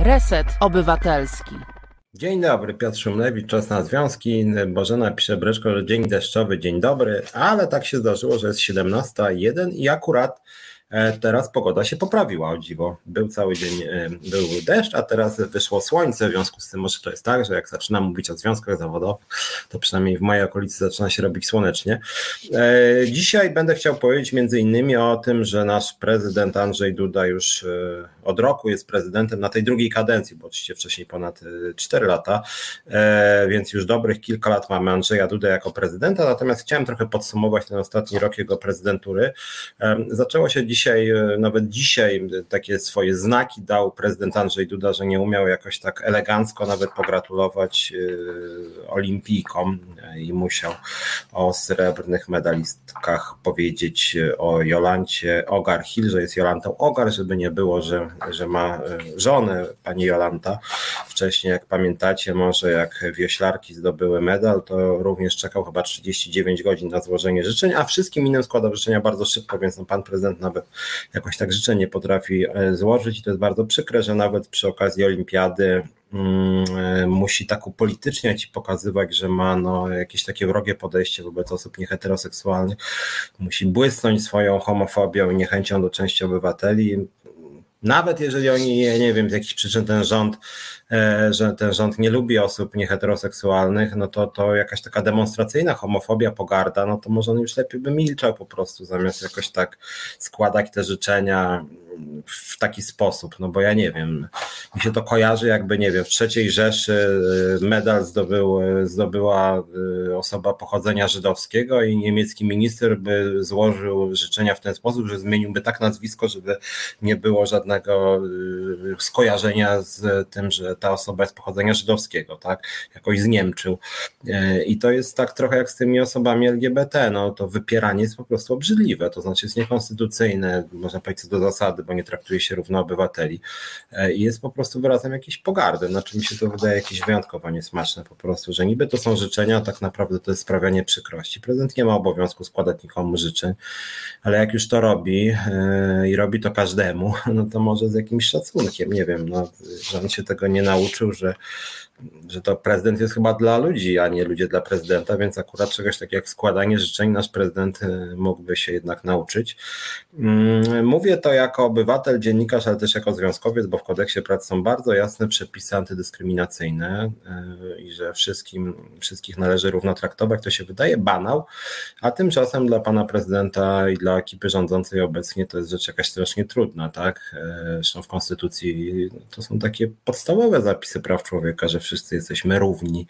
Reset Obywatelski. Dzień dobry, Piotr Szumlewicz, czas na związki. Bożena pisze Breczko, że dzień deszczowy, dzień dobry, ale tak się zdarzyło, że jest 17.01 i akurat teraz pogoda się poprawiła, o dziwo. Był cały dzień, e, był deszcz, a teraz wyszło słońce, w związku z tym może to jest tak, że jak zaczynam mówić o związkach zawodowych, to przynajmniej w mojej okolicy zaczyna się robić słonecznie. E, dzisiaj będę chciał powiedzieć między innymi o tym, że nasz prezydent Andrzej Duda już od roku jest prezydentem na tej drugiej kadencji, bo oczywiście wcześniej ponad 4 lata, więc już dobrych kilka lat mamy Andrzeja Duda jako prezydenta, natomiast chciałem trochę podsumować ten ostatni rok jego prezydentury. Zaczęło się dziś dzisiaj, e, nawet dzisiaj takie swoje znaki dał prezydent Andrzej Duda, że nie umiał jakoś tak elegancko nawet pogratulować e, olimpijkom e, i musiał o srebrnych medalistkach powiedzieć o Jolancie Ogar-Hill, że jest Jolantą Ogar, żeby nie było, że, że ma żonę pani Jolanta. Wcześniej, jak pamiętacie, może jak wioślarki zdobyły medal, to również czekał chyba 39 godzin na złożenie życzeń, a wszystkim innym składał życzenia bardzo szybko, więc no, pan prezydent nawet jakoś tak życzenie potrafi e, złożyć i to jest bardzo przykre, że nawet przy okazji olimpiady mm, e, musi tak upolityczniać i pokazywać, że ma no, jakieś takie wrogie podejście wobec osób nieheteroseksualnych. Musi błysnąć swoją homofobią i niechęcią do części obywateli. Nawet jeżeli oni, nie wiem, z jakichś przyczyn ten rząd, e, że ten rząd nie lubi osób nieheteroseksualnych, no to, to jakaś taka demonstracyjna homofobia, pogarda, no to może on już lepiej by milczał po prostu, zamiast jakoś tak składać te życzenia w taki sposób, no bo ja nie wiem, mi się to kojarzy jakby, nie wiem, w trzeciej Rzeszy y, medal zdobył, zdobyła y, osoba pochodzenia żydowskiego i niemiecki minister by złożył życzenia w ten sposób, że zmieniłby tak nazwisko, żeby nie było żadnego y, skojarzenia z tym, że ta osoba jest pochodzenia żydowskiego, tak, jakoś zniemczył. I to jest tak trochę jak z tymi osobami LGBT, no to wypieranie jest po prostu obrzydliwe, to znaczy jest niekonstytucyjne, można powiedzieć co do zasady, bo nie traktuje się równo obywateli. E, i jest po prostu wyrazem jakiejś pogardy, znaczy mi się to wydaje jakieś wyjątkowo niesmaczne po prostu, że niby to są życzenia, a tak naprawdę to jest sprawianie przykrości. Prezydent nie ma obowiązku składać nikomu życzeń, ale jak już to robi e, i robi to każdemu, no to może z jakimś szacunkiem, nie wiem, no, że on się tego nie nauczył, że że to prezydent jest chyba dla ludzi, a nie ludzie dla prezydenta, więc akurat czegoś takiego jak składanie życzeń nasz prezydent e, mógłby się jednak nauczyć. Mm, mówię to jako obywatel, dziennikarz, ale też jako związkowiec, bo w kodeksie pracy są bardzo jasne przepisy antydyskryminacyjne e, i że wszystkim, wszystkich należy równo traktować. To się wydaje banał, a tymczasem dla pana prezydenta i dla ekipy rządzącej obecnie to jest rzecz jakaś strasznie trudna, tak? E, zresztą w konstytucji to są takie podstawowe zapisy praw człowieka, że wszyscy jesteśmy równi,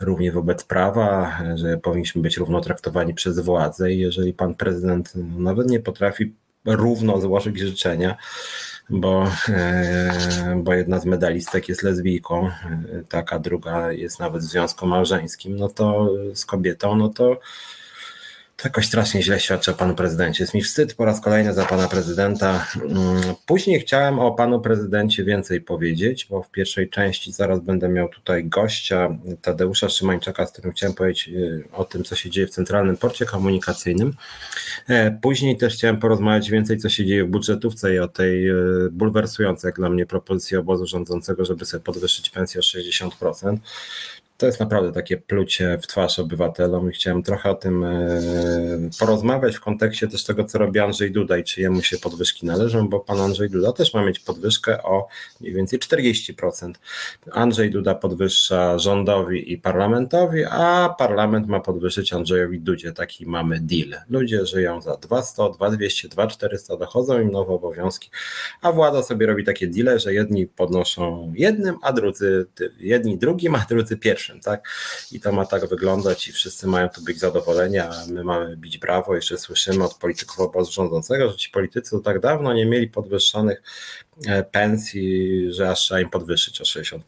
równi wobec prawa, że powinniśmy być równo traktowani przez władzę i jeżeli pan prezydent nawet nie potrafi równo złożyć życzenia, bo, e, bo jedna z medalistek jest lesbijką, e, taka druga jest nawet w związku małżeńskim, no to z kobietą, no to to jakoś strasznie źle świadczy o panu prezydencie. Jest mi wstyd po raz kolejny za pana prezydenta. Mm, później chciałem o panu prezydencie więcej powiedzieć, bo w pierwszej części zaraz będę miał tutaj gościa Tadeusza Szymańczaka, z którym chciałem powiedzieć y, o tym, co się dzieje w Centralnym Porcie Komunikacyjnym. E, później też chciałem porozmawiać więcej, co się dzieje w budżetówce i o tej y, bulwersującej jak dla mnie propozycji obozu rządzącego, żeby sobie podwyższyć pensję o 60% to jest naprawdę takie plucie w twarz obywatelom i chciałem trochę o tym e, porozmawiać w kontekście też tego, co robi Andrzej Duda i czy jemu się podwyżki należą, bo pan Andrzej Duda też ma mieć podwyżkę o mniej więcej 40%. Andrzej Duda podwyższa rządowi i parlamentowi, a parlament ma podwyższyć Andrzejowi Dudzie. Taki mamy deal. Ludzie żyją za 200, 2200, 2400, dochodzą im nowe obowiązki, a władza sobie robi takie deale, że jedni podnoszą jednym, a drudzy jedni drugim, a drudzy pierwszym tak? I to ma tak wyglądać i wszyscy mają tu być zadowoleni, a my mamy bić brawo. Jeszcze słyszymy od polityków obozu rządzącego, że ci politycy to tak dawno nie mieli podwyższonych e, pensji, że aż trzeba im podwyższyć o 60%.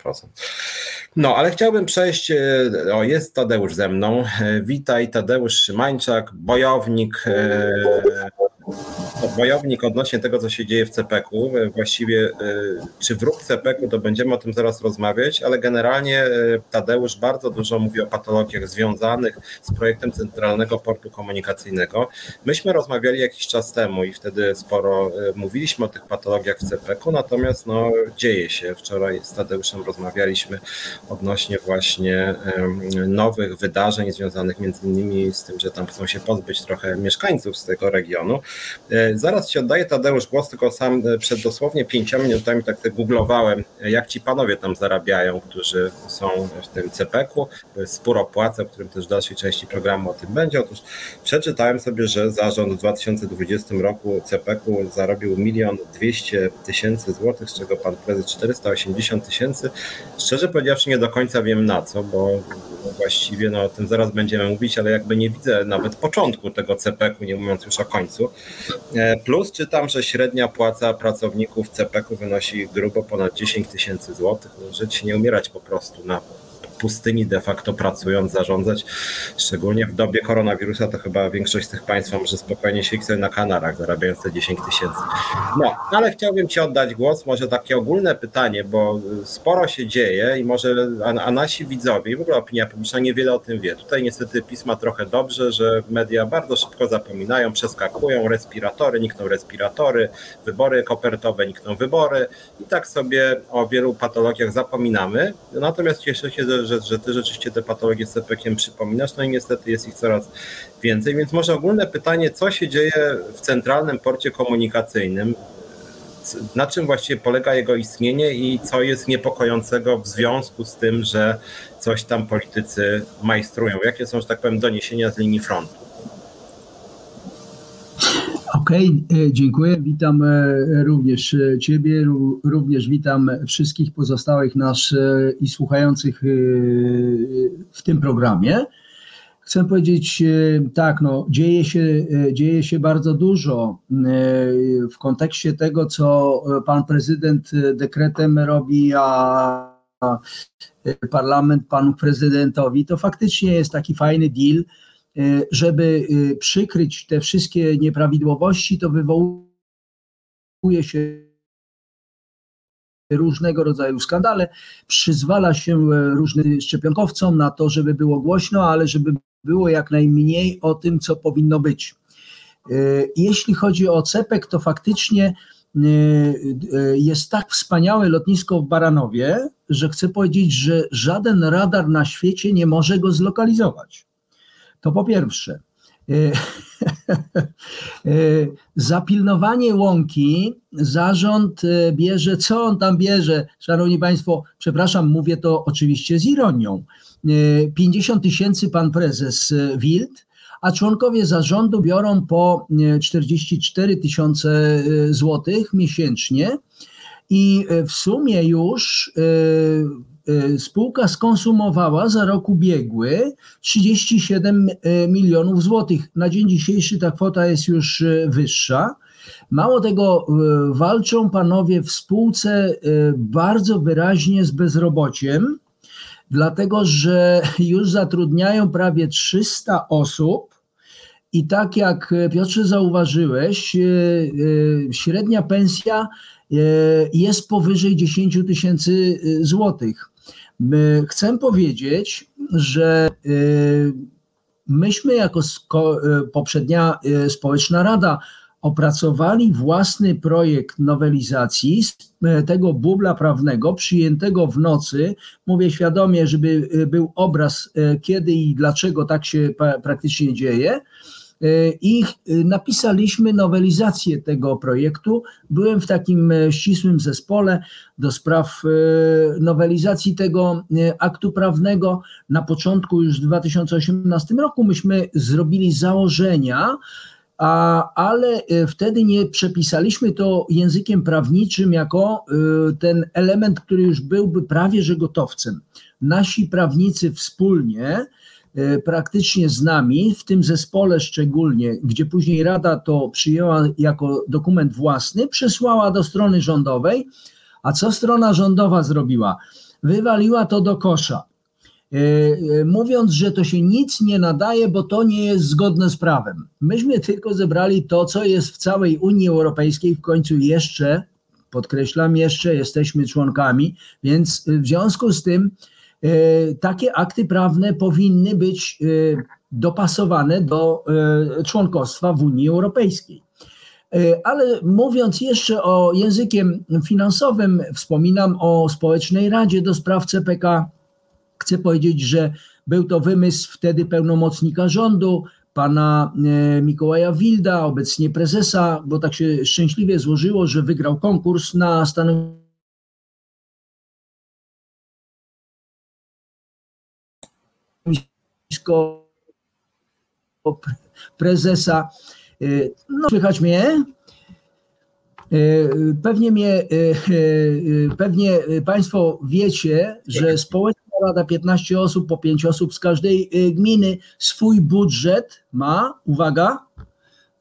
No, ale chciałbym przejść, e, o jest Tadeusz ze mną. E, witaj Tadeusz Szymańczak, bojownik bojownik odnośnie tego, co się dzieje w CPK-u. Właściwie czy wróg CPK-u, to będziemy o tym zaraz rozmawiać, ale generalnie Tadeusz bardzo dużo mówi o patologiach związanych z projektem Centralnego Portu Komunikacyjnego. Myśmy rozmawiali jakiś czas temu i wtedy sporo mówiliśmy o tych patologiach w CPK-u, natomiast no, dzieje się. Wczoraj z Tadeuszem rozmawialiśmy odnośnie właśnie nowych wydarzeń związanych między innymi z tym, że tam chcą się pozbyć trochę mieszkańców z tego regionu. E, zaraz Ci oddaję Tadeusz głos, tylko sam e, przed dosłownie pięcioma minutami tak googlowałem, jak ci panowie tam zarabiają, którzy są w tym CPK-u, spór opłace, o którym też w dalszej części programu o tym będzie. Otóż przeczytałem sobie, że zarząd w 2020 roku CPK-u zarobił milion dwieście tysięcy złotych, z czego pan prezes 480 tysięcy. Szczerze powiedziawszy nie do końca wiem na co, bo właściwie no, o tym zaraz będziemy mówić, ale jakby nie widzę nawet początku tego CPK-u, nie mówiąc już o końcu. E, plus czytam, że średnia płaca pracowników CPK-u wynosi grubo ponad 10 tysięcy złotych. Żyć nie umierać po prostu na pustyni de facto pracując, zarządzać. Szczególnie w dobie koronawirusa to chyba większość z tych państw może spokojnie się sobie na Kanarach, zarabiając te 10 tysięcy. No, ale chciałbym Ci oddać głos, może takie ogólne pytanie, bo sporo się dzieje i może, a, a nasi widzowie w ogóle opinia publiczna niewiele o tym wie. Tutaj niestety pisma trochę dobrze, że media bardzo szybko zapominają, przeskakują respiratory, nikną respiratory, wybory kopertowe, nikną wybory i tak sobie o wielu patologiach zapominamy. Natomiast cieszę się, że że, że ty rzeczywiście te patologie z CPK przypominasz, no i niestety jest ich coraz więcej, więc może ogólne pytanie, co się dzieje w centralnym porcie komunikacyjnym, na czym właściwie polega jego istnienie i co jest niepokojącego w związku z tym, że coś tam politycy majstrują? Jakie są, że tak powiem, doniesienia z linii frontu? Okej, okay, e, dziękuję. Witam e, również e, Ciebie, również witam wszystkich pozostałych nas i słuchających w tym programie. Chcę powiedzieć tak, no, dzieje, się, dzieje się bardzo dużo w kontekście tego, co pan prezydent dekretem robi, a parlament panu prezydentowi. To faktycznie jest taki fajny deal żeby e, przykryć te wszystkie nieprawidłowości, to wywołuje się różnego rodzaju skandale, przyzwala się e, różnym szczepionkowcom na to, żeby było głośno, ale żeby było jak najmniej o tym, co powinno być. Jeśli chodzi o CEPEK, to faktycznie jest tak wspaniałe lotnisko w Baranowie, że chcę powiedzieć, że żaden radar na świecie nie może go zlokalizować. To po pierwsze. E, e, zapilnowanie łąki zarząd e, bierze, co on tam bierze? Szanowni Państwo, przepraszam, mówię to oczywiście z ironią. 50 tysięcy pan prezes Wild, a członkowie zarządu biorą po 44 tysiące złotych miesięcznie i w sumie już spółka skonsumowała za rok ubiegły 37 y, milionów złotych. Na dzień dzisiejszy ta kwota jest już y, wyższa. Mało tego, walczą panowie w spółce bardzo wyraźnie z bezrobociem, dlatego że już zatrudniają prawie 300 osób. I tak jak Piotrze zauważyłeś, średnia pensja jest powyżej 10 tysięcy złotych. Chcę powiedzieć, że y, myśmy jako y, poprzednia y, Społeczna Rada opracowali własny projekt nowelizacji tego bubla prawnego przyjętego w nocy. Mówię świadomie, żeby był obraz, kiedy i dlaczego tak się praktycznie dzieje. E, i e, napisaliśmy nowelizację tego projektu. Byłem w takim e, ścisłym zespole do spraw nowelizacji tego aktu prawnego. Na początku już w 2018 roku myśmy zrobili założenia, a, ale wtedy nie przepisaliśmy to językiem prawniczym jako ten element, który już byłby prawie że gotowcem. Nasi prawnicy wspólnie praktycznie z nami, w tym zespole szczególnie, gdzie później Rada to przyjęła jako dokument własny, przesłała do strony rządowej. A co strona rządowa zrobiła? Wywaliła to do kosza. mówiąc, że to się nic nie nadaje, bo to nie jest zgodne z prawem. Myśmy tylko zebrali to, co jest w całej Unii Europejskiej, w końcu jeszcze, podkreślam, jeszcze jesteśmy członkami, więc w związku z tym takie akty prawne powinny być dopasowane do członkostwa w Unii Europejskiej. Ale mówiąc jeszcze o językiem finansowym, wspominam o Społecznej Radzie do spraw CPK Chcę powiedzieć, że był to wymysł wtedy pełnomocnika rządu, pana e, Mikołaja Wilda, obecnie prezesa, bo tak się szczęśliwie złożyło, że wygrał konkurs na stanowisko prezesa. E, no, słychać mnie? E, pewnie mnie, pewnie Państwo wiecie, że społeczność Rada 15 osób, po 5 osób z każdej y, gminy. Swój budżet ma, uwaga,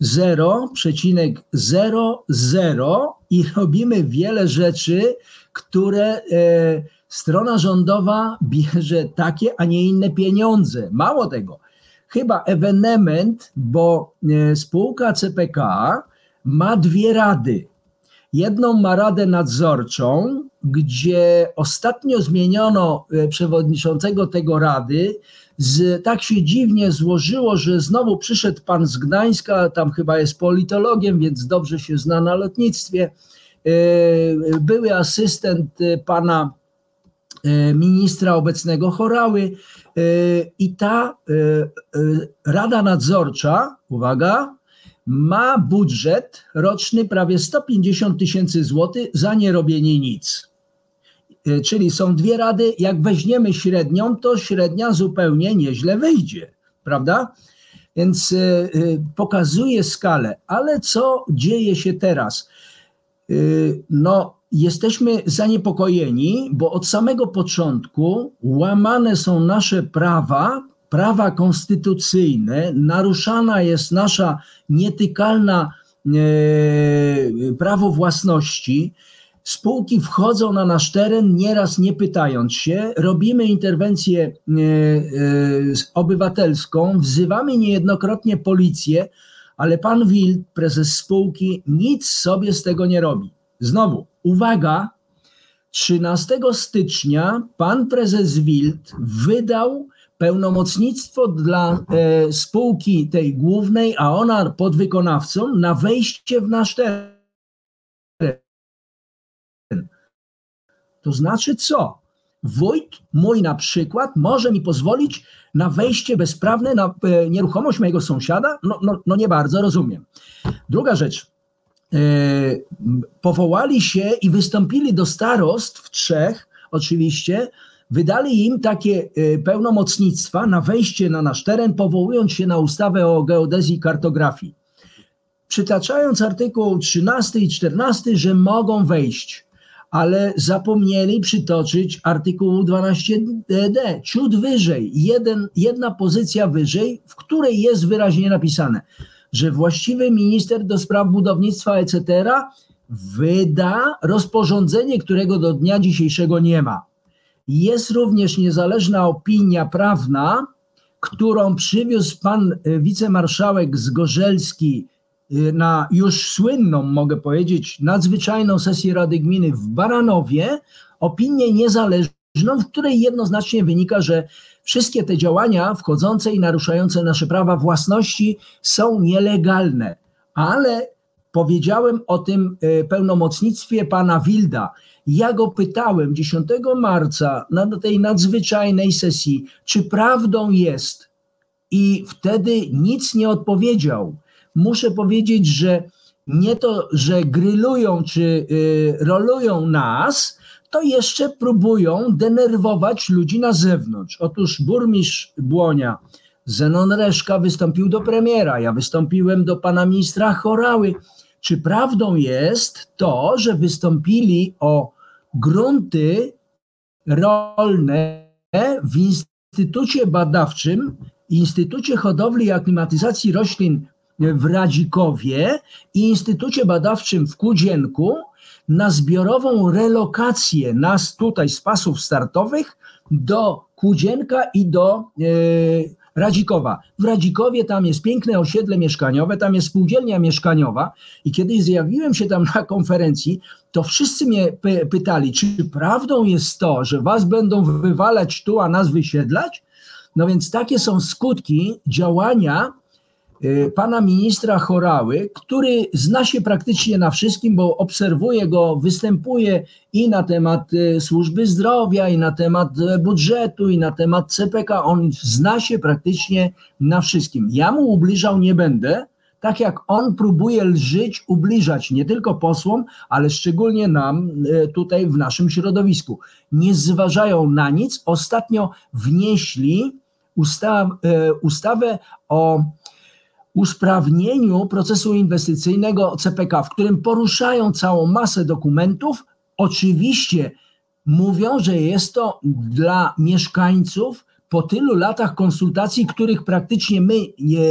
0,00 i robimy wiele rzeczy, które strona rządowa bierze takie, a nie inne pieniądze. Mało tego, chyba ewenement, bo e, spółka CPK ma dwie rady. Jedną ma radę nadzorczą, gdzie ostatnio zmieniono e, przewodniczącego tego rady. Z, tak się dziwnie złożyło, że znowu przyszedł pan z Gdańska, tam chyba jest politologiem, więc dobrze się zna na lotnictwie. E, były asystent pana ministra obecnego Chorały i ta rada nadzorcza, uwaga, ma budżet roczny prawie 150 tysięcy złotych za nierobienie nic. E, czyli są dwie rady, jak weźmiemy średnią, to średnia zupełnie nieźle wyjdzie, prawda? Więc e, e, pokazuje skalę, ale co dzieje się teraz? No, jesteśmy zaniepokojeni, bo od samego początku łamane są nasze prawa, prawa konstytucyjne, naruszana jest nasza nietykalna prawo własności. Spółki wchodzą na nasz teren, nieraz nie pytając się, robimy interwencję e, e, obywatelską, wzywamy niejednokrotnie policję, ale pan Wild, prezes spółki, nic sobie z tego nie robi. Znowu, uwaga, 13 stycznia pan prezes Wild wydał pełnomocnictwo dla e, spółki tej głównej, a ona podwykonawcą, na wejście w nasz teren. To znaczy co? Wójt mój na przykład może mi pozwolić na wejście bezprawne na e, nieruchomość mojego sąsiada? No, no, no nie bardzo rozumiem. Druga rzecz. E, powołali się i wystąpili do starostw trzech, oczywiście, wydali im takie e, pełnomocnictwa na wejście na nasz teren, powołując się na ustawę o geodezji i kartografii. Przytaczając artykuł 13 i 14, że mogą wejść ale zapomnieli przytoczyć artykułu 12d, ciut wyżej, jeden, jedna pozycja wyżej, w której jest wyraźnie napisane, że właściwy minister do spraw budownictwa etc. wyda rozporządzenie, którego do dnia dzisiejszego nie ma. Jest również niezależna opinia prawna, którą przywiózł pan wicemarszałek Zgorzelski Y, na już słynną, mogę powiedzieć, nadzwyczajną sesję Rady Gminy w Baranowie opinię niezależną, w której jednoznacznie wynika, że wszystkie te działania wchodzące i naruszające nasze prawa własności są nielegalne. Ale powiedziałem o tym y, pełnomocnictwie pana Wilda. Ja go pytałem 10 marca na tej nadzwyczajnej sesji, czy prawdą jest, i wtedy nic nie odpowiedział muszę powiedzieć, że nie to, że grylują czy y, rolują nas, to jeszcze próbują denerwować ludzi na zewnątrz. Otóż burmistrz Błonia, Zenon Reszka wystąpił do premiera, ja wystąpiłem do pana ministra Chorały. Czy prawdą jest to, że wystąpili o grunty rolne w Instytucie Badawczym, Instytucie Hodowli i Aklimatyzacji Roślin w Radzikowie i Instytucie Badawczym w Kudzienku na zbiorową relokację nas tutaj z pasów startowych do Chłudzienka i do Radzikowa. W Radzikowie tam jest piękne osiedle mieszkaniowe, tam jest spółdzielnia mieszkaniowa i kiedy zjawiłem się tam na konferencji, to wszyscy mnie py pytali, czy prawdą jest to, że was będą wywalać tu, a nas wysiedlać? No więc takie są skutki działania pana ministra Chorały, który zna się praktycznie na wszystkim, bo obserwuje go, występuje i na temat y, służby zdrowia, i na temat y, budżetu, i na temat CPK. On zna się praktycznie na wszystkim. Ja mu ubliżał nie będę, tak jak on próbuje lżyć, ubliżać nie tylko posłom, ale szczególnie nam tutaj w naszym środowisku. Nie zważają na nic. Ostatnio wnieśli ustaw, ustawę o usprawnieniu procesu inwestycyjnego CPK, w którym poruszają całą masę dokumentów. Oczywiście mówią, że jest to dla mieszkańców po tylu latach konsultacji, których praktycznie my nie,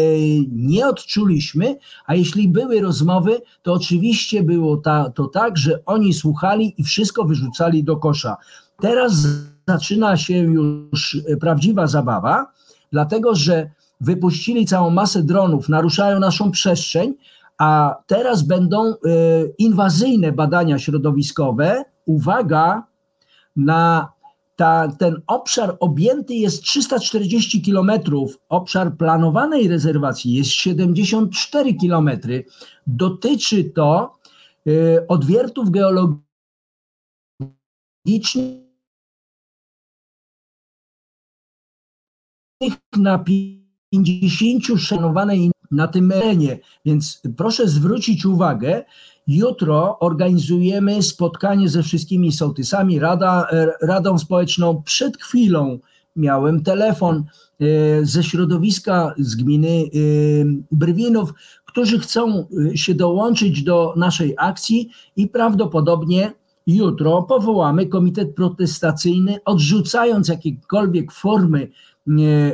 nie odczuliśmy, a jeśli były rozmowy, to oczywiście było ta, to tak, że oni słuchali i wszystko wyrzucali do kosza. Teraz zaczyna się już prawdziwa zabawa, dlatego że wypuścili całą masę dronów, naruszają naszą przestrzeń, a teraz będą y, inwazyjne badania środowiskowe. Uwaga, na ta, ten obszar objęty jest 340 kilometrów, obszar planowanej rezerwacji jest 74 kilometry. Dotyczy to y, odwiertów geologicznych na 50 szanowanej na tym terenie. Więc proszę zwrócić uwagę, jutro organizujemy spotkanie ze wszystkimi sołtysami, Rada, Radą Społeczną. Przed chwilą miałem telefon e, ze środowiska z gminy e, Brwinów, którzy chcą e, się dołączyć do naszej akcji i prawdopodobnie jutro powołamy komitet protestacyjny, odrzucając jakiekolwiek formy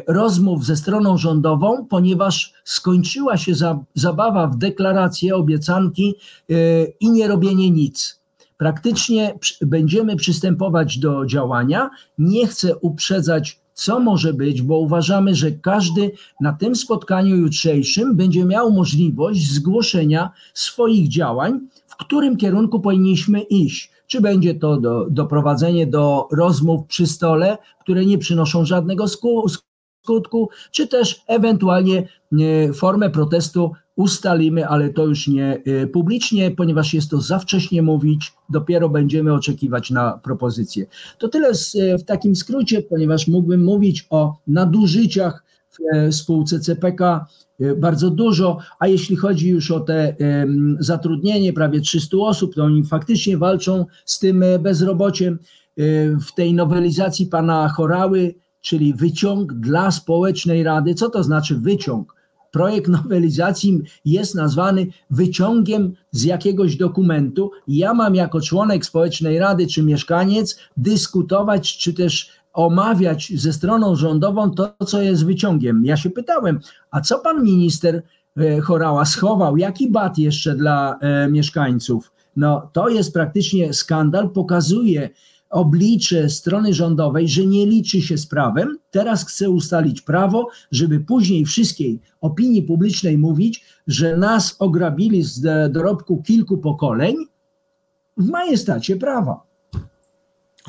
rozmów ze stroną rządową, ponieważ skończyła się zabawa w deklaracje, obiecanki e, i nie robienie nic. Praktycznie będziemy przystępować do działania. Nie chcę uprzedzać, co może być, bo uważamy, że każdy na tym spotkaniu jutrzejszym będzie miał możliwość zgłoszenia swoich działań, w którym kierunku powinniśmy iść czy będzie to do, doprowadzenie do rozmów przy stole, które nie przynoszą żadnego skutku, czy też ewentualnie e, formę protestu ustalimy, ale to już nie e, publicznie, ponieważ jest to za wcześnie mówić, dopiero będziemy oczekiwać na propozycje. To tyle w takim skrócie, ponieważ mógłbym mówić o nadużyciach w spółce CPK, E, bardzo dużo, a jeśli chodzi już o te zatrudnienie prawie 300 osób, to oni faktycznie walczą z tym e, bezrobociem. E, w tej nowelizacji pana Chorały, czyli wyciąg dla społecznej rady. Co to znaczy wyciąg? Projekt nowelizacji jest nazwany wyciągiem z jakiegoś dokumentu. Ja mam jako członek społecznej rady czy mieszkaniec dyskutować, czy też omawiać ze stroną rządową to, co jest wyciągiem. Ja się pytałem, a co pan minister e, Chorała schował? Jaki bat jeszcze dla e, mieszkańców? No, to jest praktycznie skandal, pokazuje oblicze strony rządowej, że nie liczy się z prawem. Teraz chce ustalić prawo, żeby później wszystkiej opinii publicznej mówić, że nas ograbili z dorobku kilku pokoleń w majestacie prawa.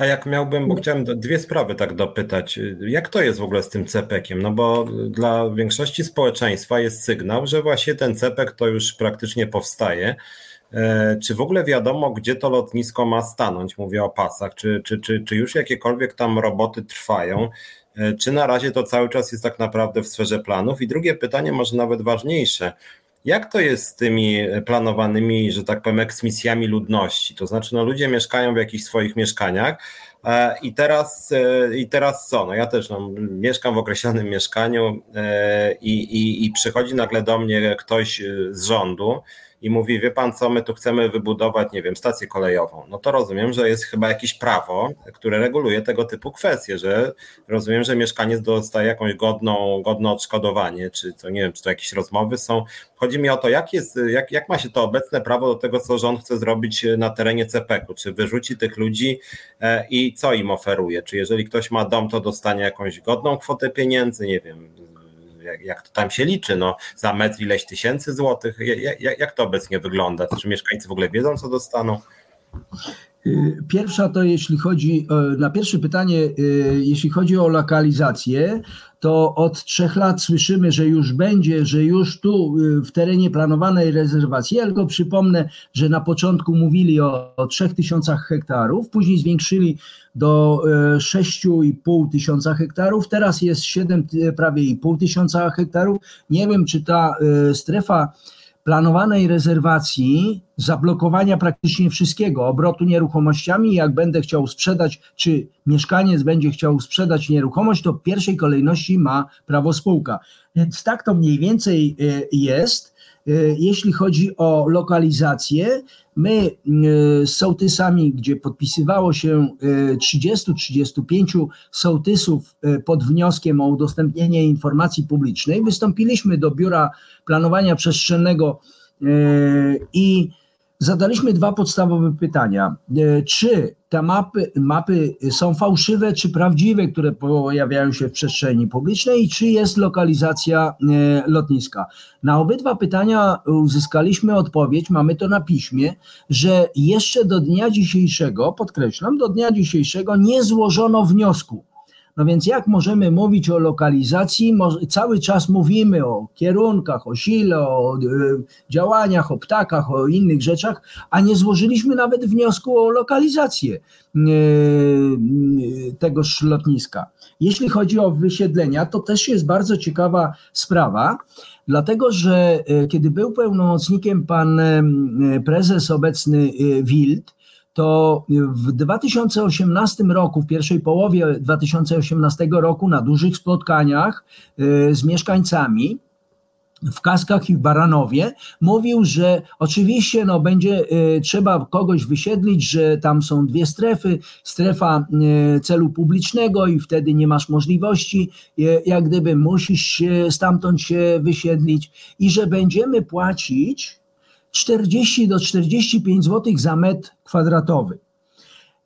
A jak miałbym, bo chciałem dwie sprawy tak dopytać. Jak to jest w ogóle z tym CPK-iem? No bo dla większości społeczeństwa jest sygnał, że właśnie ten CPK to już praktycznie powstaje. E, czy w ogóle wiadomo, gdzie to lotnisko ma stanąć? Mówię o pasach. Czy, czy, czy, czy już jakiekolwiek tam roboty trwają? E, czy na razie to cały czas jest tak naprawdę w sferze planów? I drugie pytanie, może nawet ważniejsze. Jak to jest z tymi planowanymi, że tak powiem, eksmisjami ludności? To znaczy, no ludzie mieszkają w jakichś swoich mieszkaniach e, i teraz, e, i teraz co? No ja też no, mieszkam w określonym mieszkaniu e, i, i, i przychodzi nagle do mnie ktoś z rządu i mówi, wie pan co, my tu chcemy wybudować, nie wiem, stację kolejową, no to rozumiem, że jest chyba jakieś prawo, które reguluje tego typu kwestie, że rozumiem, że mieszkaniec dostaje jakąś godną, godne odszkodowanie, czy to nie wiem, czy to jakieś rozmowy są. Chodzi mi o to, jak, jest, jak, jak ma się to obecne prawo do tego, co rząd chce zrobić na terenie CPK-u, czy wyrzuci tych ludzi e, i co im oferuje, czy jeżeli ktoś ma dom, to dostanie jakąś godną kwotę pieniędzy, nie wiem, jak, jak to tam się liczy, no za metr ileś tysięcy złotych, jak, jak to obecnie wygląda, czy mieszkańcy w ogóle wiedzą, co dostaną? Y, pierwsza to jeśli chodzi, na pierwsze pytanie, y, jeśli chodzi o lokalizację, to od trzech lat słyszymy, że już będzie, że już tu y, w terenie planowanej rezerwacji. Ja tylko przypomnę, że na początku mówili o, o 3000 hektarów, później zwiększyli do 6,5 tysiąca hektarów, teraz jest 7, prawie pół tysiąca hektarów. Nie wiem, czy ta strefa planowanej rezerwacji, zablokowania praktycznie wszystkiego, obrotu nieruchomościami. Jak będę chciał sprzedać, czy mieszkaniec będzie chciał sprzedać nieruchomość, to w pierwszej kolejności ma prawo spółka. Więc tak to mniej więcej e, jest. E, jeśli chodzi o lokalizację, my e, z sołtysami, gdzie podpisywało się 30-35 sołtysów pod wnioskiem o udostępnienie informacji publicznej, wystąpiliśmy do Biura Planowania Przestrzennego i zadaliśmy dwa podstawowe pytania. E, czy te mapy, mapy są fałszywe, czy prawdziwe, które pojawiają się w przestrzeni publicznej i czy jest lokalizacja e, lotniska? Na obydwa pytania uzyskaliśmy odpowiedź, mamy to na piśmie, że jeszcze do dnia dzisiejszego, podkreślam, do dnia dzisiejszego nie złożono wniosku no więc jak możemy mówić o lokalizacji? Cały czas mówimy o kierunkach, o sile, o e, działaniach, o ptakach, o innych rzeczach, a nie złożyliśmy nawet wniosku o lokalizację e, tegoż lotniska. Jeśli chodzi o wysiedlenia, to też jest bardzo ciekawa sprawa, dlatego że kiedy był pełnomocnikiem pan prezes obecny Wild, to w 2018 roku, w pierwszej połowie 2018 roku, na dużych spotkaniach y, z mieszkańcami, w Kaskach i w Baranowie, mówił, że oczywiście no, będzie y, trzeba kogoś wysiedlić, że tam są dwie strefy, strefa y, celu publicznego i wtedy nie masz możliwości, jak gdyby musisz stamtąd się wysiedlić i że będziemy płacić 40 do 45 zł za metr kwadratowy.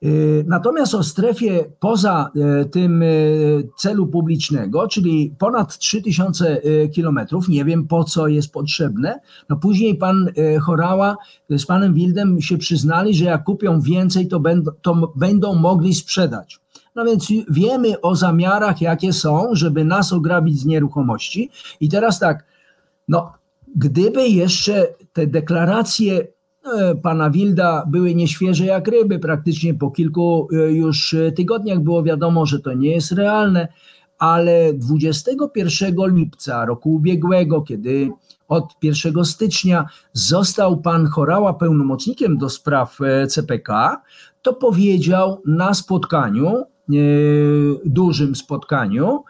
Y, natomiast o strefie poza y, tym y, celu publicznego, czyli ponad 3000 kilometrów, nie wiem po co jest potrzebne. No później pan Chorała z panem Wildem się przyznali, że jak kupią więcej, to będą, to będą mogli sprzedać. No więc wiemy o zamiarach, jakie są, żeby nas ograbić z nieruchomości. I teraz tak, no Gdyby jeszcze te deklaracje e, pana Wilda były nieświeże jak ryby, praktycznie po kilku e, już tygodniach było wiadomo, że to nie jest realne, ale 21 lipca roku ubiegłego, kiedy od 1 stycznia został pan Chorała pełnomocnikiem do spraw e, CPK, to powiedział na spotkaniu, dużym spotkaniu,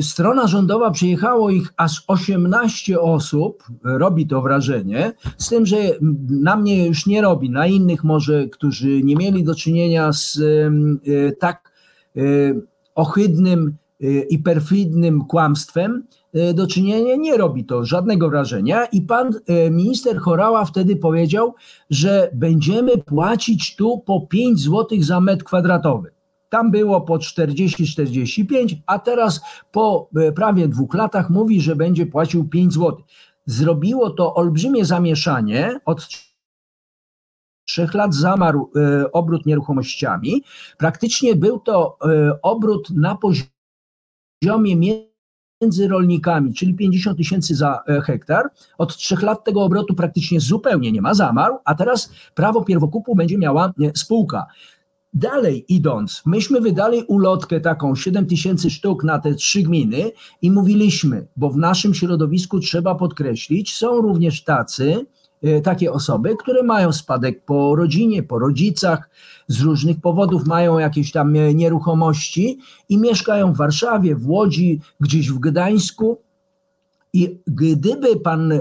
strona rządowa przyjechało ich aż 18 osób, robi to wrażenie, z tym, że na mnie już nie robi, na innych może, którzy nie mieli do czynienia z y, tak y, ohydnym i perfidnym kłamstwem, do czynienia nie robi to żadnego wrażenia. I pan minister Chorała wtedy powiedział, że będziemy płacić tu po 5 zł za metr kwadratowy. Tam było po 40-45, a teraz po e, prawie dwóch latach mówi, że będzie płacił 5 zł. Zrobiło to olbrzymie zamieszanie. Od trzech lat zamarł e, obrót nieruchomościami. Praktycznie był to e, obrót na poziomie między rolnikami, czyli 50 tysięcy za hektar. Od trzech lat tego obrotu praktycznie zupełnie nie ma, zamarł, a teraz prawo pierwokupu będzie miała spółka. Dalej idąc, myśmy wydali ulotkę taką 7 tysięcy sztuk na te trzy gminy i mówiliśmy, bo w naszym środowisku trzeba podkreślić, są również tacy, e, takie osoby, które mają spadek po rodzinie, po rodzicach, z różnych powodów mają jakieś tam e, nieruchomości i mieszkają w Warszawie, w Łodzi, gdzieś w Gdańsku. I gdyby pan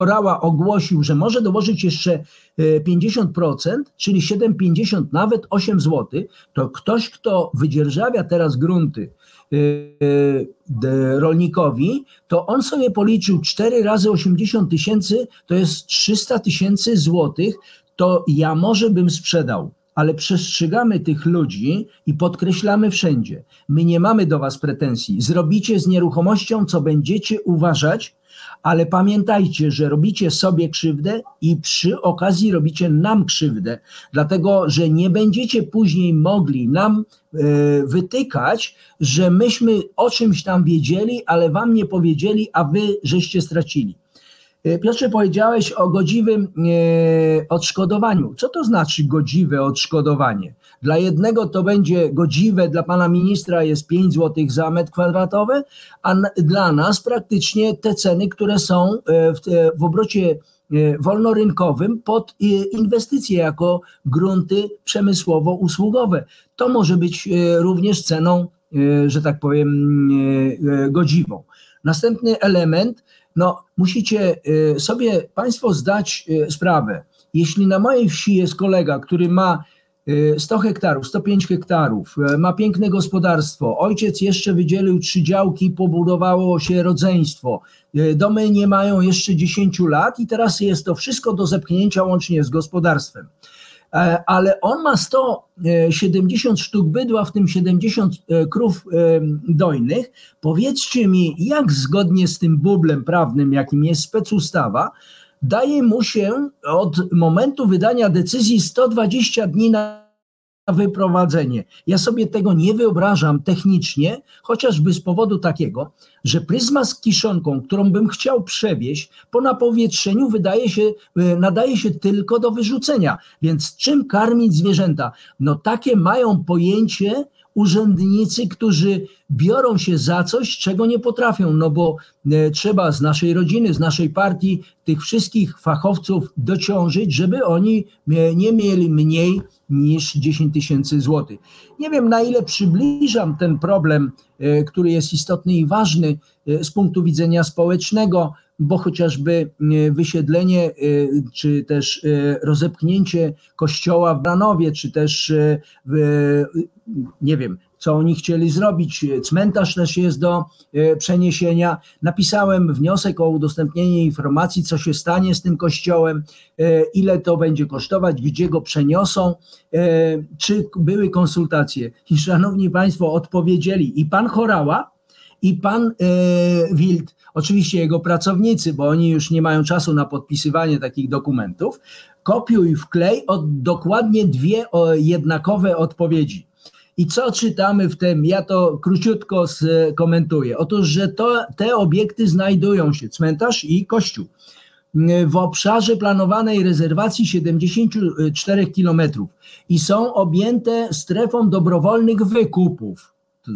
e, Horała ogłosił, że może dołożyć jeszcze 50%, czyli 7,50, nawet 8 zł, to ktoś, kto wydzierżawia teraz grunty rolnikowi, to on sobie policzył 4 razy 80 tysięcy, to jest 300 tysięcy złotych, to ja może bym sprzedał ale przestrzegamy tych ludzi i podkreślamy wszędzie. My nie mamy do Was pretensji. Zrobicie z nieruchomością, co będziecie uważać, ale pamiętajcie, że robicie sobie krzywdę i przy okazji robicie nam krzywdę, dlatego że nie będziecie później mogli nam e, wytykać, że myśmy o czymś tam wiedzieli, ale Wam nie powiedzieli, a Wy żeście stracili. E, Piotrze, powiedziałeś o godziwym e, odszkodowaniu. Co to znaczy godziwe odszkodowanie? Dla jednego to będzie godziwe, dla pana ministra jest 5 zł za metr kwadratowy, a dla nas praktycznie te ceny, które są e, w, w obrocie wolnorynkowym pod inwestycje jako grunty przemysłowo-usługowe. To może być również ceną, że tak powiem, godziwą. Następny element no, musicie y, sobie Państwo zdać y, sprawę. Jeśli na mojej wsi jest kolega, który ma 100 y, hektarów, 105 hektarów, ma piękne gospodarstwo, ojciec jeszcze wydzielił trzy działki, pobudowało się rodzeństwo, domy nie mają jeszcze 10 lat i teraz jest to wszystko do zepchnięcia łącznie z gospodarstwem. E, ale on ma 170 sztuk bydła, w tym 70 e, krów e, dojnych. Powiedzcie mi, jak zgodnie z tym bublem prawnym, jakim jest specustawa, daje mu się od momentu wydania decyzji 120 dni na wyprowadzenie. Ja sobie tego nie wyobrażam technicznie, chociażby z powodu takiego, że pryzma z kiszonką, którą bym chciał przewieźć, po napowietrzeniu wydaje się, e, nadaje się tylko do wyrzucenia. Więc czym karmić zwierzęta? No takie mają pojęcie urzędnicy, którzy biorą się za coś, czego nie potrafią, no bo e, trzeba z naszej rodziny, z naszej partii tych wszystkich fachowców dociążyć, żeby oni e, nie mieli mniej niż 10 tysięcy złotych. Nie wiem, na ile przybliżam ten problem, e, który jest istotny i ważny z punktu widzenia społecznego, bo chociażby wysiedlenie, czy też rozepchnięcie kościoła w Branowie, czy też nie wiem, co oni chcieli zrobić. Cmentarz też jest do e, przeniesienia. Napisałem wniosek o udostępnienie informacji, co się stanie z tym kościołem, e, ile to będzie kosztować, gdzie go przeniosą, e, czy były konsultacje. I szanowni Państwo odpowiedzieli i pan Chorała, i pan Wild, oczywiście jego pracownicy, bo oni już nie mają czasu na podpisywanie takich dokumentów, kopiuj wklej od dokładnie dwie jednakowe odpowiedzi. I co czytamy w tym? Ja to króciutko skomentuję. Otóż, że to, te obiekty znajdują się, cmentarz i kościół, w obszarze planowanej rezerwacji 74 km i są objęte strefą dobrowolnych wykupów.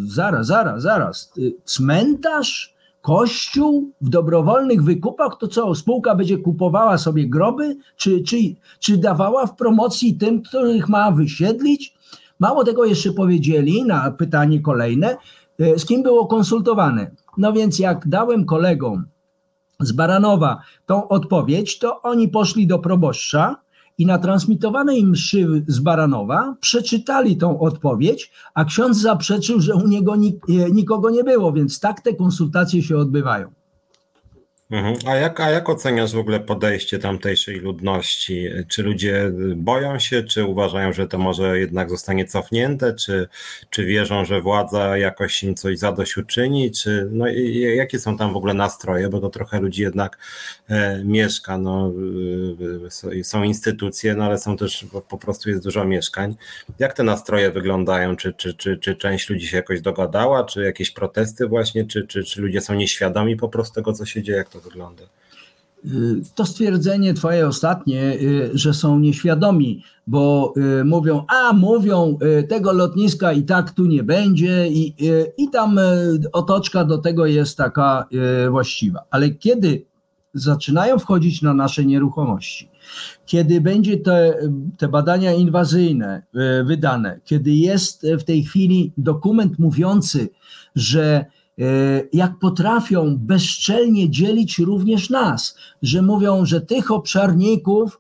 Zaraz, zaraz, zaraz. Cmentarz, kościół w dobrowolnych wykupach, to co, spółka będzie kupowała sobie groby, czy, czy, czy dawała w promocji tym, których ma wysiedlić? Mało tego jeszcze powiedzieli na pytanie kolejne, e, z kim było konsultowane. No więc jak dałem kolegom z Baranowa tą odpowiedź, to oni poszli do proboszcza i na transmitowanej mszy z Baranowa przeczytali tą odpowiedź, a ksiądz zaprzeczył, że u niego e, nikogo nie było, więc tak te konsultacje się odbywają. Mhm. A, jak, a jak oceniasz w ogóle podejście tamtejszej ludności? Czy ludzie boją się, czy uważają, że to może jednak zostanie cofnięte, czy, czy wierzą, że władza jakoś im coś zadośćuczyni, czy no, jakie są tam w ogóle nastroje, bo to trochę ludzi jednak e, mieszka, no, e, są instytucje, no ale są też, po prostu jest dużo mieszkań. Jak te nastroje wyglądają? Czy, czy, czy, czy część ludzi się jakoś dogadała, czy jakieś protesty właśnie, czy, czy, czy ludzie są nieświadomi po prostu tego, co się dzieje? Jak to wygląda? Y, to stwierdzenie twoje ostatnie, y, że są nieświadomi, bo y, mówią, a mówią, tego lotniska i tak tu nie będzie i, i tam otoczka do tego jest taka właściwa. Ale kiedy zaczynają wchodzić na nasze nieruchomości, kiedy będzie te, te badania inwazyjne wydane, kiedy jest w tej chwili dokument mówiący, że jak potrafią bezczelnie dzielić również nas, że mówią, że tych obszarników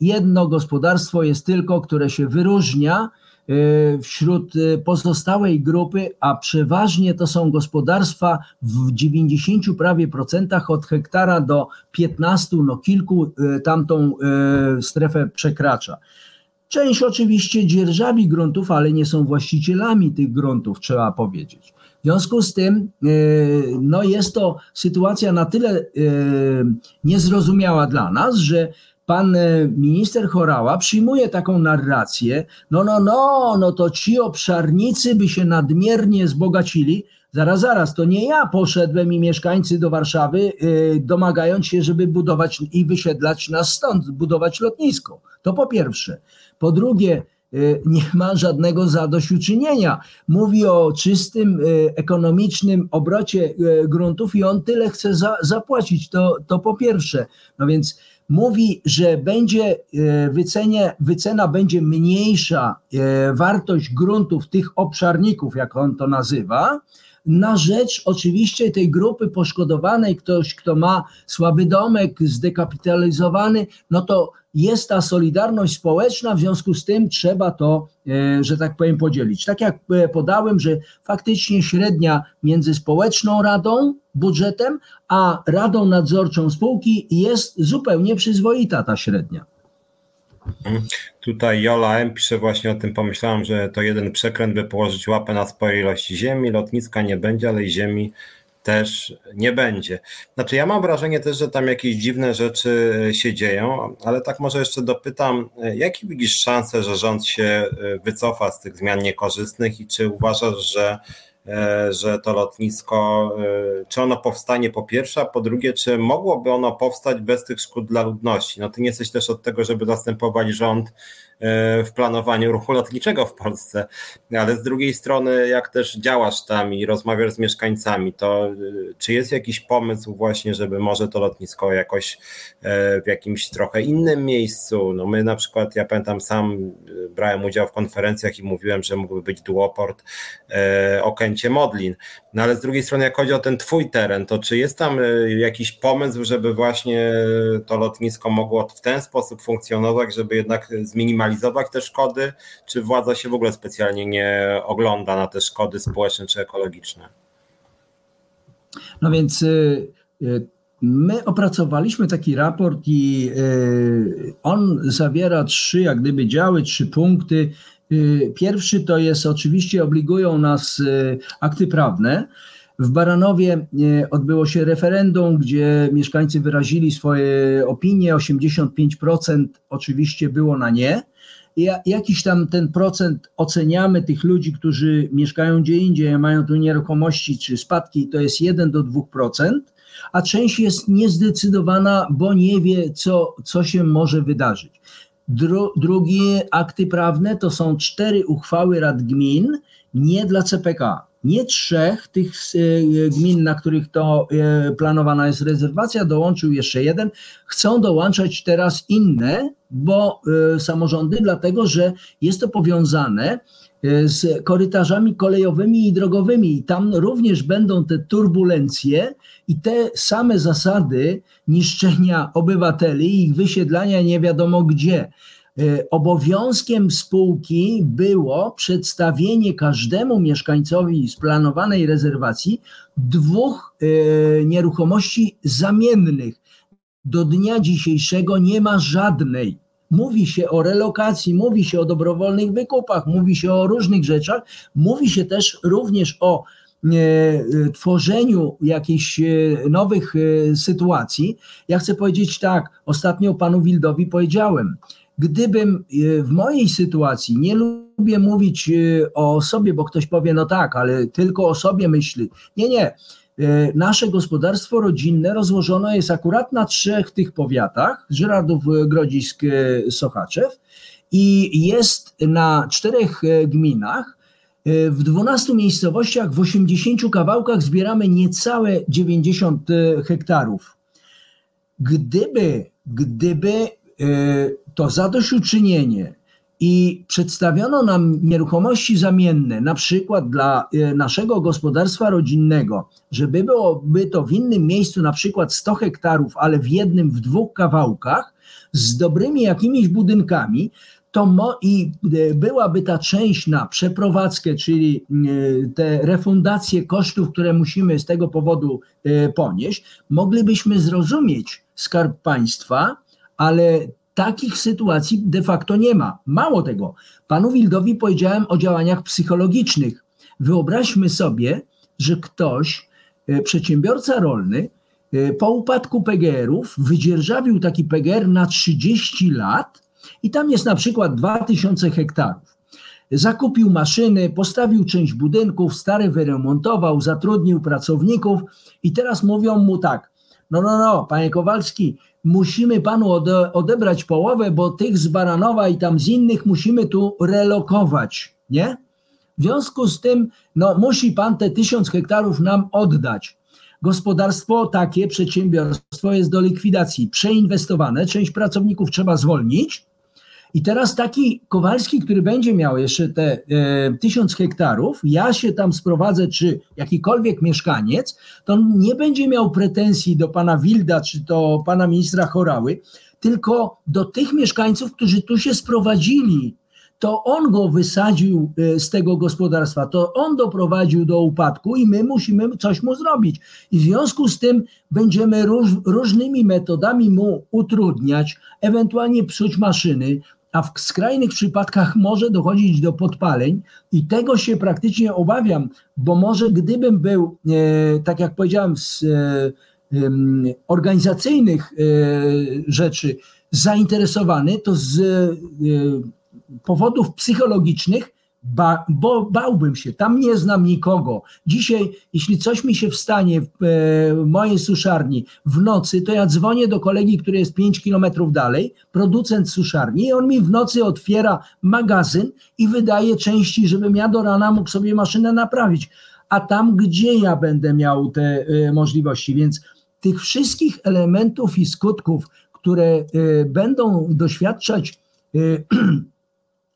jedno gospodarstwo jest tylko, które się wyróżnia y, wśród y, pozostałej grupy, a przeważnie to są gospodarstwa w 90 prawie procentach od hektara do 15, no kilku y, tamtą strefę przekracza. Część oczywiście dzierżawi gruntów, ale nie są właścicielami tych gruntów, trzeba powiedzieć. W związku z tym, no jest to sytuacja na tyle niezrozumiała dla nas, że pan e, minister Chorała przyjmuje taką narrację, no, no, no, no to ci obszarnicy by się nadmiernie wzbogacili. Zaraz, zaraz, to nie ja poszedłem i mieszkańcy do Warszawy, domagając się, żeby budować i wysiedlać nas stąd, budować lotnisko. To po pierwsze. Po drugie, nie ma żadnego zadośćuczynienia. Mówi o czystym, yy, ekonomicznym obrocie gruntów i on tyle chce za, zapłacić. To, to po pierwsze. No więc mówi, że będzie wycenie, wycena będzie mniejsza, wartość gruntów tych obszarników, jak on to nazywa, na rzecz oczywiście tej grupy poszkodowanej, ktoś, kto ma słaby domek, zdekapitalizowany, no to jest ta solidarność społeczna, w związku z tym trzeba to, e, że tak powiem, podzielić. Tak jak e, podałem, że faktycznie średnia między społeczną radą, budżetem, a radą nadzorczą spółki jest zupełnie przyzwoita ta średnia. Mhm. Tutaj Jola M pisze właśnie o tym, pomyślałam, że to jeden przekręt, by położyć łapę na spore ilości ziemi, lotniska nie będzie, ale i ziemi też nie będzie. Znaczy, ja mam wrażenie też, że tam jakieś dziwne rzeczy się dzieją, ale tak może jeszcze dopytam, jakie widzisz szanse, że rząd się wycofa z tych zmian niekorzystnych i czy uważasz, że E, że to lotnisko, e, czy ono powstanie po pierwsze, a po drugie, czy mogłoby ono powstać bez tych szkód dla ludności? No ty nie jesteś też od tego, żeby zastępować rząd w planowaniu ruchu lotniczego w Polsce, ale z drugiej strony, jak też działasz tam i rozmawiasz z mieszkańcami, to y, czy jest jakiś pomysł właśnie, żeby może to lotnisko jakoś e, w jakimś trochę innym miejscu, no my na przykład, ja pamiętam sam brałem udział w konferencjach i mówiłem, że mógłby być duoport e, Okęcie Modlin, no ale z drugiej strony, jak chodzi o ten twój teren, to czy jest tam e, jakiś pomysł, żeby właśnie to lotnisko mogło w ten sposób funkcjonować, żeby jednak zminimalizować te szkody, czy władza się w ogóle specjalnie nie ogląda na te szkody społeczne czy ekologiczne? No więc y, y, my opracowaliśmy taki raport i y, on zawiera trzy, jak gdyby działy, trzy punkty pierwszy to jest oczywiście obligują nas akty prawne. W Baranowie odbyło się referendum, gdzie mieszkańcy wyrazili swoje opinie. 85% oczywiście było na nie. Jakiś tam ten procent oceniamy tych ludzi, którzy mieszkają gdzie indziej, mają tu nieruchomości czy spadki, to jest 1 do 2%, a część jest niezdecydowana, bo nie wie, co, co się może wydarzyć. Dru, drugie akty prawne to są cztery uchwały rad gmin, nie dla CPK. Nie trzech tych e, gmin, na których to e, planowana jest rezerwacja, dołączył jeszcze jeden. Chcą dołączać teraz inne, bo e, samorządy, dlatego że jest to powiązane z korytarzami kolejowymi i drogowymi. I tam również będą te turbulencje i te same zasady niszczenia obywateli i ich wysiedlania nie wiadomo gdzie. E, obowiązkiem spółki było przedstawienie każdemu mieszkańcowi z planowanej rezerwacji dwóch e, nieruchomości zamiennych. Do dnia dzisiejszego nie ma żadnej. Mówi się o relokacji, mówi się o dobrowolnych wykupach, mówi się o różnych rzeczach, mówi się też również o e, tworzeniu jakichś nowych sytuacji. Ja chcę powiedzieć tak, ostatnio panu Wildowi powiedziałem, gdybym w mojej sytuacji, nie lubię mówić o sobie, bo ktoś powie, no tak, ale tylko o sobie myśli. Nie, nie. E, nasze gospodarstwo rodzinne rozłożone jest akurat na trzech tych powiatach, Żyrardów, Grodzisk, e, Sochaczew i jest na czterech e, gminach, w 12 miejscowościach, w 80 kawałkach zbieramy niecałe 90 hektarów. Gdyby, gdyby to zadośćuczynienie i przedstawiono nam nieruchomości zamienne, na przykład dla e, naszego gospodarstwa rodzinnego, żeby byłoby to w innym miejscu, na przykład 100 hektarów, ale w jednym, w dwóch kawałkach, z dobrymi jakimiś budynkami, to mo, i e, byłaby ta część na przeprowadzkę, czyli e, te refundacje kosztów, które musimy z tego powodu ponieść, moglibyśmy zrozumieć skarb państwa, ale takich sytuacji de facto nie ma. Mało tego, panu Wildowi powiedziałem o działaniach psychologicznych. Wyobraźmy sobie, że ktoś, e, przedsiębiorca rolny, e, po upadku PGR-ów wydzierżawił taki PGR na 30 lat i tam jest na przykład 2000 hektarów. Zakupił maszyny, postawił część budynków, stary wyremontował, zatrudnił pracowników i teraz mówią mu tak, no, no, no, panie Kowalski, musimy panu ode, odebrać połowę, bo tych z Baranowa i tam z innych musimy tu relokować, nie? W związku z tym, no, musi pan te tysiąc hektarów nam oddać. Gospodarstwo takie, przedsiębiorstwo jest do likwidacji, przeinwestowane, część pracowników trzeba zwolnić, i teraz taki Kowalski, który będzie miał jeszcze te e, tysiąc hektarów, ja się tam sprowadzę, czy jakikolwiek mieszkaniec, to nie będzie miał pretensji do pana Wilda, czy do pana ministra Chorały, tylko do tych mieszkańców, którzy tu się sprowadzili. To on go wysadził e, z tego gospodarstwa, to on doprowadził do upadku i my musimy coś mu zrobić. I w związku z tym będziemy róż, różnymi metodami mu utrudniać, ewentualnie psuć maszyny, a w skrajnych przypadkach może dochodzić do podpaleń i tego się praktycznie obawiam, bo może gdybym był, e, tak jak powiedziałem, z e, organizacyjnych e, rzeczy zainteresowany, to z powodów psychologicznych ba, bo bałbym się, tam nie znam nikogo. Dzisiaj, jeśli coś mi się wstanie w, e, w mojej suszarni w nocy, to ja dzwonię do kolegi, który jest 5 kilometrów dalej, producent suszarni, i on mi w nocy otwiera magazyn i wydaje części, żebym ja do rana mógł sobie maszynę naprawić. A tam, gdzie ja będę miał te e, możliwości, więc tych wszystkich elementów i skutków, które e, będą doświadczać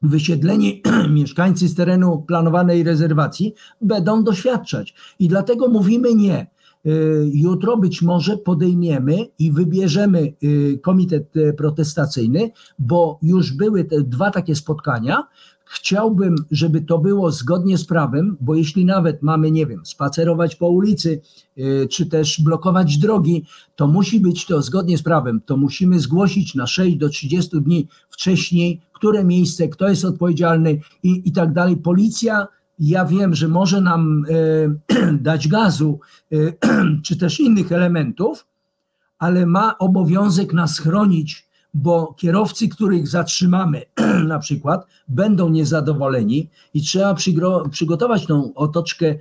wysiedleni mieszkańcy z terenu planowanej rezerwacji będą doświadczać. I dlatego mówimy nie. Y, jutro być może podejmiemy i wybierzemy y, komitet y, protestacyjny, bo już były te dwa takie spotkania. Chciałbym, żeby to było zgodnie z prawem, bo jeśli nawet mamy, nie wiem, spacerować po ulicy, czy też blokować drogi, to musi być to zgodnie z prawem. To musimy zgłosić na 6 do 30 dni wcześniej, które miejsce, kto jest odpowiedzialny i, i tak dalej. Policja, ja wiem, że może nam e, dać gazu, e, czy też innych elementów, ale ma obowiązek nas chronić bo kierowcy, których zatrzymamy na przykład, będą niezadowoleni i trzeba przygotować tą otoczkę e,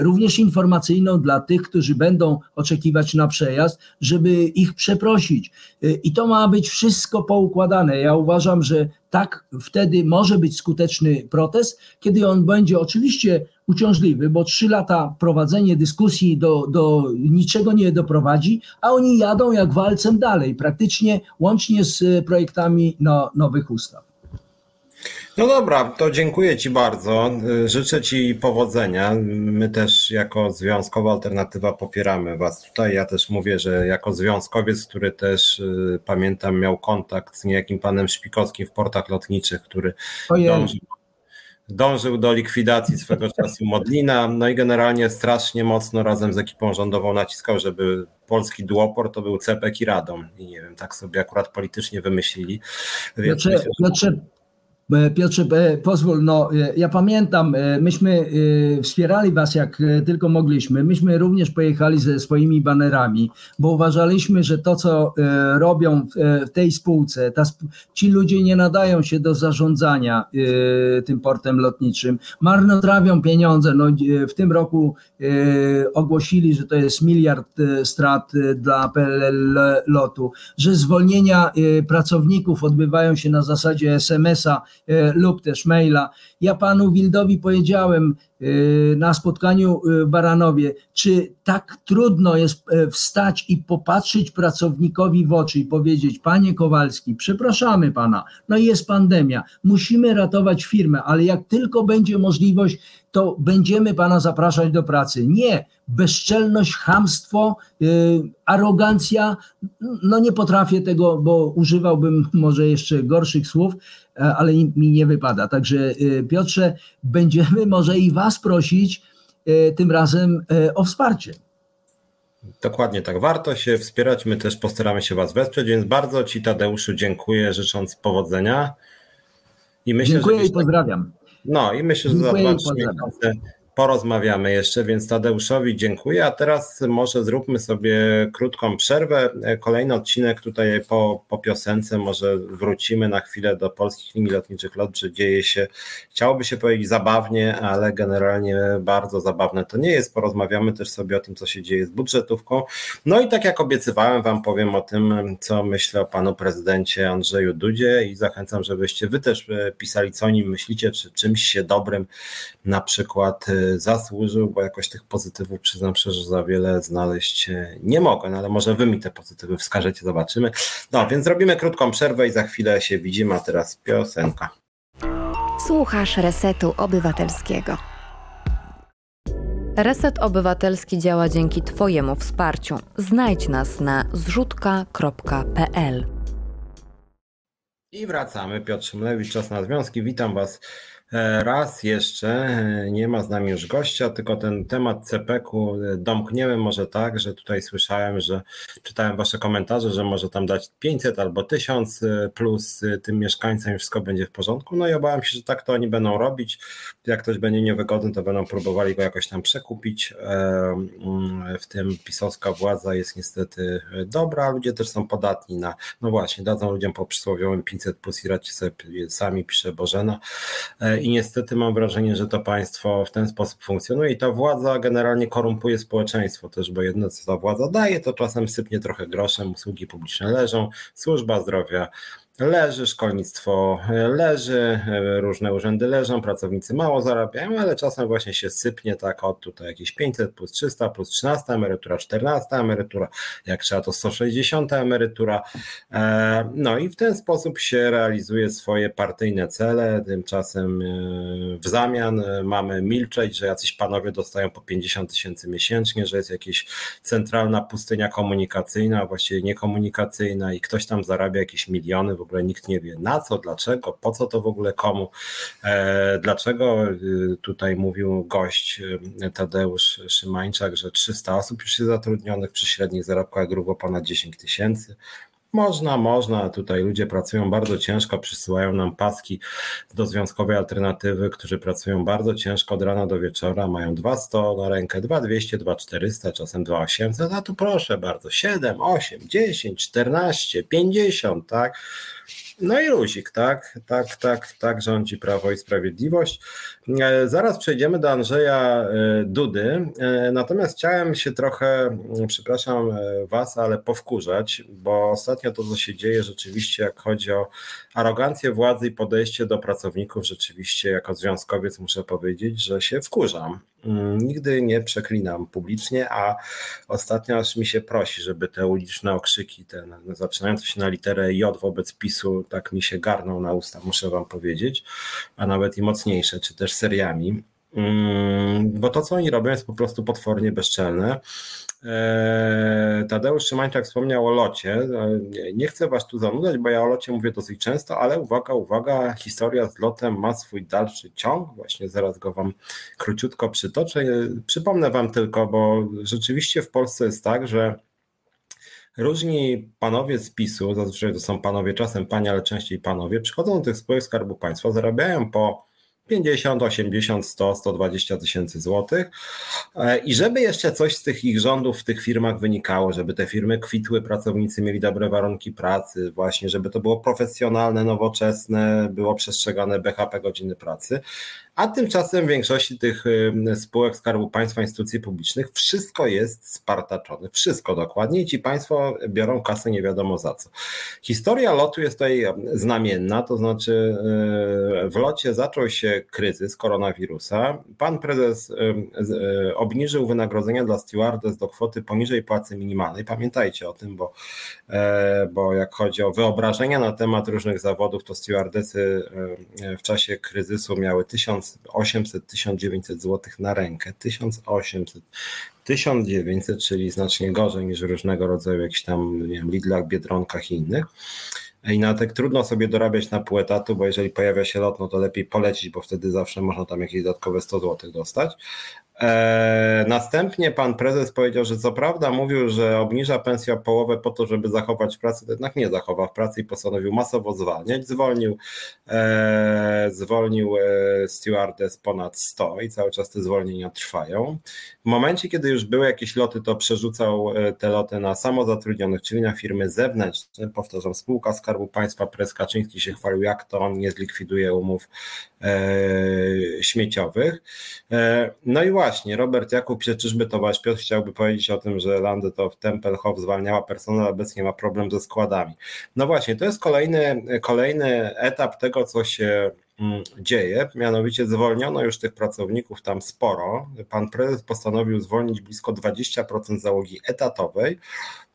również informacyjną dla tych, którzy będą oczekiwać na przejazd, żeby ich przeprosić. E, I to ma być wszystko poukładane. Ja uważam, że tak wtedy może być skuteczny protest, kiedy on będzie oczywiście uciążliwy, bo trzy lata prowadzenie dyskusji do, do niczego nie doprowadzi, a oni jadą jak walcem dalej, praktycznie łącznie z projektami no, nowych ustaw. No dobra, to dziękuję Ci bardzo. Życzę Ci powodzenia. My też jako Związkowa Alternatywa popieramy Was tutaj. Ja też mówię, że jako związkowiec, który też y, pamiętam miał kontakt z niejakim panem Szpikowskim w portach lotniczych, który dążył, dążył do likwidacji swego czasu Modlina, no i generalnie strasznie mocno razem z ekipą rządową naciskał, żeby polski duoport to był Cepek i Radom. I nie wiem, tak sobie akurat politycznie wymyślili. Więc znaczy, myślę, że... znaczy Piotrze, e, pozwól, no e, ja pamiętam, myśmy wspierali was jak tylko mogliśmy. Myśmy również pojechali ze swoimi banerami, bo uważaliśmy, że to, co robią w tej spółce, ta, ci ludzie nie nadają się do zarządzania tym portem lotniczym. Marnotrawią pieniądze. No, w tym roku ogłosili, że to jest miliard strat dla PLL lotu, że zwolnienia pracowników odbywają się na zasadzie SMS-a E, lub też maila. Ja panu Wildowi powiedziałem, y, na spotkaniu w Baranowie, czy tak trudno jest wstać i popatrzeć pracownikowi w oczy i powiedzieć, panie Kowalski, przepraszamy pana, no jest pandemia, musimy ratować firmę, ale jak tylko będzie możliwość, to będziemy pana zapraszać do pracy. Nie, bezczelność, hamstwo, yy, arogancja, no nie potrafię tego, bo używałbym może jeszcze gorszych słów, e, ale mi nie wypada. Także yy, Piotrze, będziemy może i was prosić yy, tym razem o wsparcie. Dokładnie tak. Warto się wspierać. My też postaramy się Was wesprzeć, więc bardzo Ci, Tadeuszu, dziękuję, życząc powodzenia. I myślę, dziękuję że... i pozdrawiam. No i myślę, że za dwa, trzy miesiące porozmawiamy jeszcze, więc Tadeuszowi dziękuję. A teraz może zróbmy sobie krótką przerwę. Kolejny odcinek tutaj po, po piosence, może wrócimy na chwilę do polskich linii lotniczych lot, że dzieje się, chciałoby się powiedzieć zabawnie, ale generalnie bardzo zabawne to nie jest. Porozmawiamy też sobie o tym, co się dzieje z budżetówką. No i tak jak obiecywałem, Wam powiem o tym, co myślę o panu prezydencie Andrzeju Dudzie i zachęcam, żebyście Wy też pisali, co o nim myślicie, czy czymś się dobrym na przykład zasłużył, bo jakoś tych pozytywów przyznam szczerze, że za wiele znaleźć e, nie mogę, no ale może wy mi te pozytywy wskażecie, zobaczymy. No więc zrobimy krótką przerwę i za chwilę się widzimy, a teraz piosenka. Słuchasz Resetu Obywatelskiego. Reset Obywatelski działa dzięki Twojemu wsparciu. Znajdź nas na zrzutka.pl. I wracamy. Piotr Szymlewicz, Czas na Związki. Witam Was raz jeszcze e, nie ma z nami już gościa, tylko ten temat CPK-u e, domkniemy może tak, że tutaj słyszałem, że czytałem wasze komentarze, że może tam dać 500 albo 1000 plus tym mieszkańcom i wszystko będzie w porządku. No i obawiam się, że tak to oni będą robić. Jak ktoś będzie niewygodny, to będą próbowali go jakoś tam przekupić. Mm, w tym pisowska władza jest niestety dobra, ludzie też są podatni na, no właśnie, dadzą ludziom po przysłowiowym 500 plus i radźcie sobie sami, pisze Bożena i niestety mam wrażenie, że to państwo w ten sposób funkcjonuje i ta władza generalnie korumpuje społeczeństwo też, bo jedno co ta władza daje, to czasem sypnie trochę groszem, usługi publiczne leżą, służba zdrowia leży, szkolnictwo leży, różne urzędy leżą, pracownicy mało zarabiają, ale czasem właśnie się sypnie tak od tutaj jakieś 500 plus 300 plus 13 emerytura, 14 emerytura, jak trzeba to 160 emerytura. E, no i w ten sposób się realizuje swoje partyjne cele, tymczasem e, w zamian mamy milczeć, że jacyś panowie dostają po 50 tysięcy miesięcznie, że jest jakaś centralna pustynia komunikacyjna, właściwie niekomunikacyjna i ktoś tam zarabia jakieś miliony, w ogóle nikt nie wie na co, dlaczego, po co to w ogóle komu, e, dlaczego y, tutaj mówił gość y, Tadeusz Szymańczak, że 300 osób już jest zatrudnionych przy średnich zarobkach grubo ponad 10 tysięcy. Można, można. Tutaj ludzie pracują bardzo ciężko, przysyłają nam paski do związkowej alternatywy, którzy pracują bardzo ciężko od rana do wieczora, mają 200 na rękę, 2200, 2400, czasem 2800, a tu proszę bardzo, 7, 8, 10, 14, 50, tak? No i luzik, tak, tak, tak, tak rządzi Prawo i Sprawiedliwość. E, zaraz przejdziemy do Andrzeja e, Dudy, e, natomiast chciałem się trochę, przepraszam Was, ale powkurzać, bo ostatnio to, co się dzieje rzeczywiście, jak chodzi o arogancję władzy i podejście do pracowników, rzeczywiście jako związkowiec muszę powiedzieć, że się wkurzam. Mm, nigdy nie przeklinam publicznie, a ostatnio aż mi się prosi, żeby te uliczne okrzyki, ten zaczynające się na literę J wobec PiSu, tak mi się garną na usta, muszę wam powiedzieć, a nawet i mocniejsze, czy też seriami. Mm, bo to, co oni robią, jest po prostu potwornie bezczelne. Eee, Tadeusz Szymańczak wspomniał o locie. Eee, nie chcę Was tu zanudzać, bo ja o locie mówię dosyć często, ale uwaga, uwaga, historia z lotem ma swój dalszy ciąg. Właśnie zaraz go Wam króciutko przytoczę. Eee, przypomnę Wam tylko, bo rzeczywiście w Polsce jest tak, że Różni panowie z PiSu, zazwyczaj to są panowie, czasem panie, ale częściej panowie, przychodzą do tych spółek Skarbu Państwa, zarabiają po 50, 80, 100, 120 tysięcy złotych. E, I żeby jeszcze coś z tych ich rządów w tych firmach wynikało, żeby te firmy kwitły, pracownicy mieli dobre warunki pracy, właśnie, żeby to było profesjonalne, nowoczesne, było przestrzegane BHP godziny pracy, A tymczasem w większości tych spółek Skarbu Państwa, instytucji publicznych wszystko jest spartaczone. Wszystko dokładnie i ci państwo biorą kasę nie wiadomo za co. Historia lotu jest tutaj znamienna, to znaczy e, w locie zaczął się kryzys koronawirusa. Pan prezes e, obniżył wynagrodzenia dla stewardess do kwoty poniżej płacy minimalnej. Pamiętajcie o tym, bo, e, bo jak chodzi o wyobrażenia na temat różnych zawodów, to stewardessy w czasie kryzysu miały 1800-1900 zł na rękę. 1800 1900, czyli znacznie gorzej niż różnego rodzaju jakichś tam, nie wiem, Lidlach, Biedronkach i innych. I na tak trudno sobie dorabiać na pół etatu, bo jeżeli pojawia się lot, no to lepiej polecić, bo wtedy zawsze można tam jakieś dodatkowe 100 zł dostać. E, następnie pan prezes powiedział, że co prawda mówił, że obniża pensję o połowę po to, żeby zachować pracę, to jednak nie zachowa w pracy i postanowił masowo zwalniać. Zwolnił, e, zwolnił e, stewardess ponad 100 i cały czas te zwolnienia trwają. W momencie, kiedy już były jakieś loty, to przerzucał te loty na samozatrudnionych, czyli na firmy zewnętrzne. Powtarzam, spółka Skarbu Państwa, Pres Kaczyński się chwalił, jak to on nie zlikwiduje umów e, śmieciowych. E, no i właśnie, Robert Jakub pisze, czyżby Tomasz Piotr chciałby powiedzieć o tym, że Landy to w Tempelhof zwalniała personel, obecnie ma problem ze składami. No właśnie, to jest kolejny, kolejny etap tego, co się dzieje, mianowicie zwolniono już tych pracowników tam sporo. Pan prezes postanowił zwolnić blisko 20% załogi etatowej,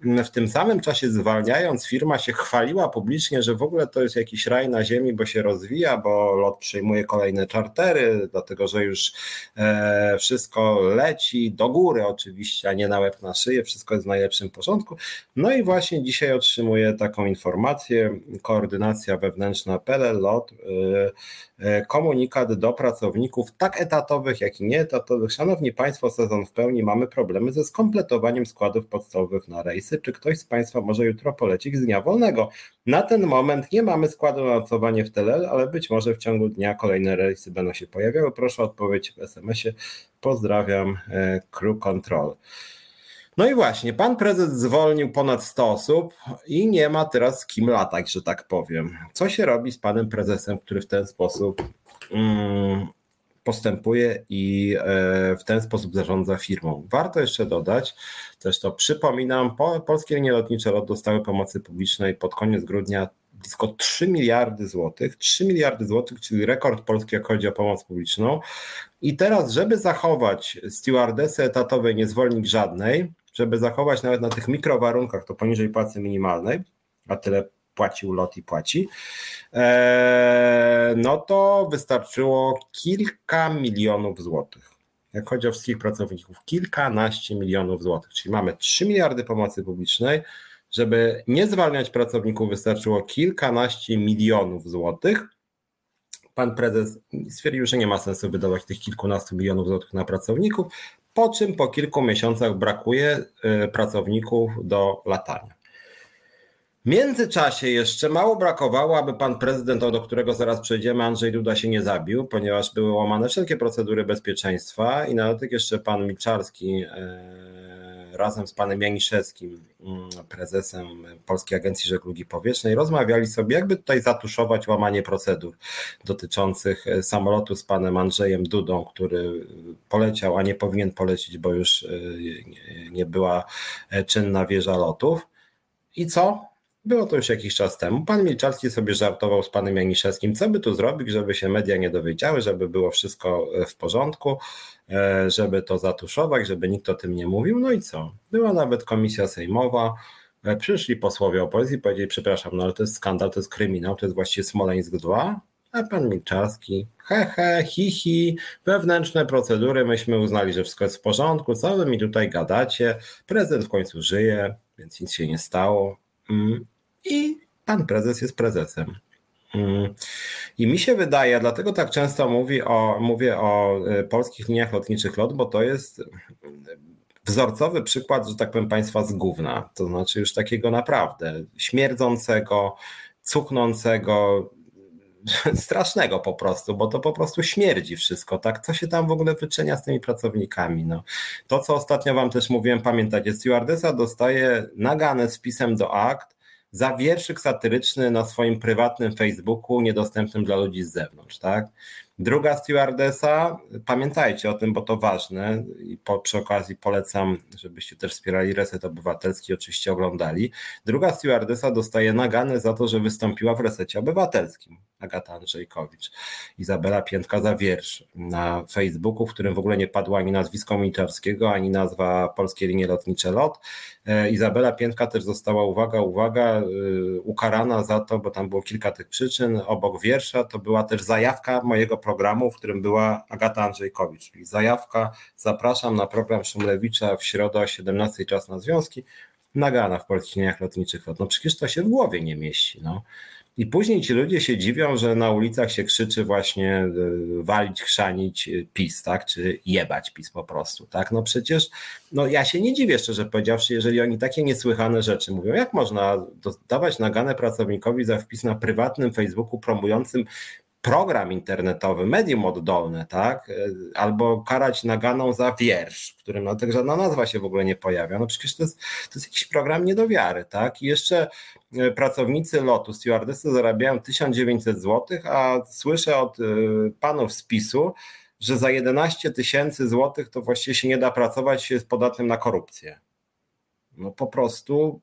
w tym samym czasie zwalniając, firma się chwaliła publicznie, że w ogóle to jest jakiś raj na ziemi, bo się rozwija, bo lot przyjmuje kolejne czartery, dlatego że już e, wszystko leci do góry oczywiście, a nie na łeb na szyję, wszystko jest w najlepszym porządku. No i właśnie dzisiaj otrzymuję taką informację, koordynacja wewnętrzna PLL LOT, e, komunikat do pracowników tak etatowych, jak i nieetatowych. Szanowni Państwo, sezon w pełni, mamy problemy ze skompletowaniem składów podstawowych na rejs czy ktoś z Państwa może jutro polecić z dnia wolnego. Na ten moment nie mamy składu na nocowanie w TLL, ale być może w ciągu dnia kolejne rejsy będą się pojawiały. Proszę o odpowiedź w SMS-ie. Pozdrawiam, e, Crew Control. No i właśnie, pan prezes zwolnił ponad 100 osób i nie ma teraz kim latać, że tak powiem. Co się robi z panem prezesem, który w ten sposób mm, postępuje i e, w ten sposób zarządza firmą. Warto jeszcze dodać, też to przypominam, polskie linie lotnicze LOT dostały pomocy publicznej pod koniec grudnia blisko 3 miliardy złotych, 3 miliardy złotych, czyli rekord polski, jak chodzi o pomoc publiczną. I teraz, żeby zachować stewardesy etatowej, nie zwolnić żadnej, żeby zachować nawet na tych mikrowarunkach, to poniżej płacy minimalnej, a tyle płacił lot i płaci, e, no to wystarczyło kilka milionów złotych. Jak chodzi o wszystkich pracowników, kilkanaście milionów złotych, czyli mamy 3 miliardy pomocy publicznej. Żeby nie zwalniać pracowników, wystarczyło kilkanaście milionów złotych. Pan prezes stwierdził, że nie ma sensu wydawać tych kilkunastu milionów złotych na pracowników, po czym po kilku miesiącach brakuje e, pracowników do latania. W międzyczasie jeszcze mało brakowało, aby pan prezydent, do którego zaraz przejdziemy, Andrzej Duda się nie zabił, ponieważ były łamane wszelkie procedury bezpieczeństwa i na dodatek jeszcze pan Milczarski e, razem z panem Janiszewskim, mm, prezesem Polskiej Agencji Żeglugi Powietrznej, rozmawiali sobie, jakby tutaj zatuszować łamanie procedur dotyczących e, samolotu z panem Andrzejem Dudą, który poleciał, a nie powinien polecieć, bo już e, nie była czynna wieża lotów. I co? Było to już jakiś czas temu. Pan Milczarski sobie żartował z panem Janiszewskim, co by tu zrobić, żeby się media nie dowiedziały, żeby było wszystko e, w porządku, e, żeby to zatuszować, żeby nikt o tym nie mówił. No i co? Była nawet komisja sejmowa, e, przyszli posłowie opozycji powiedzieli, przepraszam, no ale to jest skandal, to jest kryminał, to jest właściwie Smoleńsk 2, a pan Milczarski, he he, hi hi, wewnętrzne procedury, myśmy uznali, że wszystko jest w porządku, co wy mi tutaj gadacie, prezydent w końcu żyje, więc nic się nie stało. Mm i pan prezes jest prezesem. Mm. I mi się wydaje, dlatego tak często mówi o, mówię o e, polskich liniach lotniczych LOT, bo to jest wzorcowy przykład, że tak powiem, państwa z gówna. To znaczy już takiego naprawdę śmierdzącego, cuchnącego, strasznego po prostu, bo to po prostu śmierdzi wszystko, tak? Co się tam w ogóle wyczynia z tymi pracownikami? No. To, co ostatnio wam też mówiłem, pamiętacie, stewardesa dostaje nagane z pisem do akt, za wierszyk satyryczny na swoim prywatnym Facebooku, niedostępnym dla ludzi z zewnątrz, tak? Druga stewardesa, pamiętajcie o tym, bo to ważne i po, przy okazji polecam, żebyście też wspierali Reset Obywatelski, oczywiście oglądali. Druga stewardesa dostaje nagany za to, że wystąpiła w Resecie Obywatelskim. Agata Andrzejkowicz. Izabela Piętka za wiersz na Facebooku, w którym w ogóle nie padło ani nazwisko Milczarskiego, ani nazwa Polskie Linie Lotnicze LOT. E, Izabela Piętka też została, uwaga, uwaga, e, ukarana za to, bo tam było kilka tych przyczyn. Obok wiersza to była też zajawka mojego programu, w którym była Agata Andrzejkowicz, czyli zajawka, zapraszam na program Szumlewicza w środę o 17 czas na związki, nagana w polskich liniach lotniczych LOT. No przecież to się w głowie nie mieści. No. I później ci ludzie się dziwią, że na ulicach się krzyczy właśnie e, walić, chrzanić e, PiS, tak? Czy jebać PiS po prostu, tak? No przecież, no ja się nie dziwię szczerze powiedziawszy, jeżeli oni takie niesłychane rzeczy mówią. Jak można dawać naganę pracownikowi za wpis na prywatnym Facebooku promującym program internetowy, medium oddolne, tak? Albo karać naganą za wiersz, którym no, tak żadna nazwa się w ogóle nie pojawia. No przecież to jest, to jest jakiś program nie do wiary, tak? I jeszcze e, pracownicy lotu, stewardessy zarabiają 1900 zł, a słyszę od e, panów z PiSu, że za 11 tysięcy złotych to właściwie się nie da pracować, się jest podatnym na korupcję. No po prostu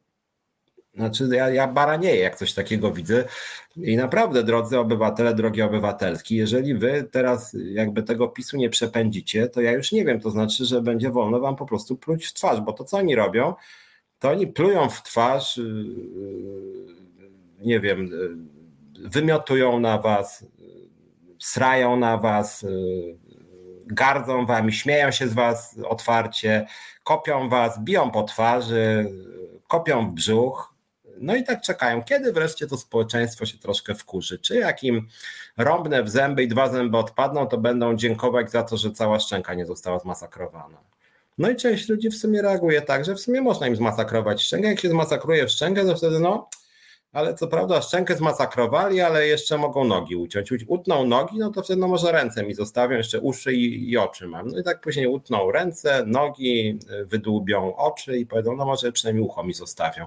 znaczy, ja, ja baranieję, jak coś takiego widzę. I naprawdę, drodzy obywatele, drogi obywatelki, jeżeli wy teraz jakby tego PiSu nie przepędzicie, to ja już nie wiem, to znaczy, że będzie wolno wam po prostu pluć w twarz, bo to co oni robią, to oni plują w twarz, yy, nie wiem, yy, wymiotują na was, srają na was, yy, gardzą wami, śmieją się z was otwarcie, kopią was, biją po twarzy, kopią w brzuch, no i tak czekają, kiedy wreszcie to społeczeństwo się troszkę wkurzy. Czy jak im rąbnę w zęby i dwa zęby odpadną, to będą dziękować za to, że cała szczęka nie została zmasakrowana. No i część ludzi w sumie reaguje tak, że w sumie można im zmasakrować szczękę. Jak się zmasakruje w szczękę, to wtedy no, ale co prawda szczękę zmasakrowali, ale jeszcze mogą nogi uciąć. Utną nogi, no to wtedy no może ręce mi zostawią, jeszcze uszy i, i, oczy mam. No i tak później utną ręce, nogi, wydłubią oczy i powiedzą, no może przynajmniej ucho mi zostawią.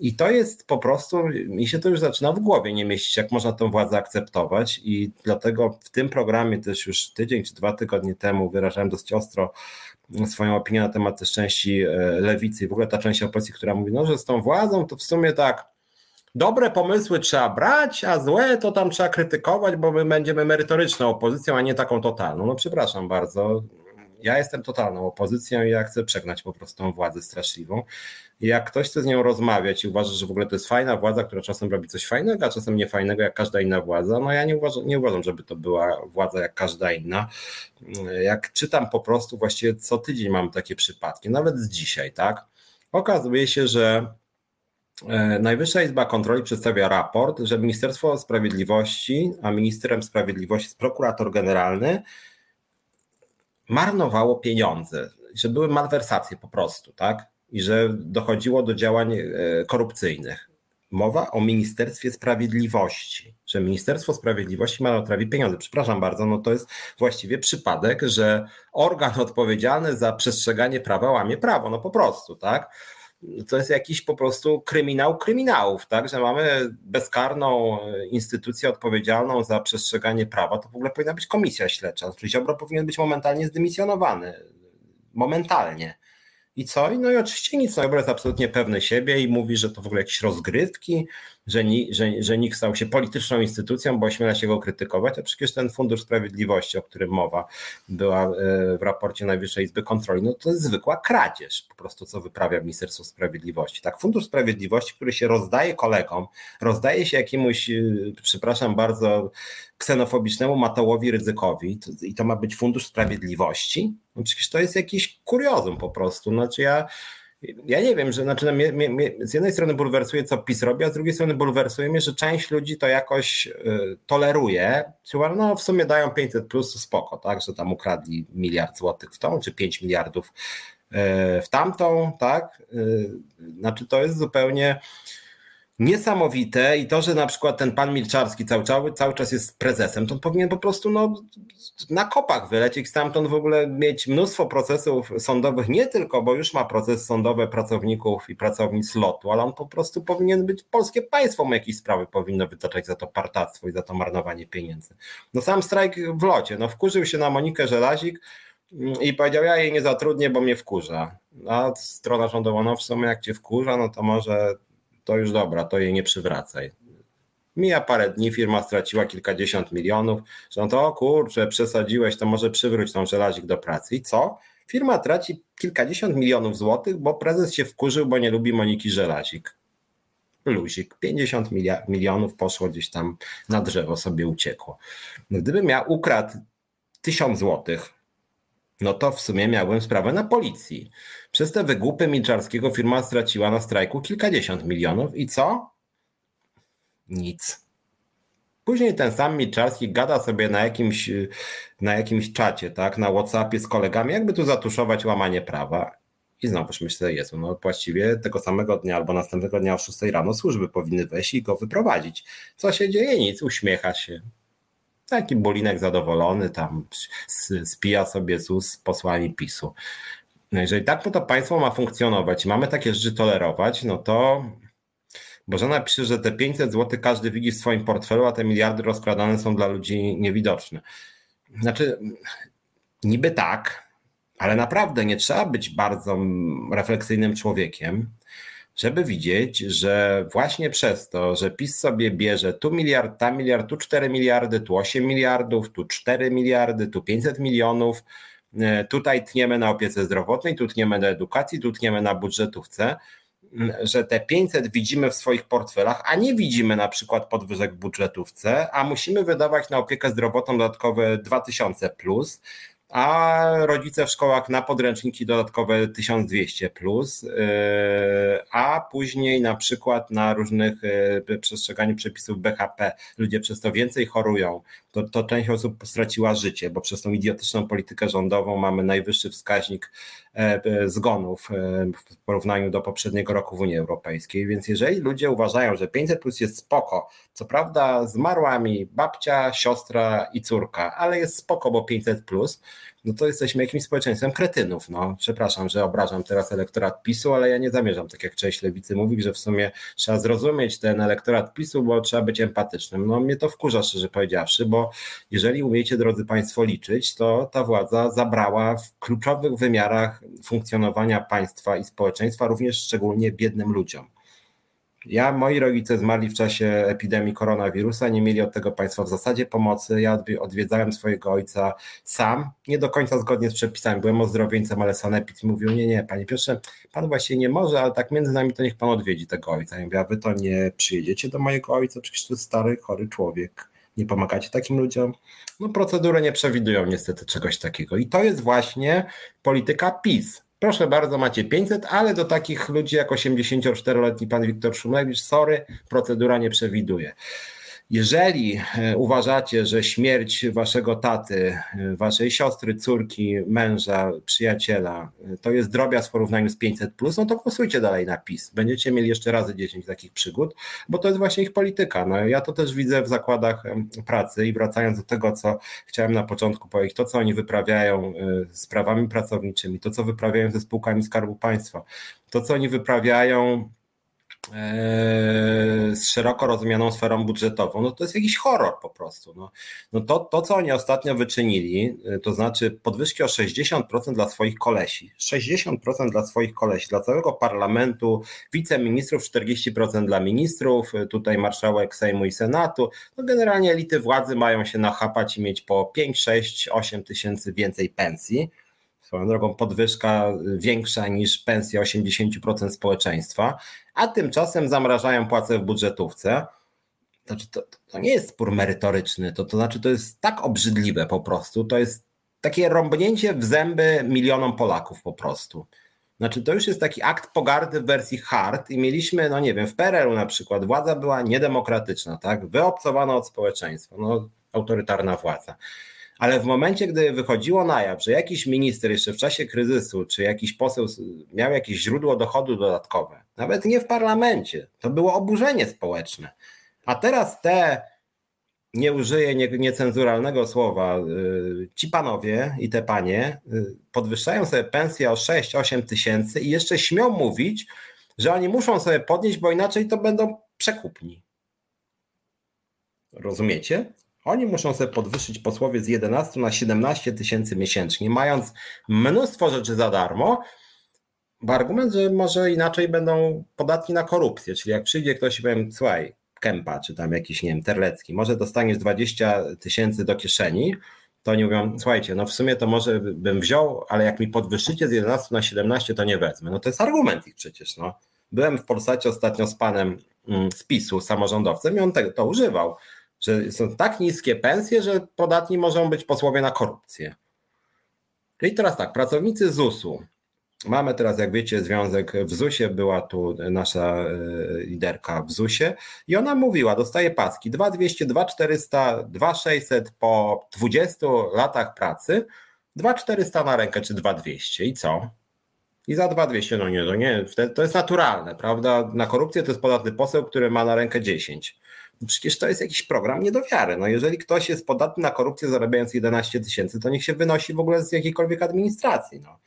I to jest po prostu, mi się to już zaczyna w głowie nie mieścić, jak można tą władzę akceptować i dlatego w tym programie też już tydzień czy dwa tygodnie temu wyrażałem dość ostro swoją opinię na temat też części e, lewicy i w ogóle ta część opozycji, która mówi, no że z tą władzą to w sumie tak dobre pomysły trzeba brać, a złe to tam trzeba krytykować, bo my będziemy merytoryczną opozycją, a nie taką totalną. No przepraszam bardzo, ja jestem totalną opozycją i ja chcę przegnać po prostu tą władzę straszliwą. I jak ktoś chce z nią rozmawiać i uważa, że w ogóle to jest fajna władza, która czasem robi coś fajnego, a czasem niefajnego, jak każda inna władza, no ja nie uważam, nie uważam, żeby to była władza jak każda inna. Jak czytam po prostu, właściwie co tydzień mam takie przypadki, nawet z dzisiaj, tak? Okazuje się, że Najwyższa Izba Kontroli przedstawia raport, że Ministerstwo Sprawiedliwości, a ministrem sprawiedliwości jest prokurator generalny, marnowało pieniądze, że były malwersacje po prostu, tak? I że dochodziło do działań e, korupcyjnych. Mowa o Ministerstwie Sprawiedliwości, że Ministerstwo Sprawiedliwości marnotrawi pieniądze. Przepraszam bardzo, no to jest właściwie przypadek, że organ odpowiedzialny za przestrzeganie prawa łamie prawo, no po prostu, tak? To jest jakiś po prostu kryminał kryminałów, tak? Że mamy bezkarną instytucję odpowiedzialną za przestrzeganie prawa, to w ogóle powinna być komisja śledcza. Znaczy Ziobro powinien być momentalnie zdymisjonowany. Momentalnie. I co? No i oczywiście nic, no jest absolutnie pewny siebie i mówi, że to w ogóle jakieś rozgrywki, że, ni, że, że NIK stał się polityczną instytucją, bo ośmiela się go krytykować, a przecież ten Fundusz Sprawiedliwości, o którym mowa była e, w raporcie Najwyższej Izby Kontroli, no to jest zwykła kradzież po prostu, co wyprawia Ministerstwo Sprawiedliwości. Tak, Fundusz Sprawiedliwości, który się rozdaje kolegom, rozdaje się jakiemuś, e, przepraszam bardzo, ksenofobicznemu Matołowi Ryzykowi i to ma być Fundusz Sprawiedliwości? No przecież to jest jakiś kuriozum po prostu. Znaczy ja ja nie wiem, że znaczy, no, mnie, mnie, z jednej strony bulwersuje, co PiS robi, a z drugiej strony bulwersuje mnie, że część ludzi to jakoś y, toleruje. No w sumie dają 500 plus, spoko, tak, że tam ukradli miliard złotych w tą, czy 5 miliardów y, w tamtą, tak. Y, znaczy to jest zupełnie niesamowite i to, że na przykład ten pan Milczarski cały, cały, cały czas jest prezesem, to on powinien po prostu no, na kopach wylecieć stamtąd w ogóle mieć mnóstwo procesów sądowych, nie tylko, bo już ma proces sądowy pracowników i pracownic lotu, ale on po prostu powinien być, polskie państwo mu jakieś sprawy powinno wytaczać za to partactwo i za to marnowanie pieniędzy. No sam strajk w locie, no wkurzył się na Monikę Żelazik, mm, i powiedział, ja jej nie zatrudnię, bo mnie wkurza. A strona rządowa, no w sumie jak cię wkurza, no to może to już dobra, to jej nie przywracaj. Mija parę dni, firma straciła kilkadziesiąt milionów, że no to kurczę, przesadziłeś, to może przywróć tą żelazik do pracy. I co? Firma traci kilkadziesiąt milionów złotych, bo prezes się wkurzył, bo nie lubi Moniki Żelazik. Luzik, 50 milionów poszło gdzieś tam na drzewo, sobie uciekło. No gdybym miał ukradł tysiąc złotych, no to w sumie miałbym sprawę na policji. Przez te wygłupy Milczarskiego firma straciła na strajku kilkadziesiąt milionów i co? Nic. Później ten sam Milczarski gada sobie na jakimś, na jakimś czacie, tak, na Whatsappie z kolegami, jakby tu zatuszować łamanie prawa. I znowuż myślę, Jezu, no właściwie tego samego dnia albo następnego dnia o 6 rano służby powinny wejść i go wyprowadzić. Co się dzieje? Nic, uśmiecha się. Taki Bolinek zadowolony, tam spija sobie z ust posłami PiSu. No jeżeli tak to, to państwo ma funkcjonować i mamy takie rzeczy tolerować, no to Bożena pisze, że te 500 zł każdy widzi w swoim portfelu, a te miliardy rozkładane są dla ludzi niewidoczne. Znaczy, niby tak, ale naprawdę nie trzeba być bardzo refleksyjnym człowiekiem, żeby widzieć, że właśnie przez to, że PiS sobie bierze tu miliard, tam miliard, tu 4 miliardy, tu 8 miliardów, tu 4 miliardy, tu 500 milionów, tutaj tniemy na opiece zdrowotnej, tu tniemy na edukacji, tu tniemy na budżetówce, że te 500 widzimy w swoich portfelach, a nie widzimy na przykład podwyżek w budżetówce, a musimy wydawać na opiekę zdrowotną dodatkowe 2000 plus, a rodzice w szkołach na podręczniki dodatkowe 1200 plus, yy, a później na przykład na różnych yy, przestrzeganiu przepisów BHP ludzie przez to więcej chorują, to, to część osób straciła życie, bo przez tą idiotyczną politykę rządową mamy najwyższy wskaźnik e, e, zgonów e, w porównaniu do poprzedniego roku w Unii Europejskiej, więc jeżeli ludzie uważają, że 500 plus jest spoko, co prawda zmarła mi babcia, siostra i córka, ale jest spoko, bo 500 plus, no to jesteśmy jakimś społeczeństwem kretynów. No, przepraszam, że obrażam teraz elektorat PiSu, ale ja nie zamierzam, tak jak część lewicy mówi, że w sumie trzeba zrozumieć ten elektorat PiSu, bo trzeba być empatycznym. No mnie to wkurza, szczerze powiedziawszy, bo jeżeli umiecie, drodzy Państwo, liczyć, to ta władza zabrała w kluczowych wymiarach funkcjonowania państwa i społeczeństwa, również szczególnie biednym ludziom. Ja, moi rodzice zmarli w czasie epidemii koronawirusa, nie mieli od tego państwa w zasadzie pomocy. Ja odwiedzałem swojego ojca sam, nie do końca zgodnie z przepisami. Byłem ozdrowieńcem, ale sanepid mówił, nie, nie, panie Piotrze, pan właściwie nie może, ale tak między nami to niech pan odwiedzi tego ojca. Ja mówię, a wy to nie przyjedziecie do mojego ojca, przecież to stary, chory człowiek. Nie pomagacie takim ludziom? No procedury nie przewidują niestety czegoś takiego. I to jest właśnie polityka PiS Proszę bardzo, macie 500, ale do takich ludzi jak 84-letni pan Wiktor Szumlewicz, sorry, procedura nie przewiduje. Jeżeli e, uważacie, że śmierć waszego taty, e, waszej siostry, córki, męża, przyjaciela e, to jest drobiazg w porównaniu z 500, no to głosujcie dalej na PiS. Będziecie mieli jeszcze razy 10 takich przygód, bo to jest właśnie ich polityka. No, ja to też widzę w zakładach pracy i wracając do tego, co chciałem na początku powiedzieć, to co oni wyprawiają z prawami pracowniczymi, to co wyprawiają ze spółkami Skarbu Państwa, to co oni wyprawiają z szeroko rozumianą sferą budżetową, no to jest jakiś horror po prostu. No, no to, to, co oni ostatnio wyczynili, e, to znaczy podwyżki o 60% dla swoich kolesi, 60% dla swoich kolesi, dla całego parlamentu, wiceministrów 40% dla ministrów, e, tutaj marszałek Sejmu i Senatu, no generalnie elity władzy mają się nachapać i mieć po 5, 6, 8 tysięcy więcej pensji. Swoją drogą podwyżka większa niż pensja 80% społeczeństwa, a tymczasem zamrażają płace w budżetówce. Znaczy, to, to nie jest spór merytoryczny, to, to znaczy to jest tak obrzydliwe po prostu, to jest takie rąbnięcie w zęby milionom Polaków po prostu. Znaczy, to już jest taki akt pogardy w wersji hard i mieliśmy, no nie wiem, w PRL-u na przykład władza była niedemokratyczna, tak? Wyobcowana od społeczeństwa, no autorytarna władza Ale w momencie, gdy wychodziło na jaw, że jakiś minister jeszcze w czasie kryzysu, czy jakiś poseł miał jakieś źródło dochodu dodatkowe, nawet nie w parlamencie, to było oburzenie społeczne. A teraz te, nie użyję niecenzuralnego słowa, y, ci panowie i te panie y, podwyższają sobie pensję o 6-8 tysięcy i jeszcze śmią mówić, że oni muszą sobie podnieść, bo inaczej to będą przekupni. Rozumiecie? Oni muszą sobie podwyższyć posłowie z 11 na 17 tysięcy miesięcznie, mając mnóstwo rzeczy za darmo, bo argument, że może inaczej będą podatki na korupcję, czyli jak przyjdzie ktoś i powiem, słuchaj, Kępa, czy tam jakiś, nie wiem, Terlecki, może dostaniesz 20 tysięcy do kieszeni, to oni mówią, słuchajcie, no w sumie to może bym wziął, ale jak mi podwyższycie z 11 na 17, to nie wezmę. No to jest argument ich przecież, no. Byłem w Polsacie ostatnio z panem mm, z PiSu, samorządowcem i on tego, to używał że są tak niskie pensje, że podatni mogą być posłowie na korupcję. I teraz tak, pracownicy ZUS-u. Mamy teraz, jak wiecie, związek w ZUS-ie, była tu nasza e, liderka w ZUS-ie i ona mówiła, dostaje paski 2200, 2400, 2600 po 20 latach pracy, 2400 na rękę czy 2200 i co? I za 2200, no nie, to nie, to jest naturalne, prawda? Na korupcję to jest podatny poseł, który ma na rękę 10. Przecież to jest jakiś program nie do wiary. No jeżeli ktoś jest podatny na korupcję zarabiając 11 tysięcy, to niech się wynosi w ogóle z jakiejkolwiek administracji. No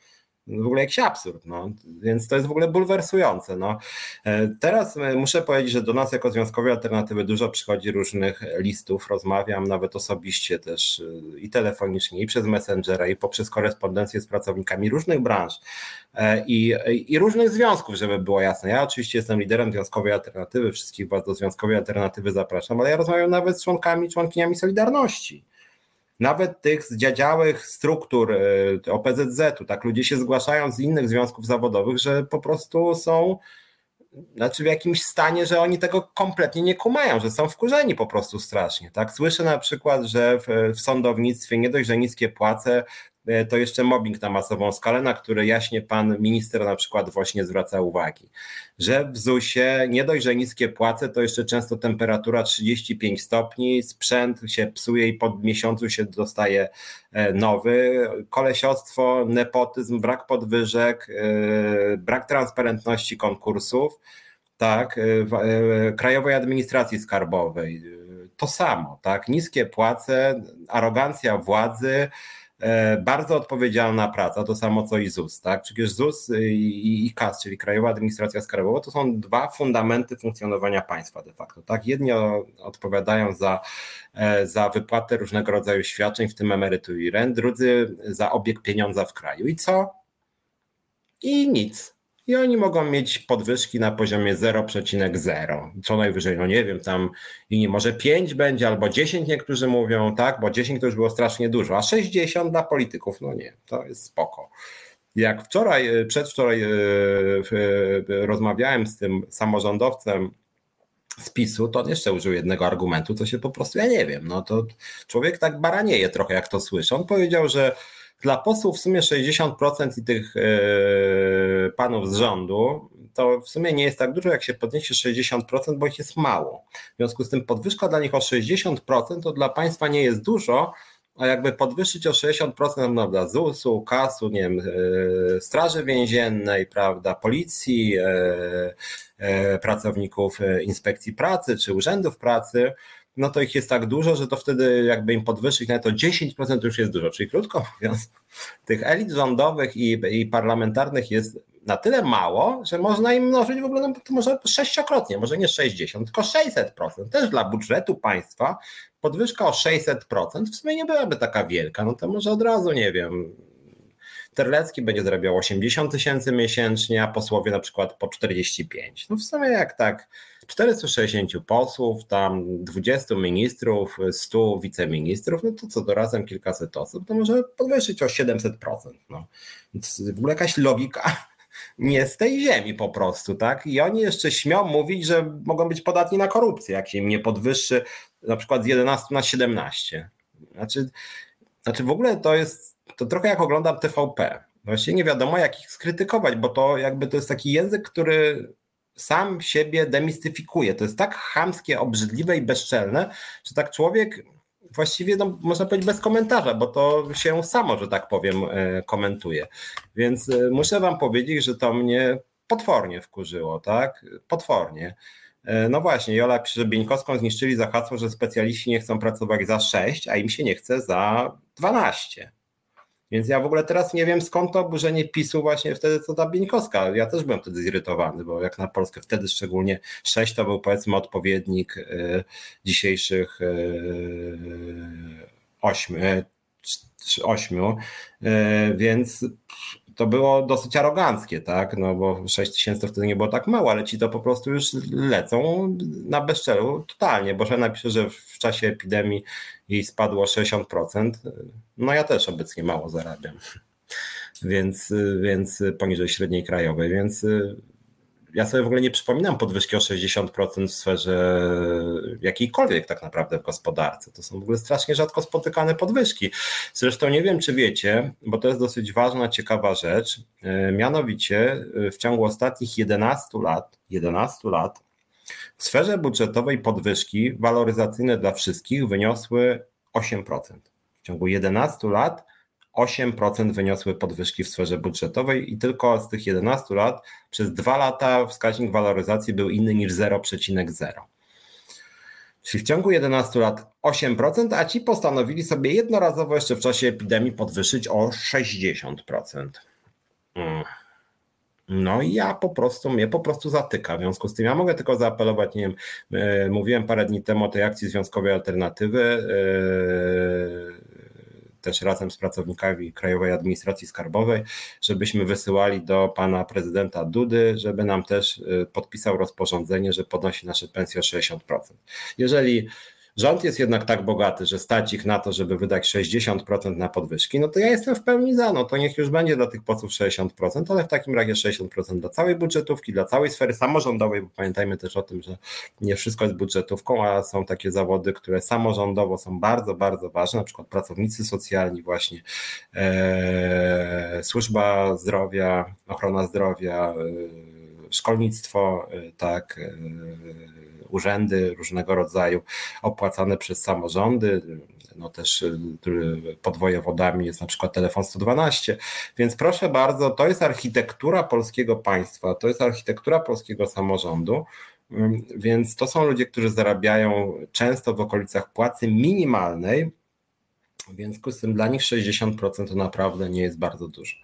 w ogóle jakiś absurd, no. więc to jest w ogóle bulwersujące. No. E, teraz e, muszę powiedzieć, że do nas jako Związkowej Alternatywy dużo przychodzi różnych listów, rozmawiam nawet osobiście też e, i telefonicznie, i przez Messengera, i poprzez korespondencję z pracownikami różnych branż i, i różnych związków, żeby było jasne. Ja oczywiście jestem liderem Związkowej Alternatywy, wszystkich Was do Związkowej Alternatywy zapraszam, ale ja rozmawiam nawet z członkami, członkiniami Solidarności nawet tych zdziadziałych struktur e, OPZZ-u, tak ludzie się zgłaszają z innych związków zawodowych, że po prostu są znaczy w jakimś stanie, że oni tego kompletnie nie kumają, że są wkurzeni po prostu strasznie. Tak? Słyszę na przykład, że w, w sądownictwie nie dość, że niskie płace, to jeszcze mobbing na masową skalę, na który jaśnie pan minister na przykład właśnie zwraca uwagi. Że w ZUS-ie nie dość, że niskie płace, to jeszcze często temperatura 35 stopni, sprzęt się psuje i po miesiącu się dostaje e, nowy. Kolesiostwo, nepotyzm, brak podwyżek, e, brak transparentności konkursów. Tak, Krajowej Administracji Skarbowej to samo, tak, niskie płace, arogancja władzy, E, bardzo odpowiedzialna praca, to samo co i ZUS, tak? Przecież ZUS i, i KAS, czyli Krajowa Administracja Skarbowa, to są dwa fundamenty funkcjonowania państwa de facto, tak? Jedni odpowiadają za, e, za wypłatę różnego rodzaju świadczeń, w tym emerytur i rent, drudzy za obieg pieniądza w kraju. I co? I nic i oni mogą mieć podwyżki na poziomie 0,0. Co najwyżej, no nie wiem, tam i może 5 będzie albo 10 niektórzy mówią, tak, bo 10 to już było strasznie dużo, a 60 dla polityków, no nie, to jest spoko. Jak wczoraj, e, przedwczoraj e, e, rozmawiałem z tym samorządowcem z PiSu, to on jeszcze użył jednego argumentu, co się po prostu, ja nie wiem, no to człowiek tak baranieje trochę, jak to słyszy. On powiedział, że dla posłów w sumie 60% i tych e, panów z rządu to w sumie nie jest tak dużo, jak się podniesie 60%, bo ich jest mało. W związku z tym podwyżka dla nich o 60% to dla państwa nie jest dużo, a jakby podwyższyć o 60% no, dla ZUS-u, KAS-u, nie wiem, e, Straży Więziennej, prawda, policji, e, pracowników inspekcji pracy czy urzędów pracy, no to ich jest tak dużo, że to wtedy jakby im podwyższyć nawet to 10% już jest dużo. Czyli krótko mówiąc, tych elit rządowych i, i parlamentarnych jest na tyle mało, że można im mnożyć w ogóle no, to może sześciokrotnie, może nie 60, tylko 600%. Też dla budżetu państwa podwyżka o 600% w sumie nie byłaby taka wielka. No to może od razu, nie wiem, Terlecki będzie zarabiał 80 tysięcy miesięcznie, a posłowie na przykład po 45. No w sumie jak tak 460 posłów, tam 20 ministrów, 100 wiceministrów, no to co to razem kilkaset osób, to może podwyższyć o 700%. No. Więc w ogóle jakaś logika nie z tej ziemi po prostu, tak? I oni jeszcze śmią mówić, że mogą być podatni na korupcję, jak się im nie podwyższy na przykład z 11 na 17. Znaczy, znaczy w ogóle to jest, to trochę jak oglądam TVP. Właściwie nie wiadomo jak ich skrytykować, bo to jakby to jest taki język, który sam siebie demistyfikuje. To jest tak chamskie, obrzydliwe i bezczelne, że tak człowiek właściwie no, można powiedzieć bez komentarza, bo to się samo, że tak powiem, komentuje. Więc muszę wam powiedzieć, że to mnie potwornie wkurzyło, tak? Potwornie. No właśnie, Jola pisze, że Bieńkowską zniszczyli za hasło, że specjaliści nie chcą pracować za 6, a im się nie chce za 12. Więc ja w ogóle teraz nie wiem skąd to oburzenie PiSu właśnie wtedy co ta Bieńkowska. Ja też byłem wtedy zirytowany, bo jak na Polskę wtedy szczególnie 6 to był powiedzmy odpowiednik y, dzisiejszych y, 8, y, 8 y, więc to było dosyć aroganckie, tak? No bo 6 tysięcy wtedy nie było tak mało, ale ci to po prostu już lecą na bezczelu totalnie. Bo że napisze, że w czasie epidemii jej spadło 60%. No ja też obecnie mało zarabiam. Więc, więc poniżej średniej krajowej, więc ja sobie w ogóle nie przypominam podwyżki o 60% w sferze jakiejkolwiek tak naprawdę w gospodarce. To są w ogóle strasznie rzadko spotykane podwyżki. Zresztą nie wiem, czy wiecie, bo to jest dosyć ważna, ciekawa rzecz. E, mianowicie e, w ciągu ostatnich 11 lat, 11 lat w sferze budżetowej podwyżki waloryzacyjne dla wszystkich wyniosły 8%. W ciągu 11 lat 8% wyniosły podwyżki w sferze budżetowej i tylko z tych 11 lat przez dwa lata wskaźnik waloryzacji był inny niż 0,0. Czyli w ciągu 11 lat 8%, a ci postanowili sobie jednorazowo jeszcze w czasie epidemii podwyższyć o 60%. Mm. No i ja po prostu, mnie po prostu zatyka. W związku z tym ja mogę tylko zaapelować, nie wiem, e, mówiłem parę dni temu o tej akcji związkowej alternatywy, e, też razem z pracownikami Krajowej Administracji Skarbowej, żebyśmy wysyłali do pana prezydenta Dudy, żeby nam też y, podpisał rozporządzenie, że podnosi nasze pensje o 60%. Jeżeli rząd jest jednak tak bogaty, że stać ich na to, żeby wydać 60% na podwyżki, no to ja jestem w pełni za, no to niech już będzie dla tych posłów 60%, ale w takim razie 60% dla całej budżetówki, dla całej sfery samorządowej, bo pamiętajmy też o tym, że nie wszystko jest budżetówką, a są takie zawody, które samorządowo są bardzo, bardzo ważne, na przykład pracownicy socjalni właśnie, e, służba zdrowia, ochrona zdrowia, e, szkolnictwo, e, tak, e, urzędy różnego rodzaju opłacane przez samorządy, no też y, pod wojewodami jest na przykład telefon 112. Więc proszę bardzo, to jest architektura polskiego państwa, to jest architektura polskiego samorządu. Więc to są ludzie, którzy zarabiają często w okolicach płacy minimalnej, w związku z tym dla nich 60% to naprawdę nie jest bardzo dużo.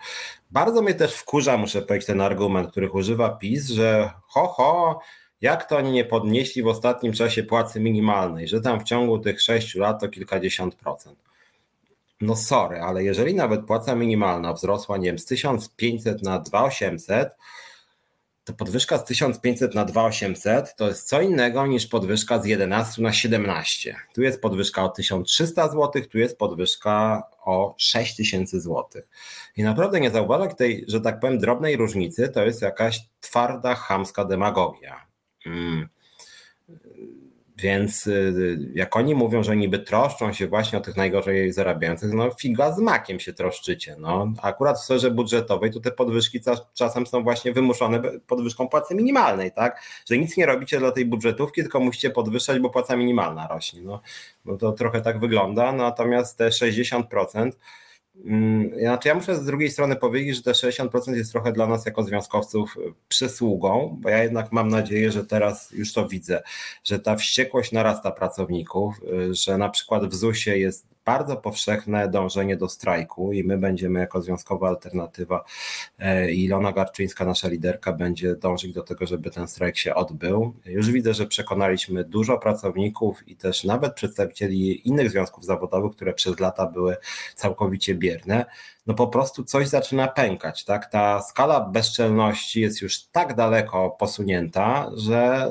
Bardzo mnie też wkurza, muszę powiedzieć, ten argument, których używa PiS, że ho, ho, jak to oni nie podnieśli w ostatnim czasie płacy minimalnej, że tam w ciągu tych 6 lat to kilkadziesiąt procent. No sorry, ale jeżeli nawet płaca minimalna wzrosła, nie wiem, z 1500 na 2800, to podwyżka z 1500 na 2800 to jest co innego niż podwyżka z 11 na 17. Tu jest podwyżka o 1300 zł, tu jest podwyżka o 6000 zł. I naprawdę nie zauważać tej, że tak powiem, drobnej różnicy, to jest jakaś twarda, chamska demagogia. Mm. Więc y, jak oni mówią, że niby troszczą się właśnie o tych najgorzej zarabiających, no figa z makiem się troszczycie. No. Akurat w sferze budżetowej to te podwyżki czasem są właśnie wymuszone podwyżką płacy minimalnej, tak? Że nic nie robicie dla tej budżetówki, tylko musicie podwyższać, bo płaca minimalna rośnie. No, no to trochę tak wygląda, natomiast te 60% Mm, znaczy ja muszę z drugiej strony powiedzieć, że te 60% jest trochę dla nas jako związkowców y, przysługą, bo ja jednak mam nadzieję, że teraz już to widzę, że ta wściekłość narasta pracowników, y, że na przykład w ZUS-ie jest bardzo powszechne dążenie do strajku i my będziemy jako związkowa alternatywa e, Ilona Garczyńska, nasza liderka, będzie dążyć do tego, żeby ten strajk się odbył. Już widzę, że przekonaliśmy dużo pracowników i też nawet przedstawicieli innych związków zawodowych, które przez lata były całkowicie bierne. No po prostu coś zaczyna pękać, tak? Ta skala bezczelności jest już tak daleko posunięta, że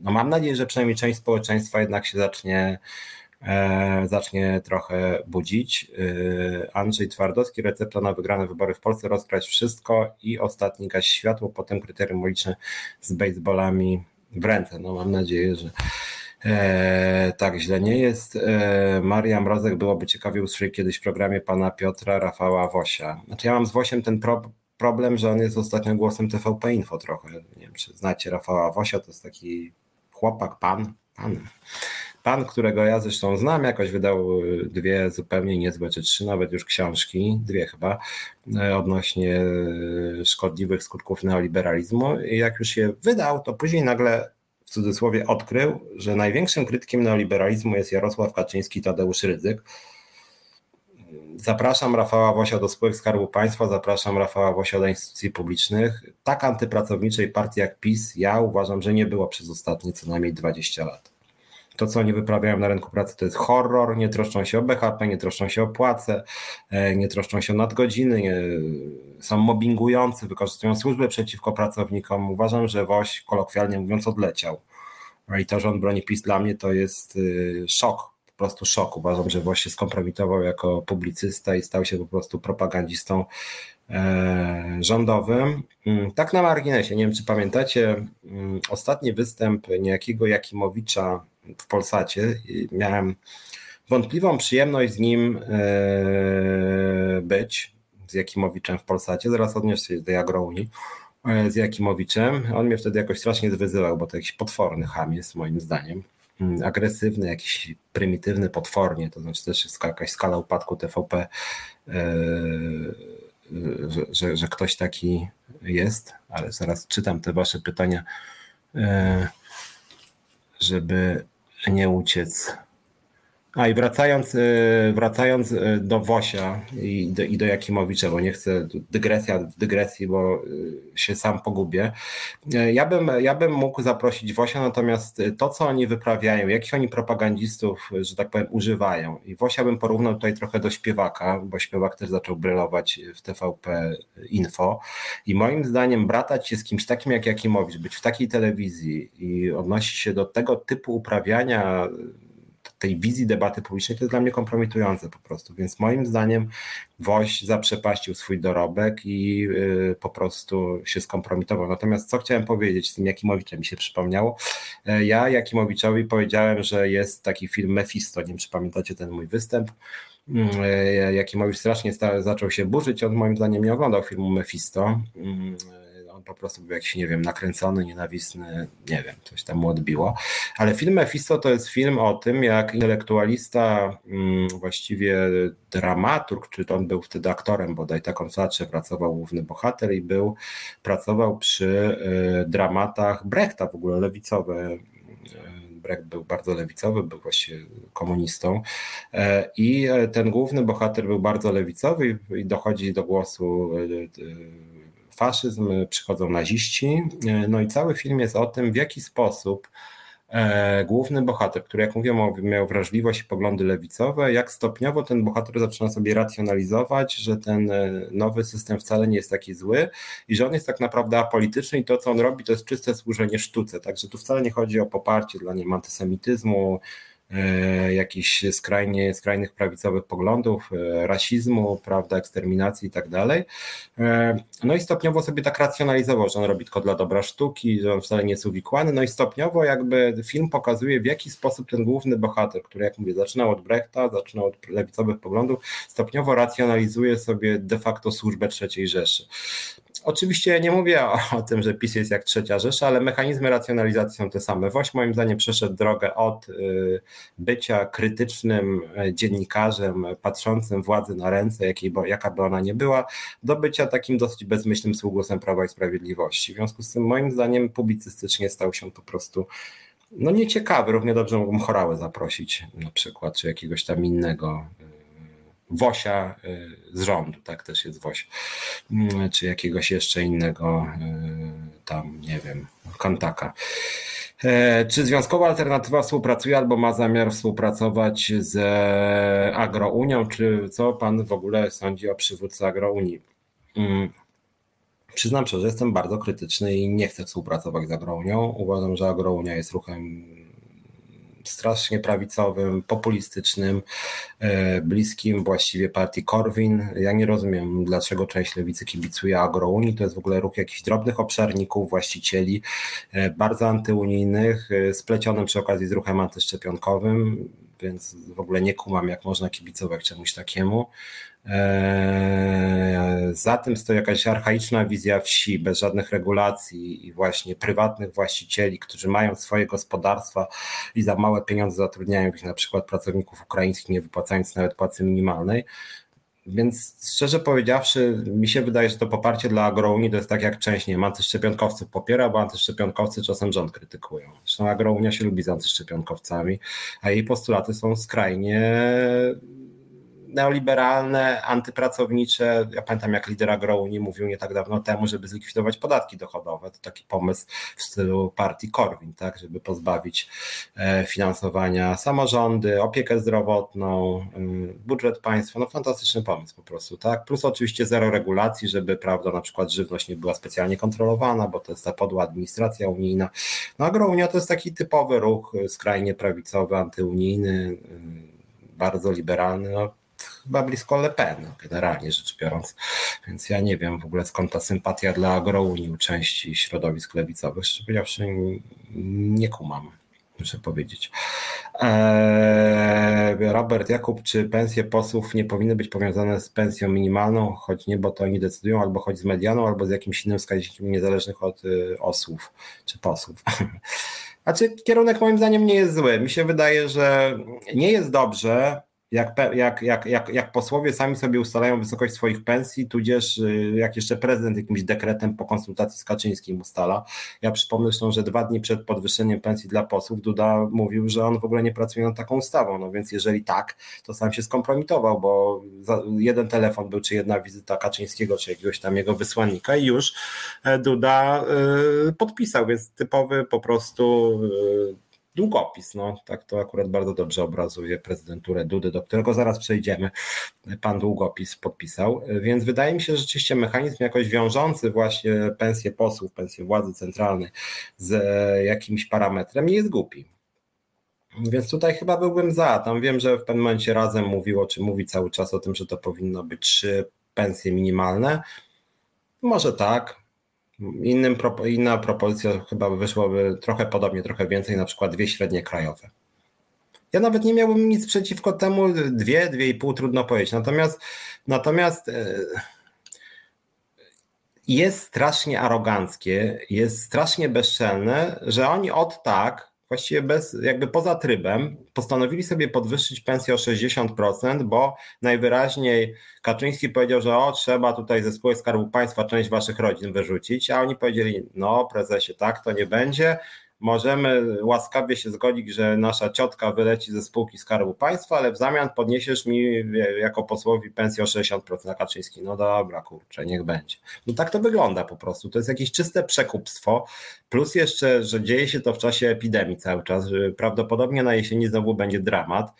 no mam nadzieję, że przynajmniej część społeczeństwa jednak się zacznie zacznie trochę budzić. E, Andrzej Twardowski, recepta na wygrane wybory w Polsce, rozgrać wszystko i ostatni gaś światło, potem kryterium uliczne z baseballami w ręce. No mam nadzieję, że e, tak źle nie jest. E, Maria Mrozek byłoby ciekawie usłyszeć kiedyś w programie pana Piotra Rafała Wosia. Znaczy ja mam z Wosiem ten pro, problem, że on jest ostatnio głosem TVP Info trochę. Nie wiem, czy znacie Rafała Wosia, to jest taki chłopak, pan, pan pan, którego ja zresztą znam, jakoś wydał dwie zupełnie niezłe, czy trzy nawet już książki, dwie chyba, odnośnie szkodliwych skutków neoliberalizmu. I jak już je wydał, to później nagle w cudzysłowie odkrył, że największym krytykiem neoliberalizmu jest Jarosław Kaczyński, Tadeusz Rydzyk. Zapraszam Rafała Wosia do spółek Skarbu Państwa, zapraszam Rafała Wosia do instytucji publicznych. Tak antypracowniczej partii jak PiS, ja uważam, że nie było przez ostatnie co najmniej 20 lat. To, co oni wyprawiają na rynku pracy, to jest horror. Nie troszczą się o BHP, nie troszczą się o płace, e, nie troszczą się o nadgodziny, nie, są mobbingujący, wykorzystują służbę przeciwko pracownikom. Uważam, że Woś, kolokwialnie mówiąc, odleciał. I to, że on broni PiS dla mnie to jest y, szok, po prostu szok. Uważam, że Woś się skompromitował jako publicysta i stał się po prostu propagandzistą e, rządowym. Mm, tak na marginesie, nie wiem czy pamiętacie, mm, ostatni występ niejakiego Jakimowicza w Polsacie. Miałem wątpliwą przyjemność z nim e, być z Jakimowiczem w Polsacie, zaraz odniosę się do tej agrounii, e, z Jakimowiczem. On mnie wtedy jakoś strasznie zwyzywał, bo to jakiś potworny ham jest moim zdaniem. Mm, agresywny, jakiś prymitywny, potwornie, to znaczy też jest jakaś skala upadku TVP, e, że, że, że ktoś taki jest, ale zaraz czytam te wasze pytania, żeby nie uciec a i wracając, y, wracając y, do Wosia i do, i do Jakimowicza, bo nie chcę dygresja w dygresji, bo y, się sam pogubię. Ja bym, ja bym mógł zaprosić Wosia, natomiast to, co oni wyprawiają, jakich oni propagandistów, że tak powiem, używają. I Wosia bym porównał tutaj trochę do śpiewaka, bo śpiewak też zaczął brylować w TVP Info. I moim zdaniem bratać się z kimś takim jak Jakimowicz, być w takiej telewizji i odnosić się do tego typu uprawiania tej wizji debaty publicznej, to jest dla mnie kompromitujące po prostu. Więc moim zdaniem Woś zaprzepaścił swój dorobek i y, po prostu się skompromitował. Natomiast co chciałem powiedzieć z tym Jakimowiczem, mi się przypomniało. E, ja Jakimowiczowi powiedziałem, że jest taki film Mephisto, nie wiem czy pamiętacie ten mój występ. Mm, e, Jakimowicz strasznie zaczął się burzyć, on moim zdaniem nie oglądał filmu Mephisto mm, po prostu był jakiś, nie wiem, nakręcony, nienawistny, nie wiem, coś tam mu odbiło. Ale film Mephisto to jest film o tym, jak intelektualista, mm, właściwie dramaturg, czy on był wtedy aktorem bodaj, taką zaczę pracował główny bohater i był, pracował przy y, dramatach Brechta w ogóle, lewicowe y, Brecht był bardzo lewicowy, był właśnie komunistą e, i ten główny bohater był bardzo lewicowy i dochodzi do głosu y, faszyzm, przychodzą naziści. E, no i cały film jest o tym, w jaki sposób e, główny bohater, który jak mówię miał wrażliwość i poglądy lewicowe, jak stopniowo ten bohater zaczyna sobie racjonalizować, że ten e, nowy system wcale nie jest taki zły i że on jest tak naprawdę apolityczny i to co on robi to jest czyste służenie sztuce, także tu wcale nie chodzi o poparcie dla nim antysemityzmu, jakichś skrajnie, skrajnych prawicowych poglądów, e, rasizmu, prawda, eksterminacji i tak dalej. E, no i stopniowo sobie tak racjonalizował, że on robi tylko dla dobra sztuki, że on wcale nie jest uwikłany, no i stopniowo jakby film pokazuje w jaki sposób ten główny bohater, który jak mówię zaczynał od Brechta, zaczynał od lewicowych poglądów, stopniowo racjonalizuje sobie de facto służbę III Rzeszy. Oczywiście nie mówię o, o, tym, że PiS jest jak trzecia Rzesza, ale mechanizmy racjonalizacji są te same. Woś moim zdaniem przeszedł drogę od y, bycia krytycznym e, dziennikarzem, patrzącym władzy na ręce, jakiej, bo, jaka by ona nie była, do bycia takim dosyć bezmyślnym sługusem Prawa i Sprawiedliwości. W związku z tym moim zdaniem publicystycznie stał się po prostu no nieciekawy. Równie dobrze mógłbym Chorałę zaprosić na przykład, czy jakiegoś tam innego Wosia y, z rządu, tak też jest Woś, mm, czy jakiegoś jeszcze innego y, tam, nie wiem, kantaka. E, czy Związkowa Alternatywa współpracuje albo ma zamiar współpracować z Agrounią, czy co pan w ogóle sądzi o przywódcy Agrounii? Mm, przyznam szczerze, że jestem bardzo krytyczny i nie chcę współpracować z Agrounią. Uważam, że Agrounia jest ruchem strasznie prawicowym, populistycznym, e, bliskim właściwie partii Korwin. Ja nie rozumiem, dlaczego część lewicy kibicuje agrounii. To jest w ogóle ruch jakichś drobnych obszarników, właścicieli, e, bardzo antyunijnych, e, splecionym przy okazji z ruchem antyszczepionkowym więc w ogóle nie kumam, jak można kibicować czemuś takiemu. Eee, za tym stoi jakaś archaiczna wizja wsi, bez żadnych regulacji i właśnie prywatnych właścicieli, którzy mają swoje gospodarstwa i za małe pieniądze zatrudniają ich na przykład pracowników ukraińskich, nie wypłacając nawet płacy minimalnej. Więc szczerze powiedziawszy, mi się wydaje, że to poparcie dla Agrounii to jest tak jak część, nie wiem, antyszczepionkowców popiera, bo antyszczepionkowcy czasem rząd krytykują. Zresztą Agrounia się lubi z antyszczepionkowcami, a jej postulaty są skrajnie neoliberalne, antypracownicze. Ja pamiętam, jak lider Agrounii mówił nie tak dawno temu, żeby zlikwidować podatki dochodowe. To taki pomysł w stylu partii Korwin, tak, żeby pozbawić e, finansowania samorządy, opiekę zdrowotną, e, budżet państwa. No fantastyczny pomysł po prostu, tak. Plus oczywiście zero regulacji, żeby, prawda, na przykład żywność nie była specjalnie kontrolowana, bo to jest ta podła administracja unijna. No Agrounia to jest taki typowy ruch skrajnie prawicowy, antyunijny, bardzo liberalny. No, chyba blisko Le Pen, generalnie rzecz biorąc. Więc ja nie wiem w ogóle skąd ta sympatia dla agrounii u części środowisk lewicowych. Powiedziawszy, nie kumam, muszę powiedzieć. Eee, Robert Jakub, czy pensje posłów nie powinny być powiązane z pensją minimalną, choć nie, bo to oni decydują, albo choć z medianą, albo z jakimś innym wskaźnikiem niezależnych od y, osłów czy posłów. Znaczy, kierunek moim zdaniem nie jest zły. Mi się wydaje, że nie jest dobrze, jak, jak, jak, jak, jak posłowie sami sobie ustalają wysokość swoich pensji, tudzież y, jak jeszcze prezydent jakimś dekretem po konsultacji z Kaczyńskim ustala. Ja przypomnę zresztą, że dwa dni przed podwyższeniem pensji dla posłów Duda mówił, że on w ogóle nie pracuje nad taką ustawą, no więc jeżeli tak, to sam się skompromitował, bo jeden telefon był, czy jedna wizyta Kaczyńskiego, czy jakiegoś tam jego wysłannika i już e, Duda y, podpisał, więc typowy po prostu y, długopis. No, tak to akurat bardzo dobrze obrazuje prezydenturę Dudy, do którego zaraz przejdziemy. Pan długopis podpisał, więc wydaje mi się, że rzeczywiście mechanizm jakoś wiążący właśnie pensję posłów, pensję władzy centralnej z jakimś parametrem nie jest głupi. Więc tutaj chyba byłbym za. Tam wiem, że w pewnym momencie razem mówiło, czy mówi cały czas o tym, że to powinno być trzy pensje minimalne. Może tak, Innym, inna propozycja chyba wyszłoby trochę podobnie, trochę więcej, na przykład dwie średnie krajowe. Ja nawet nie miałbym nic przeciwko temu, dwie, dwie i pół, trudno powiedzieć. Natomiast, natomiast e, jest strasznie aroganckie, jest strasznie bezczelne, że oni od tak właściwie bez, jakby poza trybem, postanowili sobie podwyższyć pensję o 60%, bo najwyraźniej Kaczyński powiedział, że o, trzeba tutaj ze spółek Skarbu Państwa część waszych rodzin wyrzucić, a oni powiedzieli, no prezesie, tak to nie będzie, możemy łaskawie się zgodzić, że nasza ciotka wyleci ze spółki Skarbu Państwa, ale w zamian podniesiesz mi jako posłowi pensję o 60% na Kaczyński. No dobra, kurczę, niech będzie. No tak to wygląda po prostu. To jest jakieś czyste przekupstwo, plus jeszcze, że dzieje się to w czasie epidemii cały czas, że prawdopodobnie na jesieni znowu będzie dramat.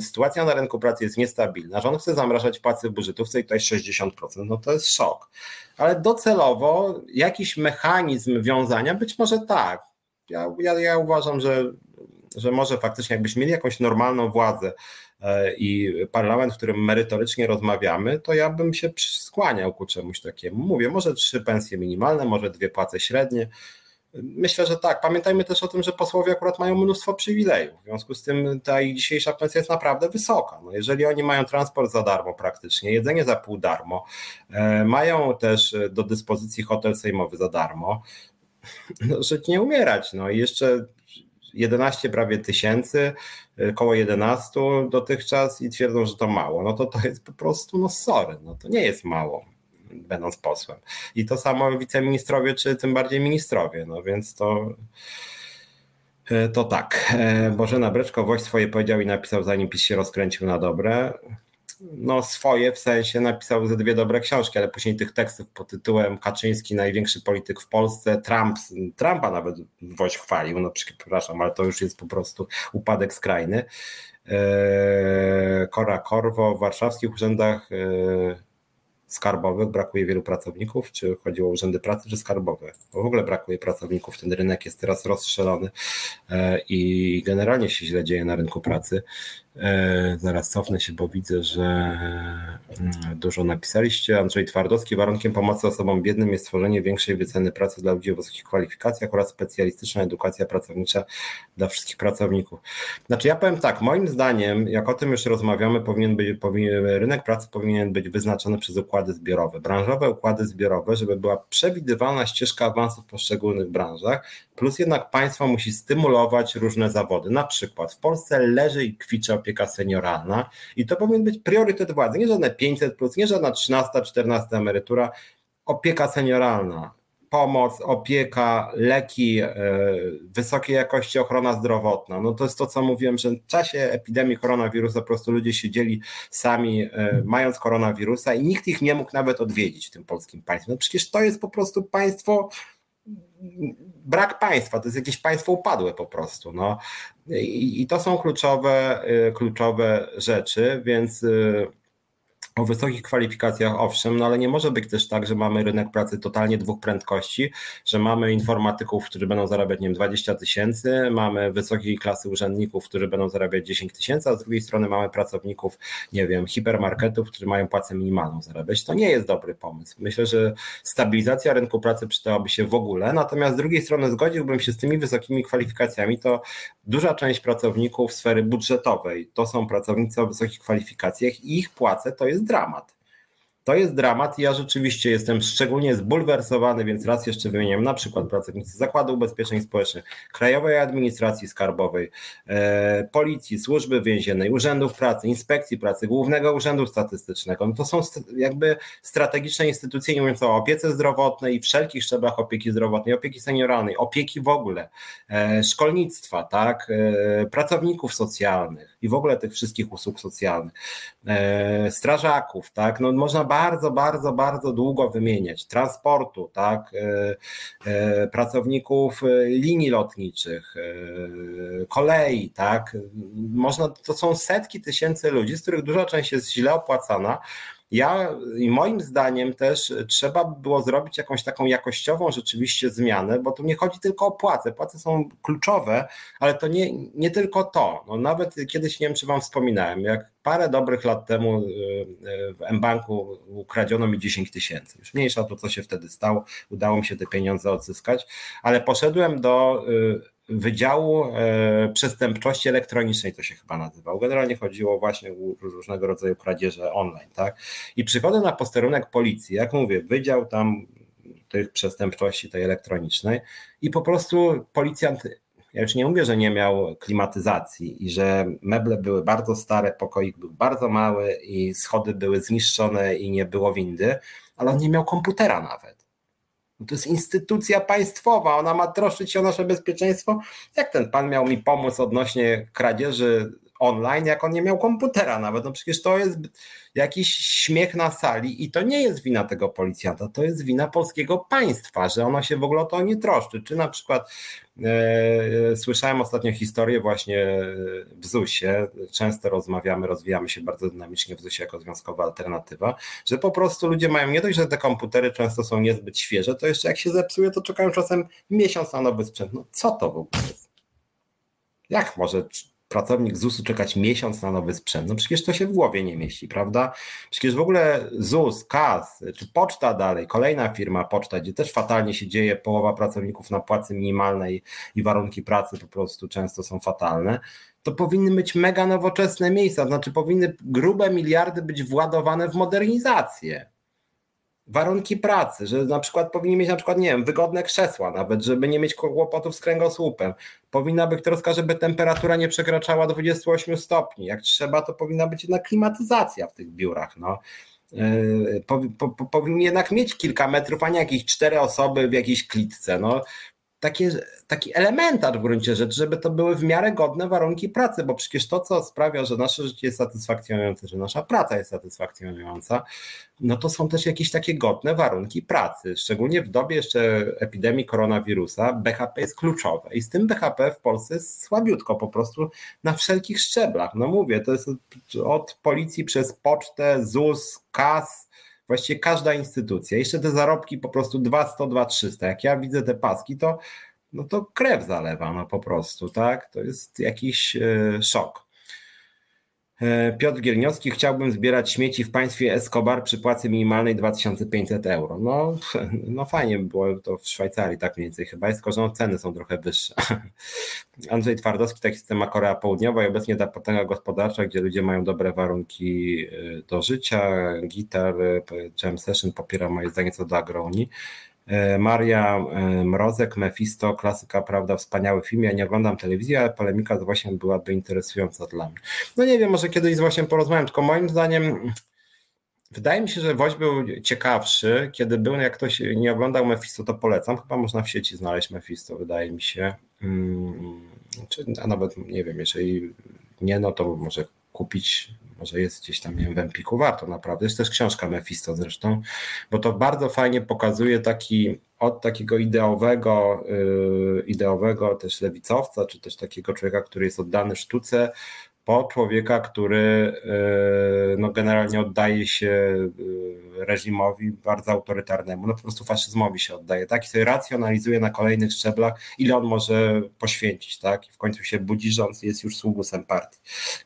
Sytuacja na rynku pracy jest niestabilna. Rząd chce zamrażać płacy w budżetówce i tutaj 60%. No to jest szok. Ale docelowo jakiś mechanizm wiązania, być może tak, ja, ja, ja uważam, że, że może faktycznie jakbyśmy mieli jakąś normalną władzę e, i parlament, w którym merytorycznie rozmawiamy, to ja bym się skłaniał ku czemuś takiemu. Mówię, może trzy pensje minimalne, może dwie płace średnie. Myślę, że tak. Pamiętajmy też o tym, że posłowie akurat mają mnóstwo przywilejów. W związku z tym ta ich dzisiejsza pensja jest naprawdę wysoka. No jeżeli oni mają transport za darmo praktycznie, jedzenie za pół darmo, e, mają też do dyspozycji hotel sejmowy za darmo, no, żyć nie umierać. No i jeszcze 11 prawie tysięcy, około 11 dotychczas i twierdzą, że to mało. No to to jest po prostu, no sorry, no to nie jest mało będąc posłem. I to samo wiceministrowie, czy tym bardziej ministrowie, no więc to to tak. Bożena Breczko Woś swoje powiedział i napisał, zanim PiS się rozkręcił na dobre no swoje, w sensie napisał ze dwie dobre książki, ale później tych tekstów pod tytułem Kaczyński, największy polityk w Polsce, Trump, Trumpa nawet Woś chwalił, no przepraszam, ale to już jest po prostu upadek skrajny. Kora eee, Korwo w warszawskich urzędach eee, skarbowych brakuje wielu pracowników, czy chodzi o urzędy pracy, czy skarbowe? Bo w ogóle brakuje pracowników, ten rynek jest teraz rozstrzelony eee, i generalnie się źle dzieje na rynku pracy. E, zaraz cofnę się, bo widzę, że mm, dużo napisaliście. Andrzej Twardowski. Warunkiem pomocy osobom biednym jest stworzenie większej wyceny pracy dla ludzi o wysokich kwalifikacjach oraz specjalistyczna edukacja pracownicza dla wszystkich pracowników. Znaczy, ja powiem tak, moim zdaniem, jak o tym już rozmawiamy, powinien być, powinien, rynek pracy powinien być wyznaczony przez układy zbiorowe, branżowe układy zbiorowe, żeby była przewidywalna ścieżka awansu w poszczególnych branżach, plus jednak państwo musi stymulować różne zawody. Na przykład w Polsce leży i kwicze opieka senioralna i to powinien być priorytet władzy, nie żadne 500 plus, nie żadna 13, 14 emerytura, opieka senioralna, pomoc, opieka, leki, e, wysokiej jakości ochrona zdrowotna. No to jest to, co mówiłem, że w czasie epidemii koronawirusa po prostu ludzie siedzieli sami, e, mając koronawirusa i nikt ich nie mógł nawet odwiedzić w tym polskim państwie. No przecież to jest po prostu państwo brak państwa, to jest jakieś państwo upadłe po prostu. No. I, i to są kluczowe, y, kluczowe rzeczy, więc y, o wysokich kwalifikacjach, owszem, no ale nie może być też tak, że mamy rynek pracy totalnie dwóch prędkości, że mamy informatyków, którzy będą zarabiać, nie wiem, 20 tysięcy, mamy wysokiej klasy urzędników, którzy będą zarabiać 10 tysięcy, a z drugiej strony mamy pracowników, nie wiem, hipermarketów, którzy mają płacę minimalną zarabiać. To nie jest dobry pomysł. Myślę, że stabilizacja rynku pracy przydałaby się w ogóle, natomiast z drugiej strony zgodziłbym się z tymi wysokimi kwalifikacjami, to duża część pracowników sfery budżetowej to są pracownicy o wysokich kwalifikacjach i ich płace to jest dramat. To jest dramat ja rzeczywiście jestem szczególnie zbulwersowany, więc raz jeszcze wymieniam na przykład pracownicy Zakładu Ubezpieczeń Społecznych, Krajowej Administracji Skarbowej, e, Policji, Służby Więziennej, Urzędów Pracy, Inspekcji Pracy, Głównego Urzędu Statystycznego. No to są jakby strategiczne instytucje, nie mówiąc o opiece zdrowotnej i wszelkich szczeblach opieki zdrowotnej, opieki senioralnej, opieki w ogóle, e, szkolnictwa, tak, e, pracowników socjalnych i w ogóle tych wszystkich usług socjalnych, e, strażaków, tak, no można bardzo, bardzo, bardzo długo wymieniać, transportu, tak, e, e, pracowników linii lotniczych, kolei, tak, można, to są setki tysięcy ludzi, z których duża część jest źle opłacana, ja moim zdaniem też trzeba by było zrobić jakąś taką jakościową rzeczywiście zmianę, bo tu nie chodzi tylko o płace. Płace są kluczowe, ale to nie, nie tylko to. No nawet kiedyś nie wiem, czy wam wspominałem, jak parę dobrych lat temu y, y, w M-Banku ukradziono mi 10 tysięcy. Już mniejsza to, co się wtedy stało. Udało mi się te pieniądze odzyskać, ale poszedłem do y, Wydziału e, Przestępczości Elektronicznej, to się chyba nazywał. Generalnie chodziło właśnie o różnego rodzaju kradzieże online, tak? I przychodzę na posterunek policji, jak mówię, wydział tam tych przestępczości tej elektronicznej i po prostu policjant ja już nie mówię, że nie miał klimatyzacji i że meble były bardzo stare, pokoik był bardzo mały i schody były zniszczone i nie było windy, ale on nie miał komputera nawet. No to jest instytucja państwowa, ona ma troszczyć się o nasze bezpieczeństwo. Jak ten pan miał mi pomóc odnośnie kradzieży online, jak on nie miał komputera nawet? No przecież to jest jakiś śmiech na sali i to nie jest wina tego policjanta, to jest wina polskiego państwa, że ono się w ogóle o to nie troszczy. Czy na przykład słyszałem ostatnio historię właśnie w ZUS-ie, często rozmawiamy, rozwijamy się bardzo dynamicznie w ZUS-ie jako związkowa alternatywa, że po prostu ludzie mają nie dość, że te komputery często są niezbyt świeże, to jeszcze jak się zepsuje, to czekają czasem miesiąc na nowy sprzęt. No co to w ogóle jest? Jak może pracownik ZUS-u czekać miesiąc na nowy sprzęt? No przecież to się w głowie nie mieści, prawda? Przecież w ogóle ZUS, KAS, czy poczta dalej, kolejna firma poczta, gdzie też fatalnie się dzieje, połowa pracowników na płacy minimalnej i warunki pracy po prostu często są fatalne, to powinny być mega nowoczesne miejsca, znaczy powinny grube miliardy być władowane w modernizację warunki pracy, że na przykład powinni mieć na przykład, nie wiem, wygodne krzesła nawet, żeby nie mieć kłopotów z kręgosłupem. Powinna być troska, żeby temperatura nie przekraczała 28 stopni. Jak trzeba, to powinna być jednak klimatyzacja w tych biurach. No. Yy, po, po, powinni jednak mieć kilka metrów, a nie jakieś cztery osoby w jakiejś klitce. No takie, taki elementarz w gruncie rzeczy, żeby to były w miarę godne warunki pracy, bo przecież to, co sprawia, że nasze życie jest satysfakcjonujące, że nasza praca jest satysfakcjonująca, no to są też jakieś takie godne warunki pracy. Szczególnie w dobie jeszcze epidemii koronawirusa BHP jest kluczowe i z tym BHP w Polsce jest słabiutko po prostu na wszelkich szczeblach. No mówię, to jest od policji przez pocztę, ZUS, KAS, właściwie każda instytucja. Jeszcze te zarobki po prostu 200, 2, 300. Jak ja widzę te paski, to, no to krew zalewa no po prostu, tak? To jest jakiś e, szok. E, Piotr Gielniowski, chciałbym zbierać śmieci w państwie Escobar przy płacy minimalnej 2500 euro. No, no fajnie by było to w Szwajcarii, tak mniej więcej chyba jest, tylko że no, ceny są trochę wyższe. Andrzej Twardowski, taki system ma Korea Południowa i obecnie ta potęga gospodarcza, gdzie ludzie mają dobre warunki e, do życia. Gitar, e, Jam Session popiera moje zdanie co do Agroni. E, Maria e, Mrozek, Mephisto, klasyka, prawda, wspaniały film. Ja nie oglądam telewizji, ale polemika z właśnie byłaby interesująca dla mnie. No nie wiem, może kiedyś z właśnie porozmawiam, tylko moim zdaniem wydaje mi się, że Woź był ciekawszy, kiedy był, jak ktoś nie oglądał Mephisto, to polecam. Chyba można w sieci znaleźć Mephisto, wydaje mi się. Hmm, czy, a nawet nie wiem, jeżeli nie, no to może kupić może jest gdzieś tam, nie wiem, w Empiku, warto naprawdę. Jest też książka Mephisto zresztą, bo to bardzo fajnie pokazuje taki od takiego ideowego, yy, ideowego też lewicowca, czy też takiego człowieka, który jest oddany sztuce, po człowieka, który e, no, generalnie oddaje się e, reżimowi bardzo autorytarnemu, no po prostu faszyzmowi się oddaje, tak? I sobie racjonalizuje na kolejnych szczeblach, ile on może poświęcić, tak? I w końcu się budzi, że on jest już sługusem partii.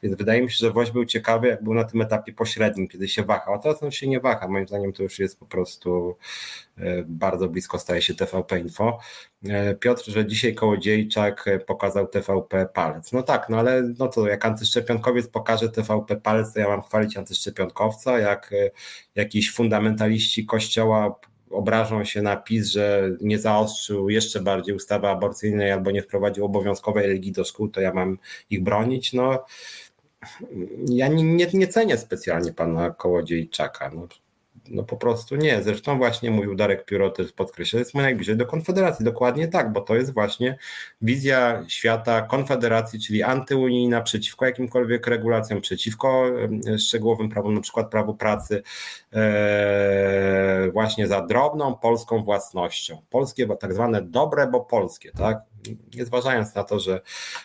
Więc wydaje mi się, że Woś był ciekawy, jak był na tym etapie pośrednim, kiedy się wahał, a teraz on się nie waha. Moim zdaniem to już jest po prostu e, bardzo blisko staje się TVP Info. E, Piotr, że dzisiaj Kołodziejczak e, pokazał TVP palec. No tak, no ale no to jak antyszczepionkowiec pokaże TVP palec, to ja mam chwalić antyszczepionkowca, jak e, jakiś fundamentaliści kościoła obrażą się na PiS, że nie zaostrzył jeszcze bardziej ustawy aborcyjnej albo nie wprowadził obowiązkowej religii do szkół, to ja mam ich bronić. No, ja nie, nie, nie cenię specjalnie pana Kołodziejczaka. No, no po prostu nie. Zresztą właśnie mówił Darek Pióro też podkreśla, jest mu najbliżej do Konfederacji. Dokładnie tak, bo to jest właśnie wizja świata Konfederacji, czyli antyunijna, przeciwko jakimkolwiek regulacjom, przeciwko szczegółowym prawom, na przykład prawu pracy, e, właśnie za drobną polską własnością. Polskie, bo tak zwane dobre, bo polskie, tak? Nie zważając na to, że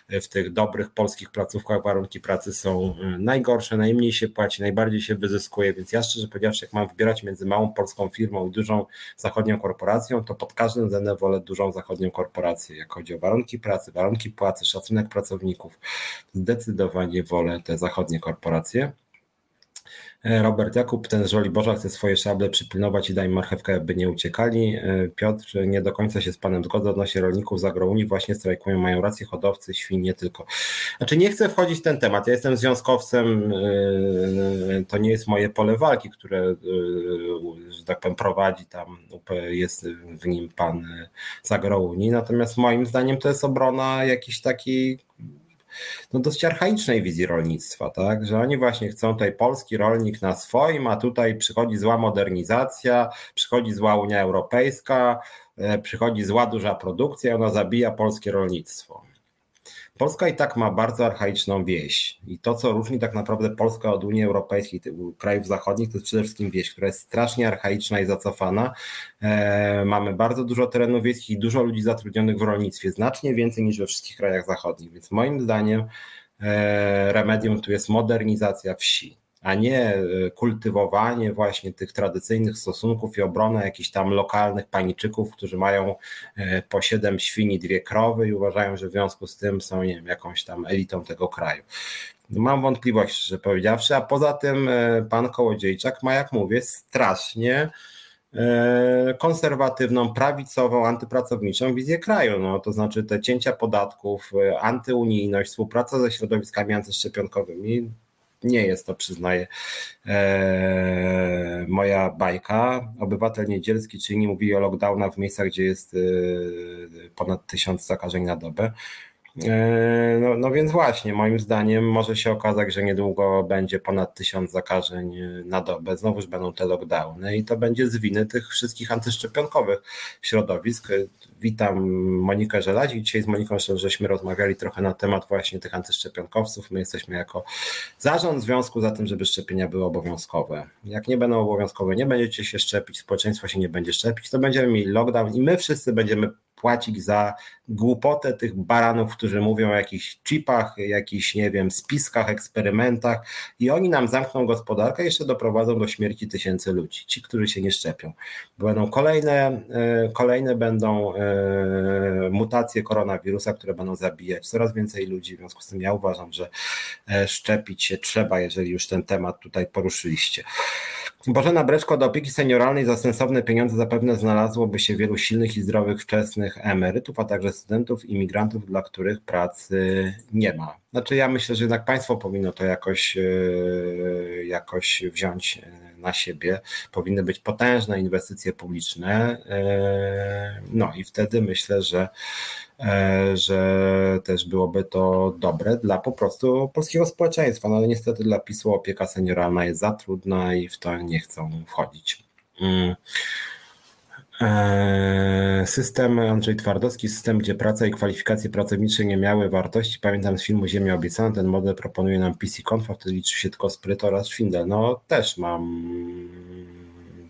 w tych dobrych polskich placówkach warunki pracy są e, najgorsze, najmniej się płaci, najbardziej się wyzyskuje, więc ja szczerze powiedziawszy, jak mam wybierać między małą polską firmą i dużą zachodnią korporacją, to pod każdym względem wolę dużą zachodnią korporację, jak chodzi o warunki pracy, warunki płacy, szacunek pracowników. Zdecydowanie wolę te zachodnie korporacje. E, Robert Jakub, ten Żoliborza chce swoje szable przypilnować i daj marchewkę, by nie uciekali. E, Piotr, nie do końca się z panem zgodzę odnośnie rolników z właśnie strajkują, mają rację hodowcy, świn, nie tylko. Znaczy nie chcę wchodzić w ten temat, ja jestem związkowcem, e, to nie jest moje pole walki, które, że tak powiem, prowadzi tam, jest w nim pan z natomiast moim zdaniem to jest obrona jakiś taki no dość archaicznej wizji rolnictwa, tak? Że oni właśnie chcą tutaj polski rolnik na swoim, a tutaj przychodzi zła modernizacja, przychodzi zła Unia Europejska, e, przychodzi zła duża produkcja, ona zabija polskie rolnictwo. Polska i tak ma bardzo archaiczną wieś. I to, co różni tak naprawdę Polskę od Unii Europejskiej, krajów zachodnich, to jest przede wszystkim wieś, która jest strasznie archaiczna i zacofana. E, mamy bardzo dużo terenów wiejskich i dużo ludzi zatrudnionych w rolnictwie, znacznie więcej niż we wszystkich krajach zachodnich, więc moim zdaniem e, remedium tu jest modernizacja wsi a nie e, kultywowanie właśnie tych tradycyjnych stosunków i obrona jakichś tam lokalnych paniczyków, którzy mają e, po siedem świni, dwie krowy i uważają, że w związku z tym są nie wiem, jakąś tam elitą tego kraju. Mam wątpliwości, że powiedziawszy, a poza tym e, pan Kołodziejczak ma, jak mówię, strasznie konserwatywną, prawicową, antypracowniczą wizję kraju. No, to znaczy te cięcia podatków, antyunijność, współpraca ze środowiskami antyszczepionkowymi nie jest to, przyznaję, e, moja bajka. Obywatel Niedzielski, czyli nie mówi o lockdownach w miejscach, gdzie jest e, ponad tysiąc zakażeń na dobę. E, no, no więc właśnie, moim zdaniem może się okazać, że niedługo będzie ponad tysiąc zakażeń na dobę, znowuż będą te lockdowny i to będzie z winy tych wszystkich antyszczepionkowych środowisk. Witam Monikę Żelazik. Dzisiaj z Moniką żeśmy rozmawiali trochę na temat właśnie tych antyszczepionkowców. My jesteśmy jako zarząd związku za tym, żeby szczepienia były obowiązkowe. Jak nie będą obowiązkowe, nie będziecie się szczepić, społeczeństwo się nie będzie szczepić, to będziemy mieli lockdown i my wszyscy będziemy płacić za głupotę tych baranów, którzy mówią o jakichś chipach, jakichś, nie wiem, spiskach, eksperymentach i oni nam zamkną gospodarkę i jeszcze doprowadzą do śmierci tysięcy ludzi, ci, którzy się nie szczepią. Będą kolejne, e, kolejne będą e, mutacje koronawirusa, które będą zabijać coraz więcej ludzi, w związku z tym ja uważam, że e, szczepić się trzeba, jeżeli już ten temat tutaj poruszyliście. Bożena Breczko do opieki senioralnej za sensowne pieniądze zapewne znalazłoby się wielu silnych i zdrowych wczesnych emerytów, a także studentów, imigrantów, dla których pracy nie ma. Znaczy ja myślę, że jednak państwo powinno to jakoś, e, jakoś wziąć na siebie. Powinny być potężne inwestycje publiczne. E, no i wtedy myślę, że E, że też byłoby to dobre dla po prostu polskiego społeczeństwa, no ale niestety dla PiSu opieka senioralna jest za trudna i w to nie chcą wchodzić. Mm. E, system Andrzej Twardowski, system, gdzie praca i kwalifikacje pracownicze nie miały wartości. Pamiętam z filmu Ziemia obiecana, ten model proponuje nam PC Confa, wtedy liczy się tylko spryt oraz szwindel. No też mam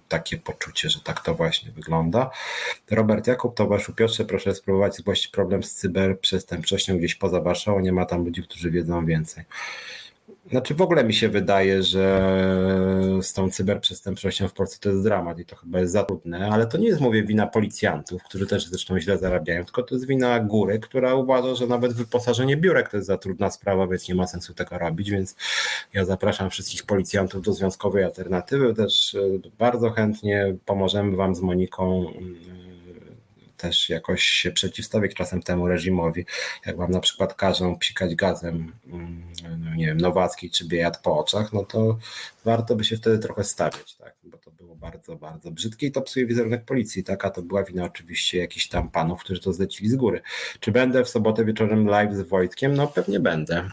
takie poczucie, że tak to właśnie wygląda. Robert Jakub, towarzyszu Piotrze, proszę spróbować zgłosić problem z cyberprzestępczością gdzieś poza Warszawą. Nie ma tam ludzi, którzy wiedzą więcej. Znaczy w ogóle mi się wydaje, że z tą cyberprzestępczością w Polsce to jest dramat i to chyba jest za trudne, ale to nie jest, mówię, wina policjantów, którzy też zresztą źle zarabiają, tylko to jest wina góry, która uważa, że nawet wyposażenie biurek to jest za trudna sprawa, więc nie ma sensu tego robić, więc ja zapraszam wszystkich policjantów do związkowej alternatywy, też e, bardzo chętnie pomożemy Wam z Moniką też jakoś się przeciwstawić czasem temu reżimowi. Jak wam na przykład każą psikać gazem, mm, no nie wiem, Nowacki czy Biejat po oczach, no to warto by się wtedy trochę stawiać, tak? bo to było bardzo, bardzo brzydkie i to psuje wizerunek policji, tak? a to była wina oczywiście jakichś tam panów, którzy to zlecili z góry. Czy będę w sobotę wieczorem live z Wojtkiem? No pewnie będę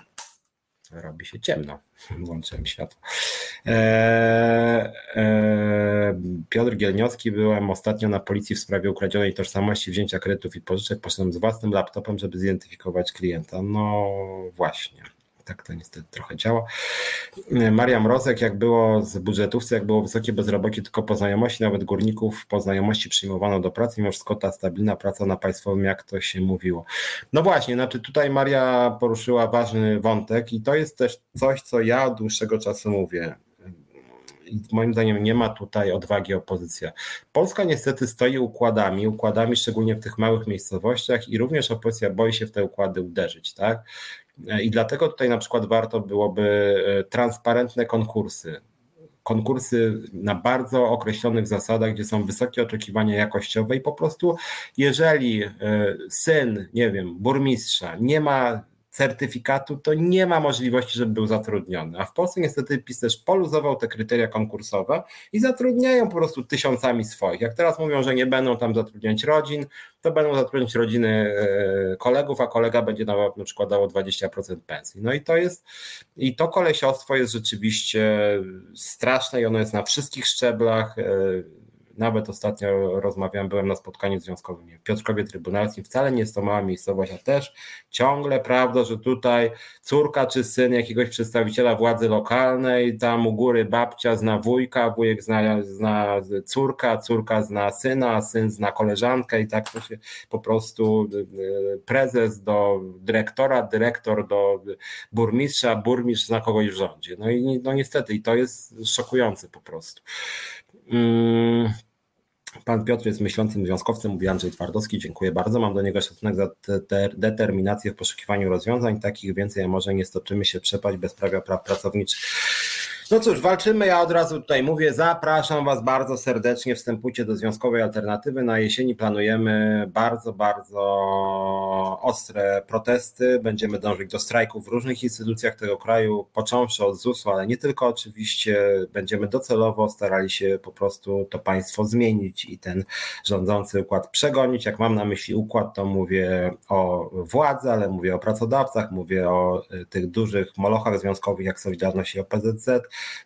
robi się ciemno. Włączyłem światło. Eee, eee, Piotr Gielniowski, byłem ostatnio na policji w sprawie ukradzionej tożsamości, wzięcia kredytów i pożyczek. Poszedłem z własnym laptopem, żeby zidentyfikować klienta. No właśnie tak to niestety trochę działa. Maria Mrozek, jak było z budżetówce, jak było wysokie bezrobocie tylko po znajomości, nawet górników po znajomości przyjmowano do pracy, mimo wszystko ta stabilna praca na państwowym, jak to się mówiło. No właśnie, znaczy tutaj Maria poruszyła ważny wątek i to jest też coś, co ja od dłuższego czasu mówię i moim zdaniem nie ma tutaj odwagi opozycja. Polska niestety stoi układami, układami szczególnie w tych małych miejscowościach i również opozycja boi się w te układy uderzyć, tak? I dlatego tutaj na przykład warto byłoby e, transparentne konkursy. Konkursy na bardzo określonych zasadach, gdzie są wysokie oczekiwania jakościowe, i po prostu, jeżeli e, syn, nie wiem, burmistrza nie ma certyfikatu, to nie ma możliwości, żeby był zatrudniony. A w Polsce niestety PiS też poluzował te kryteria konkursowe i zatrudniają po prostu tysiącami swoich. Jak teraz mówią, że nie będą tam zatrudniać rodzin, to będą zatrudniać rodziny e, kolegów, a kolega będzie na, przykład dało 20% pensji. No i to jest, i to kolesiostwo jest rzeczywiście straszne i ono jest na wszystkich szczeblach. Nawet ostatnio rozmawiałem, byłem na spotkaniu związkowym w Piotrkowie Trybunalskim, wcale nie jest to mała miejscowość, a też ciągle prawda, że tutaj córka czy syn jakiegoś przedstawiciela władzy lokalnej, tam u góry babcia zna wujka, wujek zna, zna córka, córka zna syna, syn zna koleżankę i tak to się po prostu y, prezes do dyrektora, dyrektor do burmistrza, burmistrz zna kogoś w rządzie. No i no niestety i to jest szokujące po prostu. Mm, Pan Piotr jest myślącym związkowcem, mówi Andrzej Twardowski. Dziękuję bardzo. Mam do niego szacunek za te, determinację w poszukiwaniu rozwiązań. Takich więcej, a może nie stoczymy się przepaść bezprawia praw pracowniczych. No cóż, walczymy. Ja od razu tutaj mówię, zapraszam Was bardzo serdecznie. Wstępujcie do Związkowej Alternatywy. Na jesieni planujemy bardzo, bardzo ostre protesty. Będziemy dążyć do strajków w różnych instytucjach tego kraju, począwszy od ZUS-u, ale nie tylko oczywiście. Będziemy docelowo starali się po prostu to państwo zmienić i ten rządzący układ przegonić. Jak mam na myśli układ, to mówię o władzy, ale mówię o pracodawcach, mówię o y, tych dużych molochach związkowych jak Solidarność i OPZZ,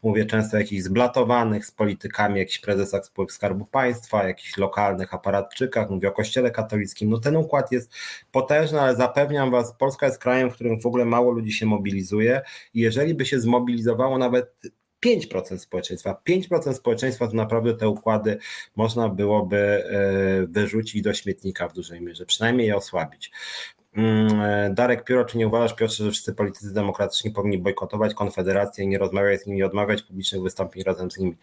Mówię często o jakichś zblatowanych z politykami, jakichś prezesach spółek Skarbu Państwa, jakichś lokalnych aparatczykach, mówię o Kościele katolickim. No ten układ jest potężny, ale zapewniam Was, Polska jest krajem, w którym w ogóle mało ludzi się mobilizuje i jeżeli by się zmobilizowało nawet 5% społeczeństwa. 5% społeczeństwa to naprawdę te układy można byłoby e, wyrzucić do śmietnika w dużej mierze, przynajmniej je osłabić. Mm, e, Darek Pióro, czy nie uważasz, Piotrze, że wszyscy politycy demokratyczni powinni bojkotować Konfederację i nie rozmawiać z nimi, odmawiać publicznych wystąpień razem z nimi?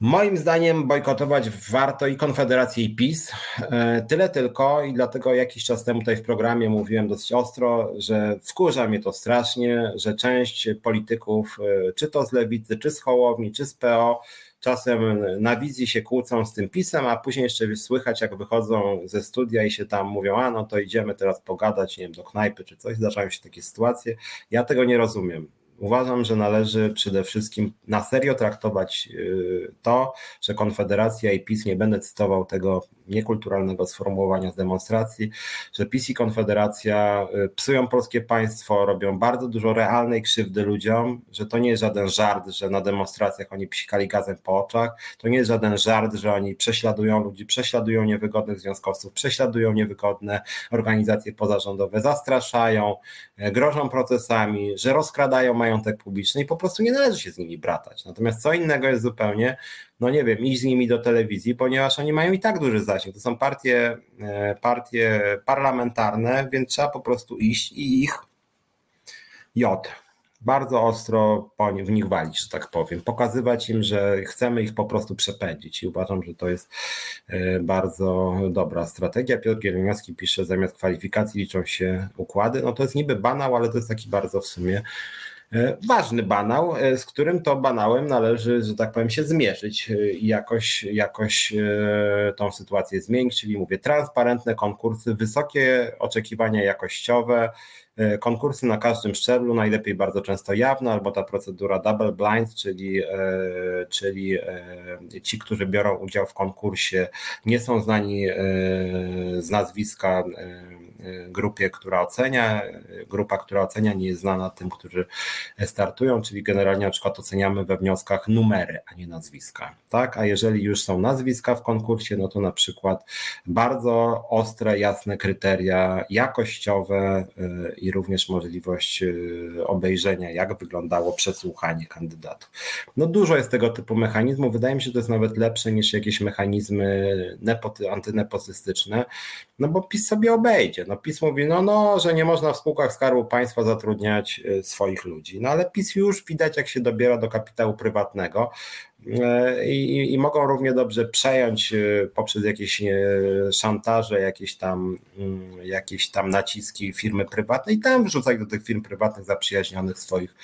Moim zdaniem bojkotować warto i Konfederację i PiS. E, tyle tylko i dlatego jakiś czas temu tutaj w programie mówiłem dosyć ostro, że wkurza mnie to strasznie, że część polityków, e, czy to z Lewicy, czy z Hołowni, czy z PO, czasem na wizji się kłócą z tym pisem, a później jeszcze słychać, jak wychodzą ze studia i się tam mówią, a no to idziemy teraz pogadać, nie wiem, do knajpy czy coś, zdarzają się takie sytuacje. Ja tego nie rozumiem. Uważam, że należy przede wszystkim na serio traktować y, to, że Konfederacja i PiS, nie będę cytował tego niekulturalnego sformułowania z demonstracji, że PiS i Konfederacja y, psują polskie państwo, robią bardzo dużo realnej krzywdy ludziom, że to nie jest żaden żart, że na demonstracjach oni psikali gazem po oczach, to nie jest żaden żart, że oni prześladują ludzi, prześladują niewygodnych związkowców, prześladują niewygodne organizacje pozarządowe, zastraszają, y, grożą procesami, że rozkradają majątek publiczny i po prostu nie należy się z nimi bratać. Natomiast co innego jest zupełnie, no nie wiem, iść z nimi do telewizji, ponieważ oni mają i tak duży zasięg. To są partie, e, partie parlamentarne, więc trzeba po prostu iść i ich J bardzo ostro w nich walić, że tak powiem. Pokazywać im, że chcemy ich po prostu przepędzić i uważam, że to jest e, bardzo dobra strategia. Piotr Gieleniowski pisze, zamiast kwalifikacji liczą się układy. No to jest niby banał, ale to jest taki bardzo w sumie ważny banał, e, z którym to banałem należy, że tak powiem, się zmierzyć e, i jakoś, jakoś tą sytuację zmienić, czyli mówię, transparentne konkursy, wysokie oczekiwania jakościowe, konkursy na każdym szczeblu, najlepiej bardzo często jawne, albo ta procedura double blind, czyli, czyli ci, którzy biorą udział w konkursie, nie są znani z nazwiska grupie, która ocenia. Grupa, która ocenia, nie jest znana tym, którzy startują, czyli generalnie na przykład oceniamy we wnioskach numery, a nie nazwiska. Tak? A jeżeli już są nazwiska w konkursie, no to na przykład bardzo ostre, jasne kryteria jakościowe y, i również możliwość y, obejrzenia, jak wyglądało przesłuchanie kandydatów. No dużo jest tego typu mechanizmów. Wydaje mi się, że to jest nawet lepsze niż jakieś mechanizmy antynepotystyczne, no bo PiS sobie obejdzie. No PiS mówi, no, no, że nie można w spółkach Skarbu Państwa zatrudniać y, swoich ludzi. No ale PiS już widać, jak się dobiera do kapitału prywatnego. E, i, i mogą równie dobrze przejąć e, poprzez jakieś e, szantaże, jakieś tam, mm, jakieś tam naciski firmy prywatne i tam wrzucać do tych firm prywatnych zaprzyjaźnionych swoich,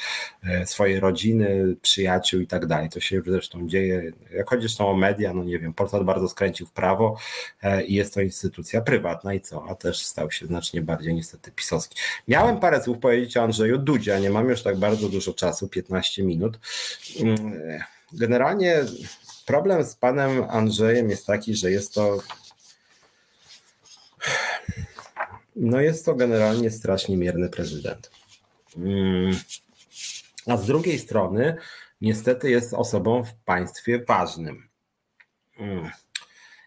swojej rodziny, przyjaciół i tak dalej. To się już zresztą dzieje. Jak chodzi zresztą o media, no nie wiem, Polsat bardzo skręcił w prawo i jest to instytucja prywatna i co? A też stał się znacznie bardziej niestety pisowski. Miałem parę słów powiedzieć o Andrzeju Dudzie, nie mam już tak bardzo dużo czasu, 15 minut. Generalnie problem z panem Andrzejem jest taki, że jest to. No jest to generalnie strasznie mierny prezydent. Mm. A z drugiej strony, niestety jest osobą w państwie ważnym. Mm.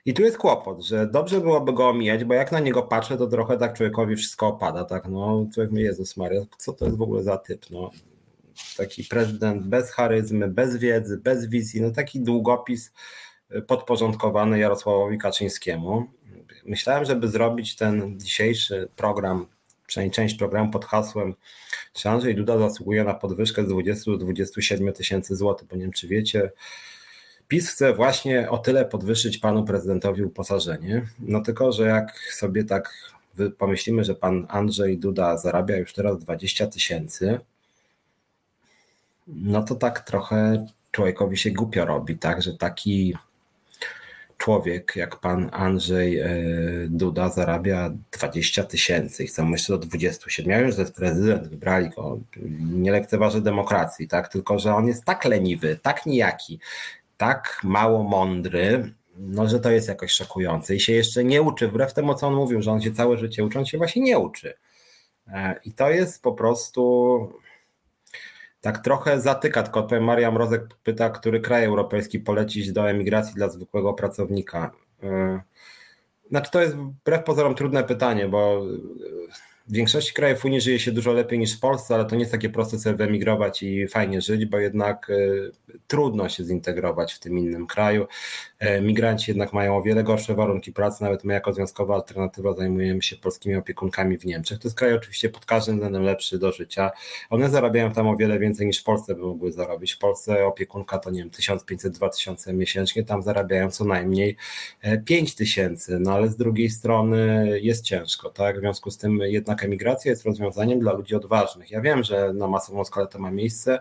I tu jest kłopot, że dobrze byłoby go omijać, bo jak na niego patrzę, to trochę tak człowiekowi wszystko opada, tak, no, człowiek mi Jezus Maria, co to jest w ogóle za typ, no, taki prezydent bez charyzmy, bez wiedzy, bez wizji, no taki długopis y, podporządkowany Jarosławowi Kaczyńskiemu. Myślałem, żeby zrobić ten dzisiejszy program, przynajmniej część programu pod hasłem czy Andrzej Duda zasługuje na podwyżkę z 20 do 27 tysięcy złotych, bo nie wiem czy wiecie, PiS chce właśnie o tyle podwyższyć panu prezydentowi uposażenie, no tylko, że jak sobie tak pomyślimy, że pan Andrzej Duda zarabia już teraz 20 tysięcy, no to tak trochę człowiekowi się głupio robi, tak, że taki człowiek jak pan Andrzej e, Duda zarabia 20 tysięcy i chcą jeszcze do 27. Ja już, jest prezydent, wybrali go, nie lekceważy demokracji, tak, tylko że on jest tak leniwy, tak nijaki, tak mało mądry, no, że to jest jakoś szokujące i się jeszcze nie uczy, wbrew temu, co on mówił, że on się całe życie uczy, on się właśnie nie uczy. E, I to jest po prostu tak trochę zatyka, tylko odpowiem, Maria Mrozek pyta, który kraj europejski polecić do emigracji dla zwykłego pracownika. E, znaczy to jest wbrew pozorom trudne pytanie, bo w większości krajów Unii żyje się dużo lepiej niż w Polsce, ale to nie jest takie proste sobie wyemigrować i fajnie żyć, bo jednak y, trudno się zintegrować w tym innym kraju. E, migranci jednak mają o wiele gorsze warunki pracy, nawet my jako związkowa alternatywa zajmujemy się polskimi opiekunkami w Niemczech. To jest kraj oczywiście pod każdym względem lepszy do życia. One zarabiają tam o wiele więcej niż w Polsce by mogły zarobić. W Polsce opiekunka to nie wiem 1500-2000 miesięcznie, tam zarabiają co najmniej 5000, e, no ale z drugiej strony jest ciężko, tak? W związku z tym jednak emigracja jest rozwiązaniem dla ludzi odważnych. Ja wiem, że na masową skalę to ma miejsce,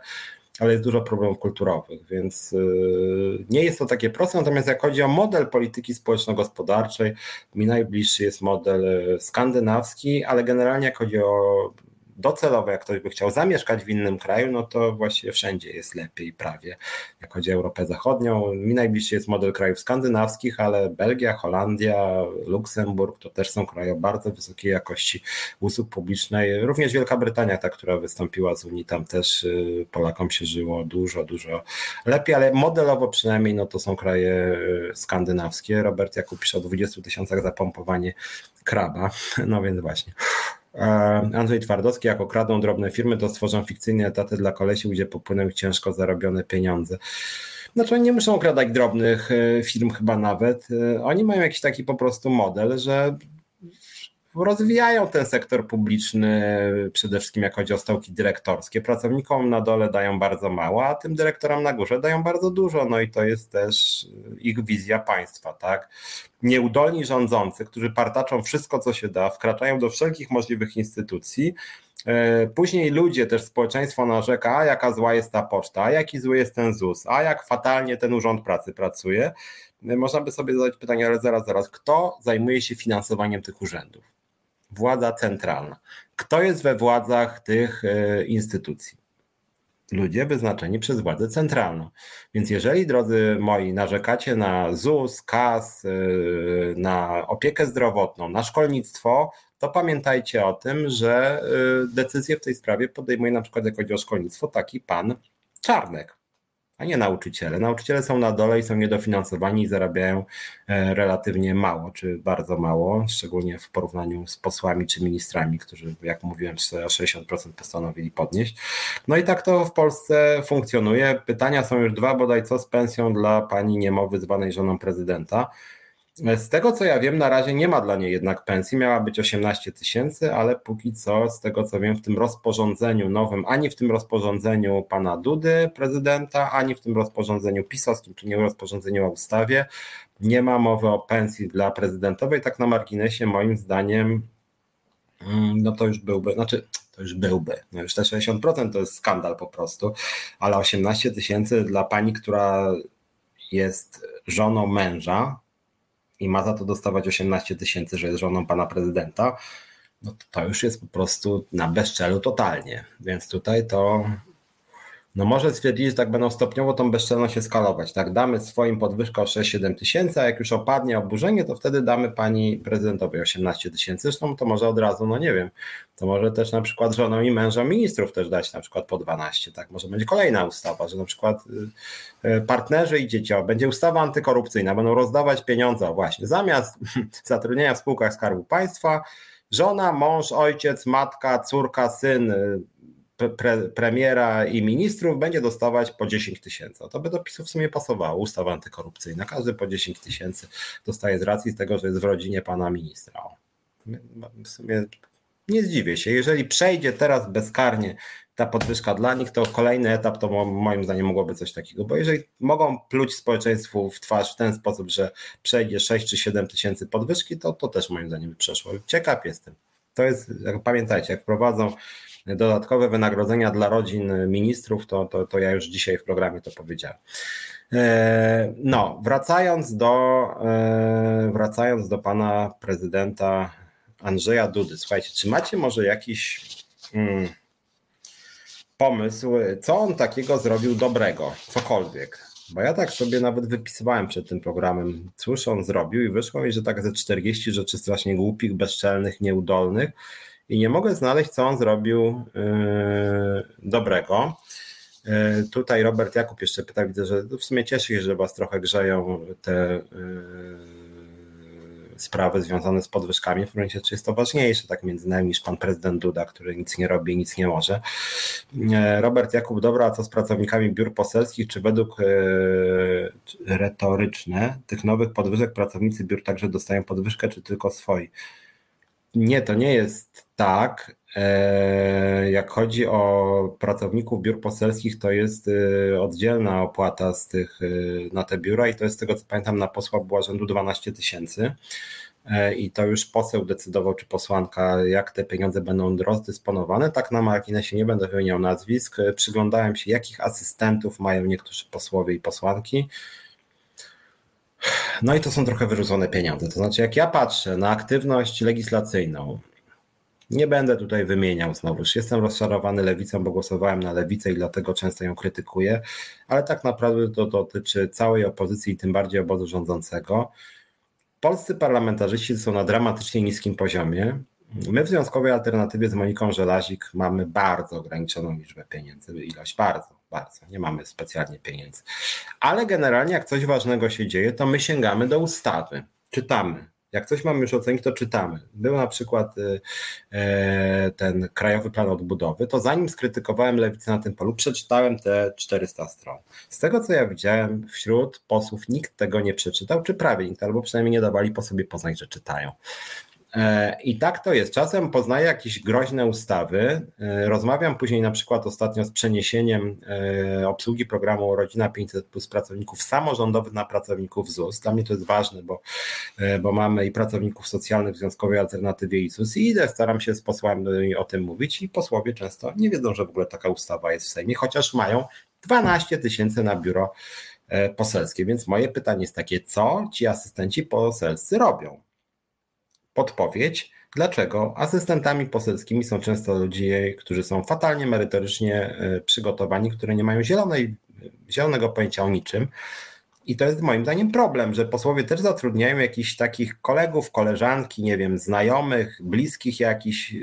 ale jest dużo problemów kulturowych, więc yy, nie jest to takie proste. Natomiast jak chodzi o model polityki społeczno-gospodarczej, mi najbliższy jest model yy, skandynawski, ale generalnie jak chodzi o docelowo, jak ktoś by chciał zamieszkać w innym kraju, no to właściwie wszędzie jest lepiej prawie. Jak chodzi o Europę Zachodnią, mi najbliższy jest model krajów skandynawskich, ale Belgia, Holandia, Luksemburg to też są kraje o bardzo wysokiej jakości usług publicznej. Również Wielka Brytania, ta, która wystąpiła z Unii, tam też y, Polakom się żyło dużo, dużo lepiej, ale modelowo przynajmniej no to są kraje y, skandynawskie. Robert Jakub pisze o 20 tysiącach za pompowanie kraba, no więc właśnie. Andrzej Twardowski, jako kradą drobne firmy, to stworzą fikcyjne etaty dla kolesi, gdzie popłyną ciężko zarobione pieniądze. Znaczy oni nie muszą okradać drobnych e, firm chyba nawet. E, oni mają jakiś taki po prostu model, że rozwijają ten sektor publiczny, przede wszystkim jak chodzi o stołki dyrektorskie. Pracownikom na dole dają bardzo mało, a tym dyrektorom na górze dają bardzo dużo. No i to jest też ich wizja państwa, tak? Nieudolni rządzący, którzy partaczą wszystko, co się da, wkraczają do wszelkich możliwych instytucji. E, później ludzie, też społeczeństwo narzeka, a jaka zła jest ta poczta, a jaki zły jest ten ZUS, a jak fatalnie ten urząd pracy pracuje. E, można by sobie zadać pytanie, ale zaraz, zaraz, kto zajmuje się finansowaniem tych urzędów? Władza centralna. Kto jest we władzach tych e, instytucji? Ludzie wyznaczeni przez władzę centralną. Więc jeżeli, drodzy moi, narzekacie na ZUS, KAS, e, na opiekę zdrowotną, na szkolnictwo, to pamiętajcie o tym, że e, decyzję w tej sprawie podejmuje na przykład, jak chodzi o szkolnictwo, taki pan Czarnek a nie nauczyciele. Nauczyciele są na dole i są niedofinansowani i zarabiają e, relatywnie mało, czy bardzo mało, szczególnie w porównaniu z posłami czy ministrami, którzy, jak mówiłem, o 60% postanowili podnieść. No i tak to w Polsce funkcjonuje. Pytania są już dwa bodaj, co z pensją dla pani niemowy zwanej żoną prezydenta. Z tego co ja wiem, na razie nie ma dla niej jednak pensji. Miała być 18 tysięcy, ale póki co, z tego co wiem, w tym rozporządzeniu nowym, ani w tym rozporządzeniu pana Dudy, prezydenta, ani w tym rozporządzeniu pisowskim, czyli nie rozporządzeniu o ustawie, nie ma mowy o pensji dla prezydentowej. Tak na marginesie, moim zdaniem, mm, no to już byłby, znaczy to już byłby. No już te 60% to jest skandal po prostu, ale 18 tysięcy dla pani, która jest żoną męża, i ma za to dostawać 18 tysięcy, że jest żoną pana prezydenta, no to, to już jest po prostu na bezczelu totalnie. Więc tutaj to no może stwierdzić, że tak będą stopniowo tą bezczelność się skalować. Tak, damy swoim podwyżkę o 6-7 tysięcy, a jak już opadnie oburzenie, to wtedy damy pani prezydentowi 18 tysięcy. Zresztą to może od razu, no nie wiem, to może też na przykład żonom i mężom ministrów też dać na przykład po 12, tak, może będzie kolejna ustawa, że na przykład y, y, partnerzy i dzieci, będzie ustawa antykorupcyjna, będą rozdawać pieniądze, właśnie, zamiast zatrudnienia w spółkach Skarbu Państwa, żona, mąż, ojciec, matka, córka, syn, y, pre, premiera i ministrów będzie dostawać po 10 tysięcy. To by do PiSu w sumie pasowało, ustawa antykorupcyjna. Każdy po 10 tysięcy dostaje z racji tego, że jest w rodzinie pana ministra. W sumie nie zdziwię się. Jeżeli przejdzie teraz bezkarnie ta podwyżka dla nich, to kolejny etap to moim zdaniem mogłoby coś takiego, bo jeżeli mogą pluć społeczeństwu w twarz w ten sposób, że przejdzie 6 czy 7 tysięcy podwyżki, to, to też moim zdaniem przeszło. Ciekaw jestem. To jest, jak pamiętajcie, jak prowadzą dodatkowe wynagrodzenia dla rodzin ministrów, to, to, to ja już dzisiaj w programie to powiedziałem. E, no, wracając do, e, wracając do pana prezydenta Andrzeja Dudy. Słuchajcie, czy macie może jakiś hmm, pomysł, co on takiego zrobił dobrego, cokolwiek? Bo ja tak sobie nawet wypisywałem przed tym programem, cóż on zrobił i wyszło mi, że tak ze 40 rzeczy strasznie głupich, bezczelnych, nieudolnych, i nie mogę znaleźć, co on zrobił yy, dobrego. Yy, tutaj Robert Jakub jeszcze pyta, widzę, że w sumie cieszy się, że Was trochę grzeją te yy, sprawy związane z podwyżkami, w gruncie rzeczy jest to ważniejsze, tak między nami niż pan prezydent Duda, który nic nie robi, nic nie może. Robert Jakub, dobra, a co z pracownikami biur poselskich, czy według retoryczne tych nowych podwyżek pracownicy biur także dostają podwyżkę, czy tylko swoi? Nie, to nie jest tak. E, jak chodzi o pracowników biur poselskich, to jest e, oddzielna opłata z tych, e, na te biura i to jest z tego co pamiętam na posła była rzędu 12 tysięcy i to już poseł decydował, czy posłanka, jak te pieniądze będą rozdysponowane. Tak na marginesie nie będę wymieniał nazwisk. Przyglądałem się, jakich asystentów mają niektórzy posłowie i posłanki. No i to są trochę wyrzucone pieniądze. To znaczy, jak ja patrzę na aktywność legislacyjną, nie będę tutaj wymieniał znowuż. Jestem rozczarowany lewicą, bo głosowałem na lewicę i dlatego często ją krytykuję, ale tak naprawdę to dotyczy całej opozycji i tym bardziej obozu rządzącego. Polscy parlamentarzyści są na dramatycznie niskim poziomie. My w Związkowej Alternatywie z Moniką Żelazik mamy bardzo ograniczoną liczbę pieniędzy, ilość bardzo, bardzo. Nie mamy specjalnie pieniędzy. Ale generalnie jak coś ważnego się dzieje, to my sięgamy do ustawy. Czytamy, jak coś mamy już ocenić, to czytamy. Był na przykład y, e, ten Krajowy Plan Odbudowy, to zanim skrytykowałem lewicę na tym polu, przeczytałem te 400 stron. Z tego co ja widziałem, wśród posłów nikt tego nie przeczytał, czy prawie nikt, albo przynajmniej nie dawali po sobie poznać, że czytają. E, I tak to jest. Czasem poznaję jakieś groźne ustawy. E, rozmawiam później na przykład ostatnio z przeniesieniem e, obsługi programu Rodzina 500 plus pracowników samorządowych na pracowników ZUS. Dla mnie to jest ważne, bo, bo mamy i pracowników socjalnych w Związkowej Alternatywie i ZUS i idę, staram się z posłami o tym mówić i posłowie często nie wiedzą, że w ogóle taka ustawa jest w Sejmie, chociaż mają 12 tysięcy na biuro poselskie. Więc moje pytanie jest takie, co ci asystenci poselscy robią? Podpowiedź, dlaczego asystentami poselskimi są często ludzie, którzy są fatalnie merytorycznie e, przygotowani, które nie mają zielonej, zielonego pojęcia o niczym. I to jest moim zdaniem problem, że posłowie też zatrudniają jakichś takich kolegów, koleżanki, nie wiem, znajomych, bliskich jakichś.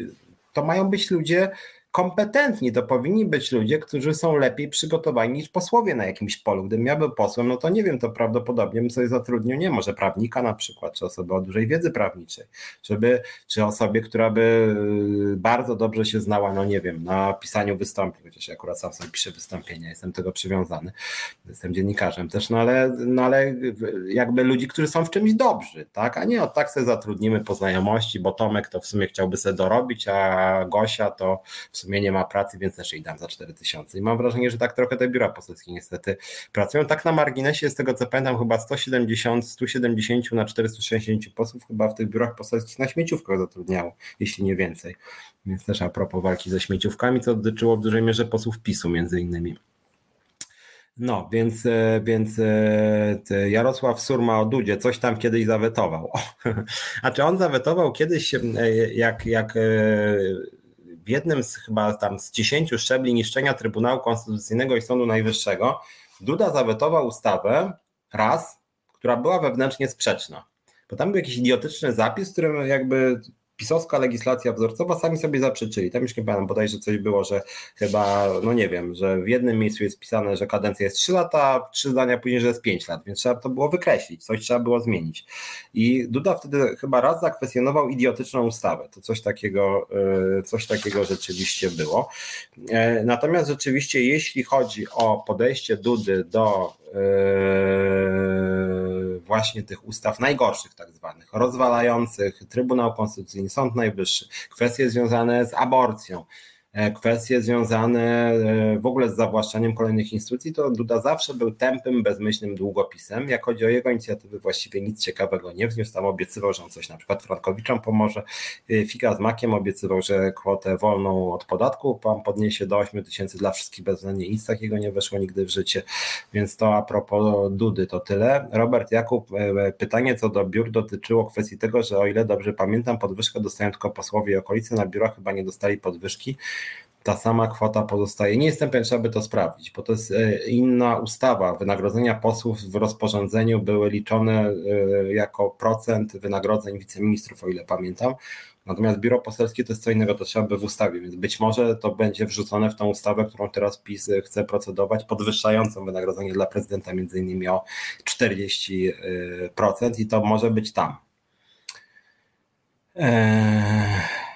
To mają być ludzie, kompetentni. To powinni być ludzie, którzy są lepiej przygotowani niż posłowie na jakimś polu. Gdybym ja był posłem, no to nie wiem, to prawdopodobnie bym sobie zatrudnił, nie może prawnika na przykład, czy osobę o dużej wiedzy prawniczej, żeby, czy osobie, która by y, bardzo dobrze się znała, no nie wiem, na pisaniu wystąpień, chociaż ja akurat sam sobie piszę wystąpienia, jestem tego przywiązany, jestem dziennikarzem też, no ale, no ale jakby ludzi, którzy są w czymś dobrzy, tak, a nie od tak sobie zatrudnimy po znajomości, bo Tomek to w sumie chciałby sobie dorobić, a Gosia to w sumie sumie nie ma pracy, więc też jej dam za 4000. I mam wrażenie, że tak trochę te biura poselskie niestety pracują. Tak na marginesie, z tego co pamiętam, chyba 170, 170 na 460 posłów chyba w tych biurach poselskich na śmieciówkach zatrudniało, jeśli nie więcej. Więc też a propos walki ze śmieciówkami, co dotyczyło w dużej mierze posłów PiSu między innymi. No, więc, e, więc e, Jarosław Surma o Dudzie coś tam kiedyś zawetował. A czy on zawetował kiedyś, e, jak, jak w jednym z chyba tam z dziesięciu szczebli niszczenia Trybunału Konstytucyjnego i Sądu Najwyższego Duda zawetował ustawę raz, która była wewnętrznie sprzeczna. Bo tam był jakiś idiotyczny zapis, którym jakby pisowska legislacja wzorcowa sami sobie zaprzeczyli. Tam już nie pamiętam, bodajże coś było, że chyba, no nie wiem, że w jednym miejscu jest pisane, że kadencja jest 3 lata, trzy zdania później, że jest 5 lat, więc trzeba to było wykreślić, coś trzeba było zmienić. I Duda wtedy chyba raz zakwestionował idiotyczną ustawę. To coś takiego, e, coś takiego rzeczywiście było. E, natomiast rzeczywiście, jeśli chodzi o podejście Dudy do Yy, właśnie tych ustaw najgorszych, tak zwanych, rozwalających Trybunał Konstytucyjny, Sąd Najwyższy, kwestie związane z aborcją, kwestie związane e, w ogóle z zawłaszczaniem kolejnych instytucji, to Duda zawsze był tępym, bezmyślnym długopisem. Jak chodzi o jego inicjatywy, właściwie nic ciekawego nie wniósł. Tam obiecywał, że on coś na przykład Frankowiczom pomoże. E, Figa z makiem obiecywał, że kwotę wolną od podatku pan podniesie do 8 tysięcy dla wszystkich bezwzględnie. Nic takiego nie weszło nigdy w życie. Więc to a propos Dudy to tyle. Robert Jakub, pytanie co do biur dotyczyło kwestii tego, że o ile dobrze pamiętam, podwyżkę dostają tylko posłowie i okolicy. Na biurach chyba nie dostali podwyżki ta sama kwota pozostaje. Nie jestem pewien, trzeba by to sprawdzić, bo to jest e, inna ustawa. Wynagrodzenia posłów w rozporządzeniu były liczone e, jako procent wynagrodzeń wiceministrów, o ile pamiętam. Natomiast biuro poselskie to jest co innego, to trzeba by w ustawie, więc być może to będzie wrzucone w tą ustawę, którą teraz PiS chce procedować, podwyższającą wynagrodzenie dla prezydenta między innymi o 40% i to może być tam. Eee,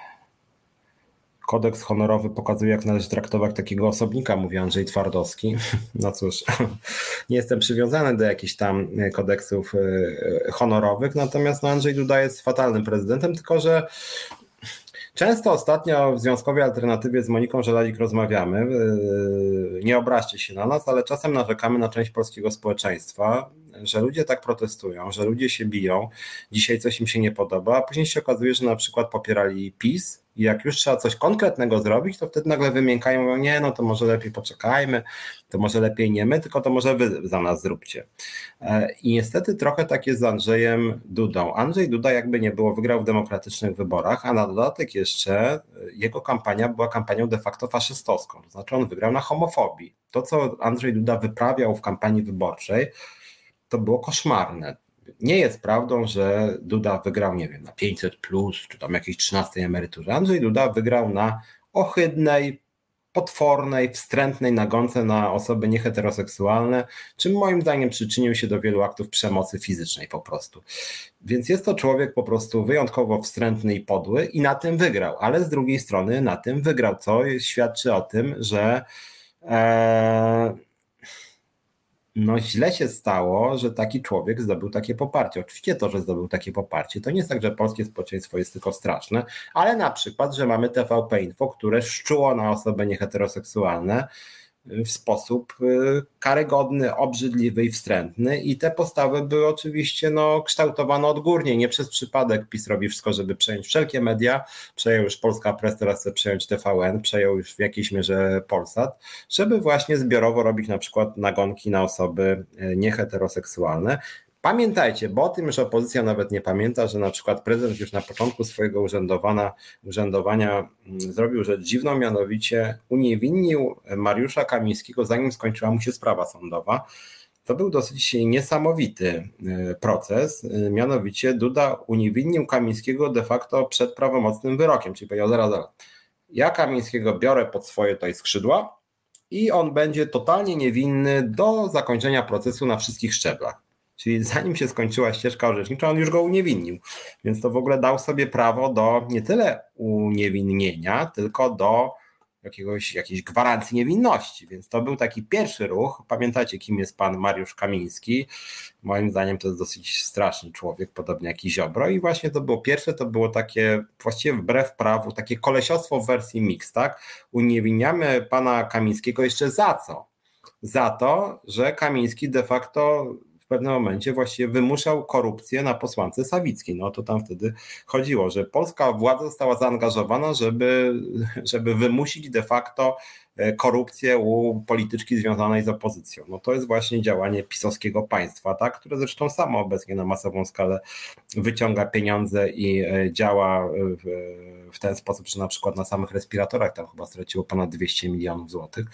kodeks honorowy pokazuje, jak należy traktować takiego osobnika, mówi Andrzej Twardowski. No cóż, nie jestem przywiązany do jakichś tam kodeksów e, honorowych, natomiast no Andrzej Duda jest fatalnym prezydentem, tylko że Często ostatnio w Związkowej Alternatywie z Moniką Żelazik rozmawiamy. Yy, nie obraźcie się na nas, ale czasem narzekamy na część polskiego społeczeństwa, że ludzie tak protestują, że ludzie się biją, dzisiaj coś im się nie podoba, a później się okazuje, że na przykład popierali PiS i jak już trzeba coś konkretnego zrobić, to wtedy nagle wymiękają, mówią, nie, no to może lepiej poczekajmy, to może lepiej nie my, tylko to może wy za nas zróbcie. E, I niestety trochę tak jest z Andrzejem Dudą. Andrzej Duda jakby nie było, wygrał w demokratycznych wyborach, a na dodatek jeszcze e, jego kampania była kampanią de facto faszystowską, to znaczy on wygrał na homofobii. To, co Andrzej Duda wyprawiał w kampanii wyborczej, to było koszmarne. Nie jest prawdą, że Duda wygrał, nie wiem, na 500 plus, czy tam jakiejś 13 emeryturze. Andrzej Duda wygrał na ohydnej, potwornej, wstrętnej nagonce na osoby nieheteroseksualne, czym moim zdaniem przyczynił się do wielu aktów przemocy fizycznej po prostu. Więc jest to człowiek po prostu wyjątkowo wstrętny i podły i na tym wygrał, ale z drugiej strony na tym wygrał, co świadczy o tym, że. Ee, no źle się stało, że taki człowiek zdobył takie poparcie. Oczywiście to, że zdobył takie poparcie, to nie jest tak, że polskie społeczeństwo jest tylko straszne, ale na przykład, że mamy TVP Info, które szczuło na osoby nieheteroseksualne, w sposób y, karygodny, obrzydliwy i wstrętny. I te postawy były oczywiście no, kształtowane odgórnie, nie przez przypadek PiS robi wszystko, żeby przejąć wszelkie media, przejął już Polska Press, teraz chce przejąć TVN, przejął już w jakiejś mierze Polsat, żeby właśnie zbiorowo robić na przykład nagonki na osoby y, nieheteroseksualne. Pamiętajcie, bo o tym, że opozycja nawet nie pamięta, że na przykład prezydent już na początku swojego urzędowania, urzędowania mm, zrobił rzecz dziwną, mianowicie uniewinnił Mariusza Kamińskiego, zanim skończyła mu się sprawa sądowa. To był dosyć niesamowity y, proces, y, mianowicie Duda uniewinnił Kamińskiego de facto przed prawomocnym wyrokiem, czyli powiedział zaraz, zaraz, ja Kamińskiego biorę pod swoje tutaj skrzydła i on będzie totalnie niewinny do zakończenia procesu na wszystkich szczeblach. Czyli zanim się skończyła ścieżka orzecznicza, on już go uniewinnił. Więc to w ogóle dał sobie prawo do nie tyle uniewinnienia, tylko do jakiegoś, jakiejś gwarancji niewinności. Więc to był taki pierwszy ruch. Pamiętacie, kim jest pan Mariusz Kamiński? Moim zdaniem to jest dosyć straszny człowiek, podobnie jak i Ziobro. I właśnie to było pierwsze, to było takie właściwie wbrew prawu, takie kolesiostwo w wersji mix, tak? Uniewinniamy pana Kamińskiego jeszcze za co? Za to, że Kamiński de facto pewnym momencie właściwie wymuszał korupcję na posłance Sawickiej. No to tam wtedy chodziło, że polska władza została zaangażowana, żeby, żeby wymusić de facto korupcję u polityczki związanej z opozycją. No to jest właśnie działanie pisowskiego państwa, tak, które zresztą samo obecnie na masową skalę wyciąga pieniądze i e, działa w, w ten sposób, że na przykład na samych respiratorach tam chyba straciło ponad 200 milionów złotych.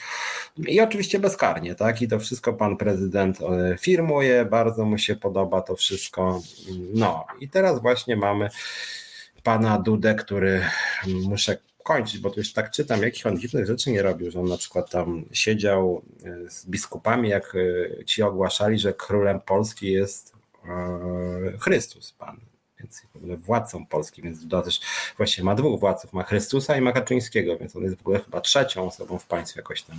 I oczywiście bezkarnie, tak, i to wszystko pan prezydent e, firmuje, bardzo mu się podoba to wszystko. No i teraz właśnie mamy pana Dudę, który muszę kończyć, bo tu już tak czytam, jakich on dziwnych rzeczy nie robił, że on na przykład tam siedział e, z biskupami, jak e, ci ogłaszali, że królem Polski jest e, Chrystus Pan. Więc w ogóle władcą Polski, więc też właśnie ma dwóch władców, ma Chrystusa i ma Kaczyńskiego, więc on jest w ogóle chyba trzecią osobą w państwie jakoś tam,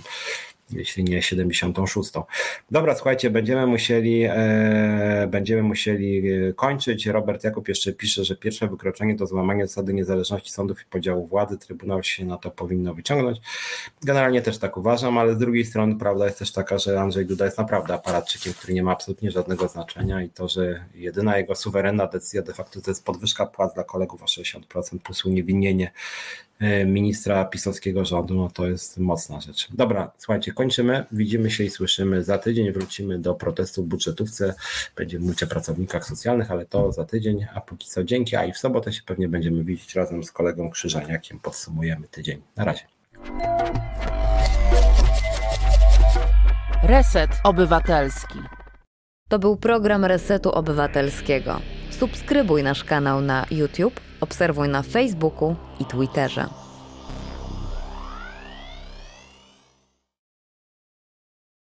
jeśli nie 76. Dobra, słuchajcie, będziemy musieli e, będziemy musieli e, kończyć. Robert Jakub jeszcze pisze, że pierwsze wykroczenie to złamanie zasady niezależności sądów i podziału władzy. Trybunał się na to powinno wyciągnąć. Generalnie też tak uważam, ale z drugiej strony prawda jest też taka, że Andrzej Duda jest naprawdę aparatczykiem, który nie ma absolutnie żadnego znaczenia i to, że jedyna jego suwerenna decyzja de facto to, jest podwyżka płac dla kolegów o 60% plus uniewinnienie ministra pisowskiego rządu, no to jest mocna rzecz. Dobra, słuchajcie, kończymy. Widzimy się i słyszymy za tydzień. Wrócimy do protestów w budżetówce. Będziemy mówić o pracownikach socjalnych, ale to za tydzień. A póki co dzięki, a i w sobotę się pewnie będziemy widzieć razem z kolegą Krzyżaniakiem. Podsumujemy tydzień. Na razie. Reset Obywatelski. To był program Resetu Obywatelskiego. Subskrybuj nasz kanał na YouTube, obserwuj na Facebooku i Twitterze.